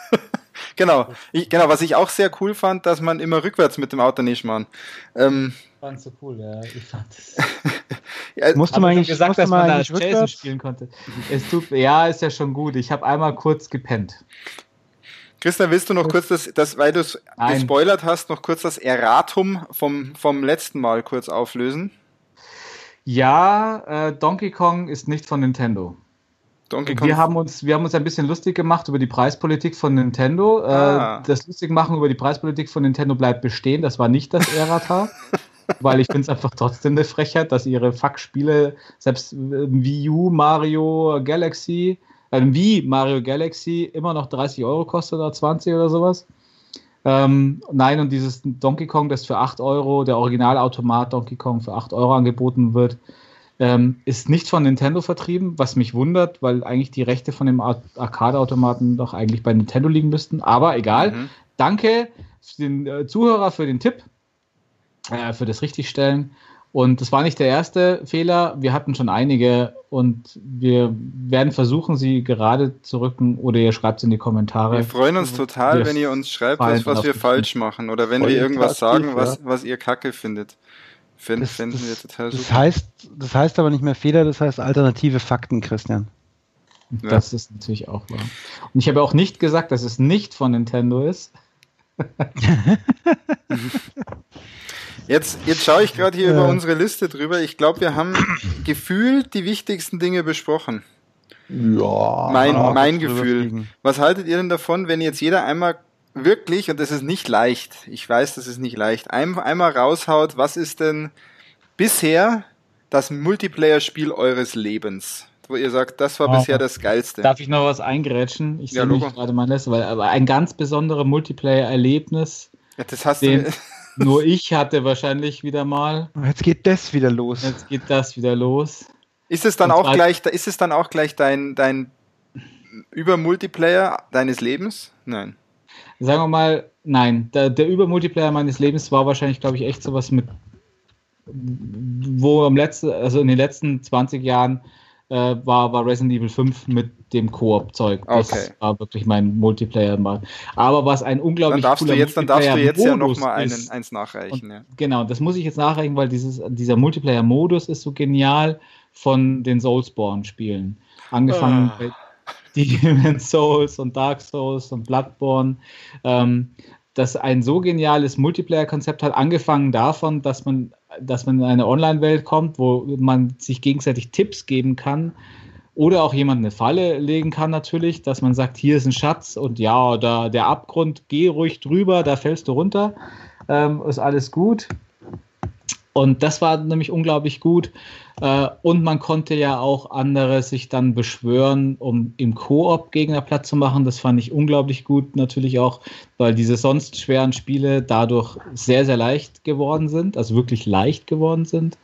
genau. Ich, genau, was ich auch sehr cool fand, dass man immer rückwärts mit dem Auto nicht machen. Ähm, fand so cool, ja. Ich fand das. ja, musste man eigentlich gesagt, dass man da Jason spielen konnte. Es tut, ja, ist ja schon gut. Ich habe einmal kurz gepennt. Christian, willst du noch kurz das, das weil du es gespoilert hast, noch kurz das Erratum vom, vom letzten Mal kurz auflösen? Ja, äh, Donkey Kong ist nicht von Nintendo. Donkey Kong. Wir haben, uns, wir haben uns ein bisschen lustig gemacht über die Preispolitik von Nintendo. Äh, ah. Äh, das Lustigmachen über die Preispolitik von Nintendo bleibt bestehen. Das war nicht das Errata. weil ich finde es einfach trotzdem eine Frechheit, dass ihre Fuck-Spiele, selbst äh, Wii U, Mario, Galaxy, ähm, wie Mario Galaxy immer noch 30 Euro kostet oder 20 oder sowas. Ähm, nein, und dieses Donkey Kong, das für 8 Euro, der Originalautomat Donkey Kong für 8 Euro angeboten wird, ähm, ist nicht von Nintendo vertrieben, was mich wundert, weil eigentlich die Rechte von dem Arcade-Automaten doch eigentlich bei Nintendo liegen müssten. Aber egal. Mhm. Danke den äh, Zuhörer für den Tipp, äh, für das Richtigstellen. Und das war nicht der erste Fehler. Wir hatten schon einige und wir werden versuchen, sie gerade zu rücken oder ihr schreibt es in die Kommentare. Wir freuen uns total, wir wenn ihr uns schreibt, was, was wir falsch machen oder wenn wir irgendwas sagen, was, was ihr kacke findet. Find, das, finden das, wir total super. Das heißt, das heißt aber nicht mehr Fehler, das heißt alternative Fakten, Christian. Ja. Das ist natürlich auch wahr. Und ich habe auch nicht gesagt, dass es nicht von Nintendo ist. Jetzt, jetzt schaue ich gerade hier ja. über unsere Liste drüber. Ich glaube, wir haben gefühlt die wichtigsten Dinge besprochen. Ja. Mein, mein Gefühl. Was haltet ihr denn davon, wenn jetzt jeder einmal wirklich, und das ist nicht leicht, ich weiß, das ist nicht leicht, ein, einmal raushaut, was ist denn bisher das Multiplayer-Spiel eures Lebens? Wo ihr sagt, das war oh, bisher das Geilste. Darf ich noch was eingrätschen? Ich ja, sehe mich gerade mal Liste, weil aber ein ganz besonderes Multiplayer-Erlebnis. Ja, das hast den, du. Nur ich hatte wahrscheinlich wieder mal. Jetzt geht das wieder los. Jetzt geht das wieder los. Ist es dann auch gleich, ist es dann auch gleich dein, dein Über-Multiplayer deines Lebens? Nein. Sagen wir mal, nein. Der, der Über-Multiplayer meines Lebens war wahrscheinlich, glaube ich, echt sowas mit, wo am letzten, also in den letzten 20 Jahren äh, war, war Resident Evil 5 mit dem Koop-Zeug. Das okay. war wirklich mein Multiplayer mal. Aber was ein unglaublich dann darfst du jetzt, Dann darfst du jetzt ja nochmal eins nachreichen. Ja. Genau, das muss ich jetzt nachreichen, weil dieses, dieser Multiplayer-Modus ist so genial von den Soulsborne-Spielen. Angefangen ah. bei Demon's Souls und Dark Souls und Bloodborne. Ähm, das ein so geniales Multiplayer-Konzept hat, angefangen davon, dass man dass man in eine Online-Welt kommt, wo man sich gegenseitig Tipps geben kann oder auch jemand eine Falle legen kann natürlich, dass man sagt, hier ist ein Schatz und ja, da der Abgrund, geh ruhig drüber, da fällst du runter, ähm, ist alles gut. Und das war nämlich unglaublich gut. Äh, und man konnte ja auch andere sich dann beschwören, um im Koop Gegner platt zu machen. Das fand ich unglaublich gut, natürlich auch, weil diese sonst schweren Spiele dadurch sehr, sehr leicht geworden sind, also wirklich leicht geworden sind.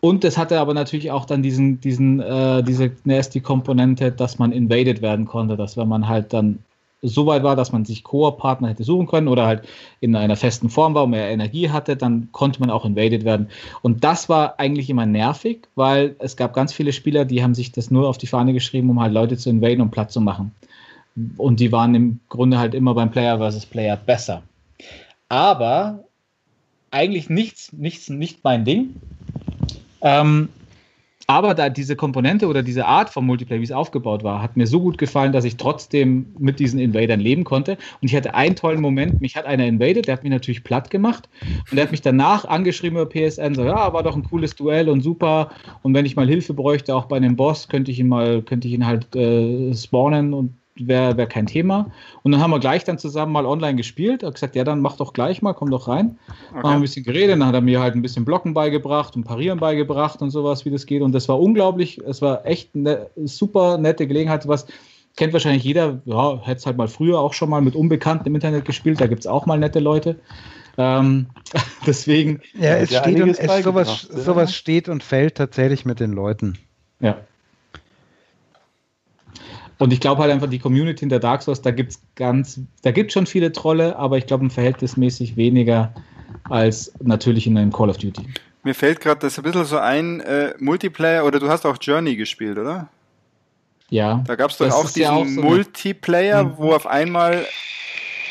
Und es hatte aber natürlich auch dann diesen, diesen, äh, diese Nasty-Komponente, dass man invaded werden konnte, dass wenn man halt dann so weit war, dass man sich Koop-Partner hätte suchen können oder halt in einer festen Form war und mehr Energie hatte, dann konnte man auch invaded werden. Und das war eigentlich immer nervig, weil es gab ganz viele Spieler, die haben sich das nur auf die Fahne geschrieben, um halt Leute zu invaden und Platz zu machen. Und die waren im Grunde halt immer beim Player versus Player besser. Aber eigentlich nichts, nichts, nicht mein Ding. Ähm, aber da diese Komponente oder diese Art vom Multiplayer, wie es aufgebaut war, hat mir so gut gefallen, dass ich trotzdem mit diesen Invadern leben konnte. Und ich hatte einen tollen Moment, mich hat einer invaded, der hat mich natürlich platt gemacht und der hat mich danach angeschrieben über PSN, so, ja, war doch ein cooles Duell und super. Und wenn ich mal Hilfe bräuchte, auch bei einem Boss, könnte ich ihn mal, könnte ich ihn halt äh, spawnen und wäre wär kein Thema. Und dann haben wir gleich dann zusammen mal online gespielt. Er hat gesagt, ja, dann mach doch gleich mal, komm doch rein. Okay. Haben ein bisschen geredet, dann hat er mir halt ein bisschen Blocken beigebracht und Parieren beigebracht und sowas, wie das geht. Und das war unglaublich, es war echt eine super nette Gelegenheit, was kennt wahrscheinlich jeder, ja, hätte es halt mal früher auch schon mal mit Unbekannten im Internet gespielt, da gibt es auch mal nette Leute. Ähm, deswegen. Ja, es, steht und, es sowas, sowas steht und fällt tatsächlich mit den Leuten. Ja. Und ich glaube halt einfach, die Community in der Dark Souls, da gibt es ganz, da gibt schon viele Trolle, aber ich glaube verhältnismäßig weniger als natürlich in einem Call of Duty. Mir fällt gerade das ein bisschen so ein, äh, Multiplayer, oder du hast auch Journey gespielt, oder? Ja. Da gab es doch auch diesen ja auch so Multiplayer, mhm. wo auf einmal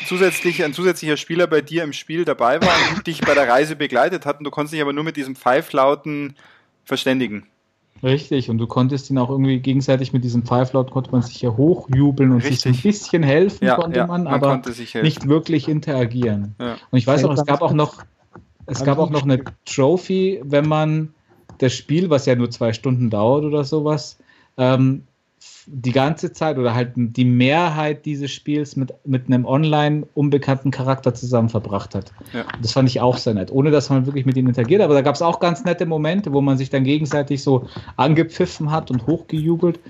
zusätzlich ein zusätzlicher Spieler bei dir im Spiel dabei war und dich bei der Reise begleitet hat und du konntest dich aber nur mit diesem Pfeiflauten verständigen. Richtig, und du konntest ihn auch irgendwie gegenseitig mit diesem Pfeiflaut konnte man sich ja hochjubeln und Richtig. sich ein bisschen helfen ja, konnte ja, man, man, aber nicht wirklich interagieren. Ja. Und ich weiß auch, es gab auch noch, es gab auch noch eine Trophy, wenn man das Spiel, was ja nur zwei Stunden dauert oder sowas, ähm, die ganze Zeit oder halt die Mehrheit dieses Spiels mit, mit einem online unbekannten Charakter zusammen verbracht hat. Ja. Das fand ich auch sehr nett, ohne dass man wirklich mit ihm interagiert. Aber da gab es auch ganz nette Momente, wo man sich dann gegenseitig so angepfiffen hat und hochgejubelt.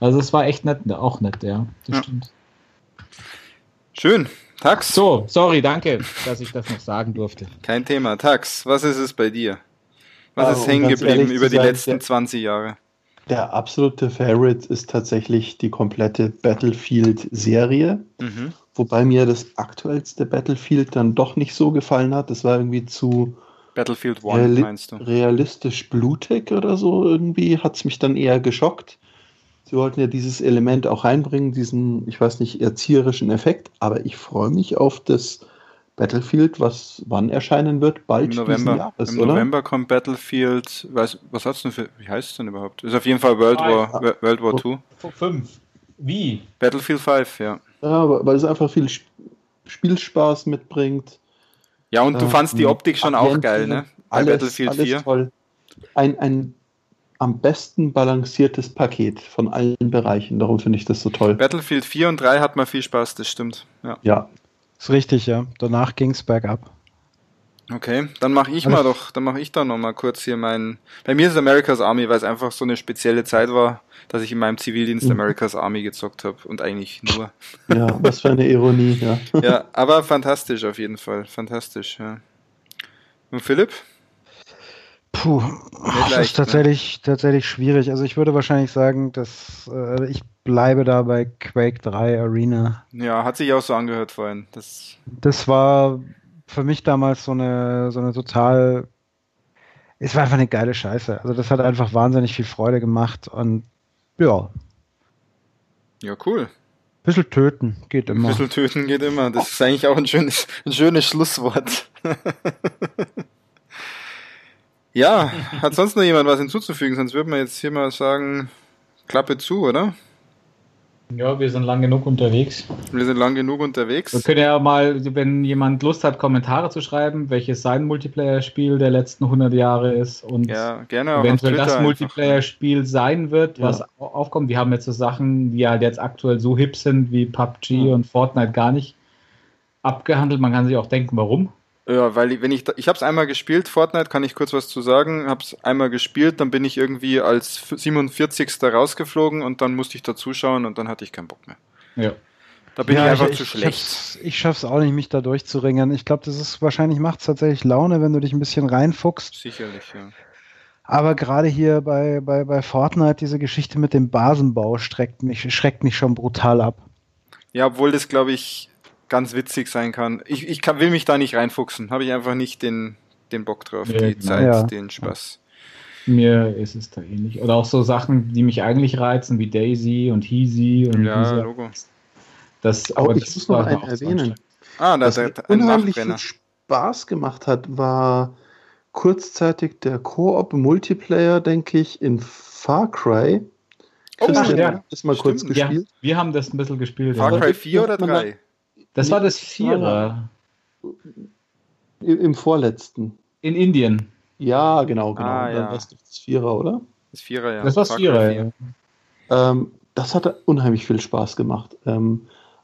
Also es war echt nett, auch nett, ja. Das ja. stimmt. Schön. Tax. So, sorry, danke, dass ich das noch sagen durfte. Kein Thema. Tax, was ist es bei dir? Was also, ist hängen geblieben über die sein, letzten 20 Jahre? Der absolute Favorite ist tatsächlich die komplette Battlefield-Serie. Mhm. Wobei mir das aktuellste Battlefield dann doch nicht so gefallen hat. Das war irgendwie zu Battlefield One, reali meinst du? realistisch blutig oder so. Irgendwie hat es mich dann eher geschockt. Sie wollten ja dieses Element auch reinbringen, diesen, ich weiß nicht, erzieherischen Effekt. Aber ich freue mich auf das Battlefield, was wann erscheinen wird? Bald Im November. Jahres, Im oder? November kommt Battlefield, was, was hat's denn für, wie heißt es denn überhaupt? Ist auf jeden Fall World War, ah, World War II. 5. Wie? Battlefield 5, ja. Ja, weil es einfach viel Spielspaß mitbringt. Ja, und du äh, fandst die Optik schon auch geil, ne? Bei alles, Battlefield alles 4. Toll. Ein, ein am besten balanciertes Paket von allen Bereichen. Darum finde ich das so toll. Battlefield 4 und 3 hat mal viel Spaß, das stimmt. Ja, ja ist richtig, ja. Danach ging es bergab. Okay, dann mache ich mal doch, dann mache ich da noch mal kurz hier meinen. Bei mir ist America's Army, weil es einfach so eine spezielle Zeit war, dass ich in meinem Zivildienst mhm. America's Army gezockt habe und eigentlich nur. Ja, was für eine Ironie, ja. ja, aber fantastisch auf jeden Fall, fantastisch. Ja. Und Philipp? Puh, das ist tatsächlich, ne? tatsächlich schwierig. Also ich würde wahrscheinlich sagen, dass äh, ich bleibe da bei Quake 3 Arena. Ja, hat sich auch so angehört vorhin. Das, das war für mich damals so eine, so eine total. Es war einfach eine geile Scheiße. Also das hat einfach wahnsinnig viel Freude gemacht und ja. Ja, cool. Bisschen töten geht immer. Bisschen töten geht immer. Das ist eigentlich auch ein schönes, ein schönes Schlusswort. Ja, hat sonst noch jemand was hinzuzufügen? Sonst würde man jetzt hier mal sagen, Klappe zu, oder? Ja, wir sind lang genug unterwegs. Wir sind lang genug unterwegs. Wir können ja mal, wenn jemand Lust hat, Kommentare zu schreiben, welches sein Multiplayer-Spiel der letzten 100 Jahre ist und ja, gerne eventuell das Multiplayer-Spiel sein wird, ja. was aufkommt. Wir haben jetzt so Sachen, die halt jetzt aktuell so hip sind wie PUBG ja. und Fortnite gar nicht abgehandelt. Man kann sich auch denken, warum. Ja, weil wenn ich ich habe es einmal gespielt, Fortnite, kann ich kurz was zu sagen, habe es einmal gespielt, dann bin ich irgendwie als 47. rausgeflogen und dann musste ich da zuschauen und dann hatte ich keinen Bock mehr. Ja. Da bin ja, ich einfach ich, zu ich schlecht. Schaff's, ich schaff's auch nicht, mich da durchzuringen. Ich glaube, das ist wahrscheinlich macht tatsächlich Laune, wenn du dich ein bisschen reinfuchst. Sicherlich, ja. Aber gerade hier bei, bei, bei Fortnite, diese Geschichte mit dem Basenbau schreckt mich, schreckt mich schon brutal ab. Ja, obwohl das, glaube ich, ganz witzig sein kann. Ich, ich kann, will mich da nicht reinfuchsen. Habe ich einfach nicht den, den Bock drauf, ja, die genau. Zeit, ja. den Spaß. Mir ist es da ähnlich. Oder auch so Sachen, die mich eigentlich reizen, wie Daisy und Heasy und Ja, dieser, Logo. Das, aber oh, ich muss noch einen erwähnen. Ah, da, was da, unheimlich viel Spaß gemacht hat, war kurzzeitig der Koop-Multiplayer, denke ich, in Far Cry. Christian, Ach, ja. das mal Stimmt, kurz Ja, gespielt. wir haben das ein bisschen gespielt. Far ja. Cry 4 oder Man 3? Das war das Vierer Im, Im vorletzten. in Indien. Ja, genau, genau. Ah, Dann ja. war es das Vierer, oder? Das Vierer, ja. Das war Cry Vierer. 4. Ja. Ähm, das hat unheimlich viel Spaß gemacht. Ähm,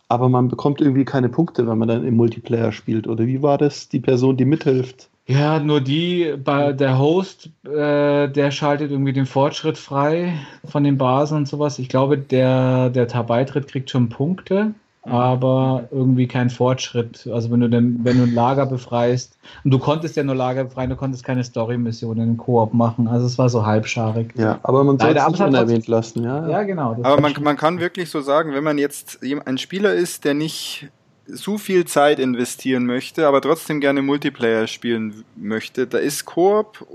aber man bekommt irgendwie keine Punkte, wenn man dann im Multiplayer spielt. Oder wie war das? Die Person, die mithilft. Ja, nur die, bei der Host, äh, der schaltet irgendwie den Fortschritt frei von den Basen und sowas. Ich glaube, der, der da beitritt, kriegt schon Punkte, aber irgendwie kein Fortschritt. Also wenn du denn, wenn du ein Lager befreist, und du konntest ja nur Lager befreien, du konntest keine Story-Missionen im Koop machen. Also es war so halbscharig. Ja, aber man soll Leider, es nicht unerwähnt lassen. Ja, Ja, genau. Aber man, man kann wirklich so sagen, wenn man jetzt ein Spieler ist, der nicht so viel Zeit investieren möchte, aber trotzdem gerne Multiplayer spielen möchte, da ist Koop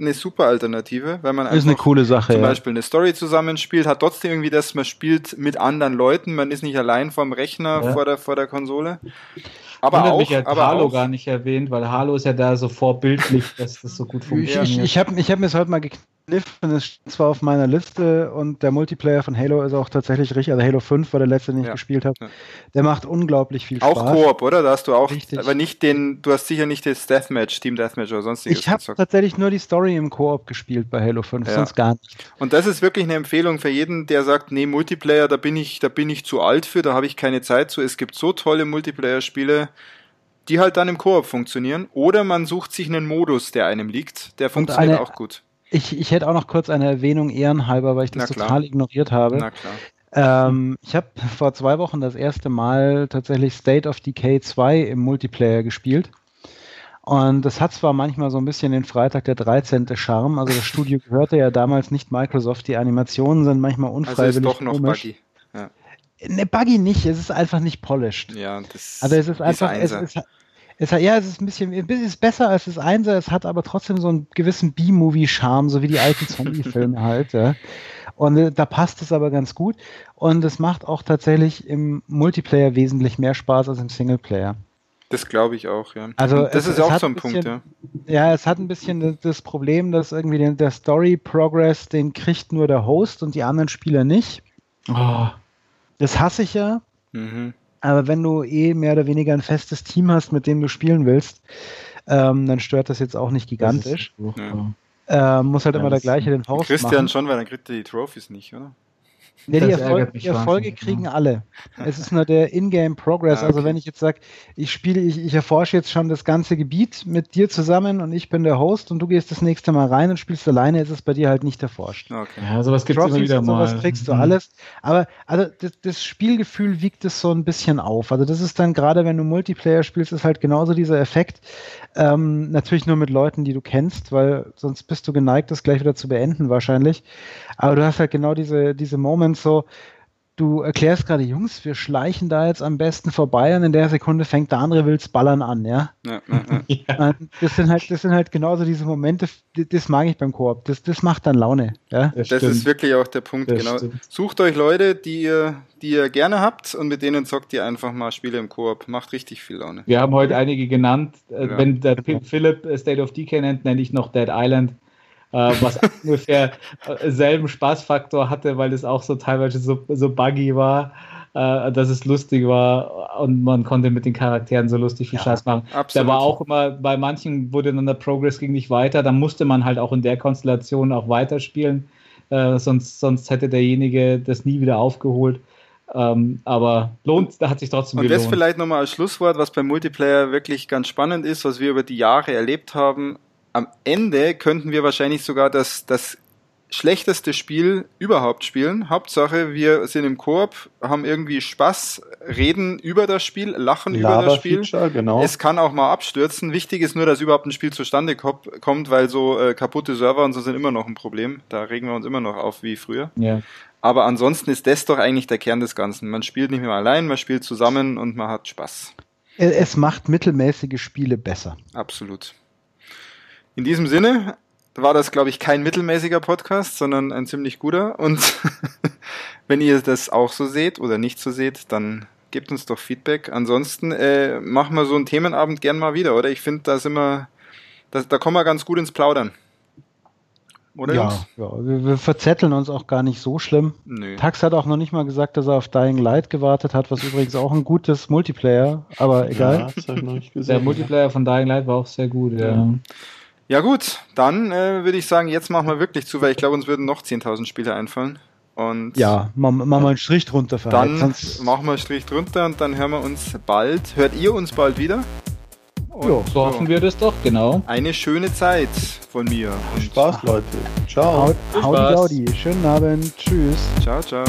eine super Alternative, weil man Ist eine einfach coole Sache. zum ja. Beispiel eine Story zusammenspielt, hat trotzdem irgendwie das, man spielt mit anderen Leuten, man ist nicht allein vorm Rechner Ja. vor, der, vor der Konsole. Aber Wundert auch, mich, er aber Halo auch, gar nicht erwähnt, weil Halo ist ja da so vorbildlich, dass das so gut Ich, funktioniert. ich, ich habe ich hab mir es heute mal gekniffen, es steht zwar auf meiner Liste und der Multiplayer von Halo ist auch tatsächlich richtig, also Halo 5 war der letzte, den ich Ja, gespielt habe. ja. Der macht unglaublich viel auch Spaß. Koop, oder? Da hast du auch, Richtig. aber nicht den, du hast sicher nicht das Deathmatch, Team Deathmatch oder sonstiges Ich habe tatsächlich nur die Story im Koop gespielt bei Halo 5, Ja. sonst gar nicht. Und das ist wirklich eine Empfehlung für jeden, der sagt, nee, Multiplayer, da bin ich, da bin ich zu alt für, da habe ich keine Zeit zu. Es gibt so tolle Multiplayer-Spiele, die halt dann im Koop funktionieren. Oder man sucht sich einen Modus, der einem liegt. Der funktioniert eine- auch gut. Ich, ich hätte auch noch kurz eine Erwähnung ehrenhalber, weil ich das total ignoriert habe. Na klar. Ähm, ich habe vor zwei Wochen das erste Mal tatsächlich State of Decay 2 im Multiplayer gespielt. Und das hat zwar manchmal so ein bisschen den Freitag der 13. Charme, also das Studio gehörte ja damals nicht Microsoft, die Animationen sind manchmal Also unfreiwillig ist doch noch komisch. buggy. Ne, buggy nicht, es ist einfach nicht polished. Ja, das Also es ist einfach, es Einser. Es hat, ja, es ist ein bisschen, es ist besser als das Einser, es hat aber trotzdem so einen gewissen B-Movie-Charme, so wie die alten Zombie-Filme halt. Ja. Und äh, da passt es aber ganz gut. Und es macht auch tatsächlich im Multiplayer wesentlich mehr Spaß als im Singleplayer. Das glaube ich auch, ja. Also das es- ist es auch so ein ein Punkt, ja. bisschen- Ja, es hat ein bisschen das- das Problem, dass irgendwie den, der Story-Progress, den kriegt nur der Host und die anderen Spieler nicht. oh, Das hasse ich ja. Mhm. Aber wenn du eh mehr oder weniger ein festes Team hast, mit dem du spielen willst, ähm, dann stört das jetzt auch nicht gigantisch. Ja. Ähm, muss halt Ja, immer der gleiche den Host Christian machen. schon, weil dann kriegt er die Trophies nicht, oder? Nee, die mich die Erfolge kriegen ja. alle. Es ist nur der Ingame Progress. Ah, Also okay. wenn ich jetzt sage, ich spiele, ich, ich erforsche jetzt schon das ganze Gebiet mit dir zusammen und ich bin der Host und du gehst das nächste Mal rein und spielst alleine, ist es bei dir halt nicht erforscht. Okay. Ja, sowas gibt es immer wieder und sowas mal. kriegst du Mhm. alles. Aber also das, das Spielgefühl wiegt es so ein bisschen auf. Also das ist dann gerade, wenn du Multiplayer spielst, ist halt genauso dieser Effekt. Ähm, natürlich nur mit Leuten, die du kennst, weil sonst bist du geneigt, das gleich wieder zu beenden wahrscheinlich. Aber du hast halt genau diese, diese Moments so, du erklärst gerade, Jungs, wir schleichen da jetzt am besten vorbei und in der Sekunde fängt der andere wilds Ballern an, ja. Ja, ja, Das sind halt, das sind halt genauso diese Momente, das mag ich beim Koop. Das, das macht dann Laune, ja. Das stimmt. ist wirklich auch der Punkt, Das genau. stimmt. Sucht euch Leute, die ihr, die ihr gerne habt und mit denen zockt ihr einfach mal Spiele im Koop. Macht richtig viel Laune. Wir haben heute einige genannt. Äh, Ja. Wenn der Philipp State of Decay nennt, nenne ich noch Dead Island, äh, was ungefähr äh, selben Spaßfaktor hatte, weil es auch so teilweise so, so buggy war, äh, dass es lustig war und man konnte mit den Charakteren so lustig viel Ja, Scheiß machen. Absolut. Da war auch immer, bei manchen wurde dann der Progress ging nicht weiter, da musste man halt auch in der Konstellation auch weiterspielen, äh, sonst, sonst hätte derjenige das nie wieder aufgeholt. Ähm, aber lohnt, da hat sich trotzdem Und das gelohnt. vielleicht nochmal als Schlusswort, was beim Multiplayer wirklich ganz spannend ist, was wir über die Jahre erlebt haben. Am Ende könnten wir wahrscheinlich sogar das, das schlechteste Spiel überhaupt spielen. Hauptsache, wir sind im Koop, haben irgendwie Spaß, reden über das Spiel, lachen über das Spiel. Lava-Feature, genau. Es kann auch mal abstürzen. Wichtig ist nur, dass überhaupt ein Spiel zustande kommt, weil so äh, kaputte Server und so sind immer noch ein Problem. Da regen wir uns immer noch auf wie früher. ja. Aber ansonsten ist das doch eigentlich der Kern des Ganzen. Man spielt nicht mehr allein, man spielt zusammen und man hat Spaß. Es macht mittelmäßige Spiele besser. Absolut. In diesem Sinne war das, glaube ich, kein mittelmäßiger Podcast, sondern ein ziemlich guter. Und wenn ihr das auch so seht oder nicht so seht, dann gebt uns doch Feedback. Ansonsten äh, machen wir so einen Themenabend gern mal wieder, oder? Ich finde, da sind wir da, da kommen wir ganz gut ins Plaudern. Oder ja, ja wir, wir, verzetteln uns auch gar nicht so schlimm. Nö. Tax hat auch noch nicht mal gesagt, dass er auf Dying Light gewartet hat, was übrigens auch ein gutes Multiplayer, aber egal. Ja, Der Multiplayer von Dying Light war auch sehr gut, ja. ja. Ja gut, dann äh, würde ich sagen, jetzt machen wir wirklich zu, weil ich glaube, uns würden noch 10.000 Spiele einfallen. Und ja, machen wir einen Strich drunter. Für dann sonst machen wir einen Strich drunter und dann hören wir uns bald. Hört ihr uns bald wieder? Und jo, so hoffen wir das doch, genau. Eine schöne Zeit von mir. Und Spaß, Leute. Ciao. Haut, Haudi, Schönen Abend. Tschüss. Ciao, ciao.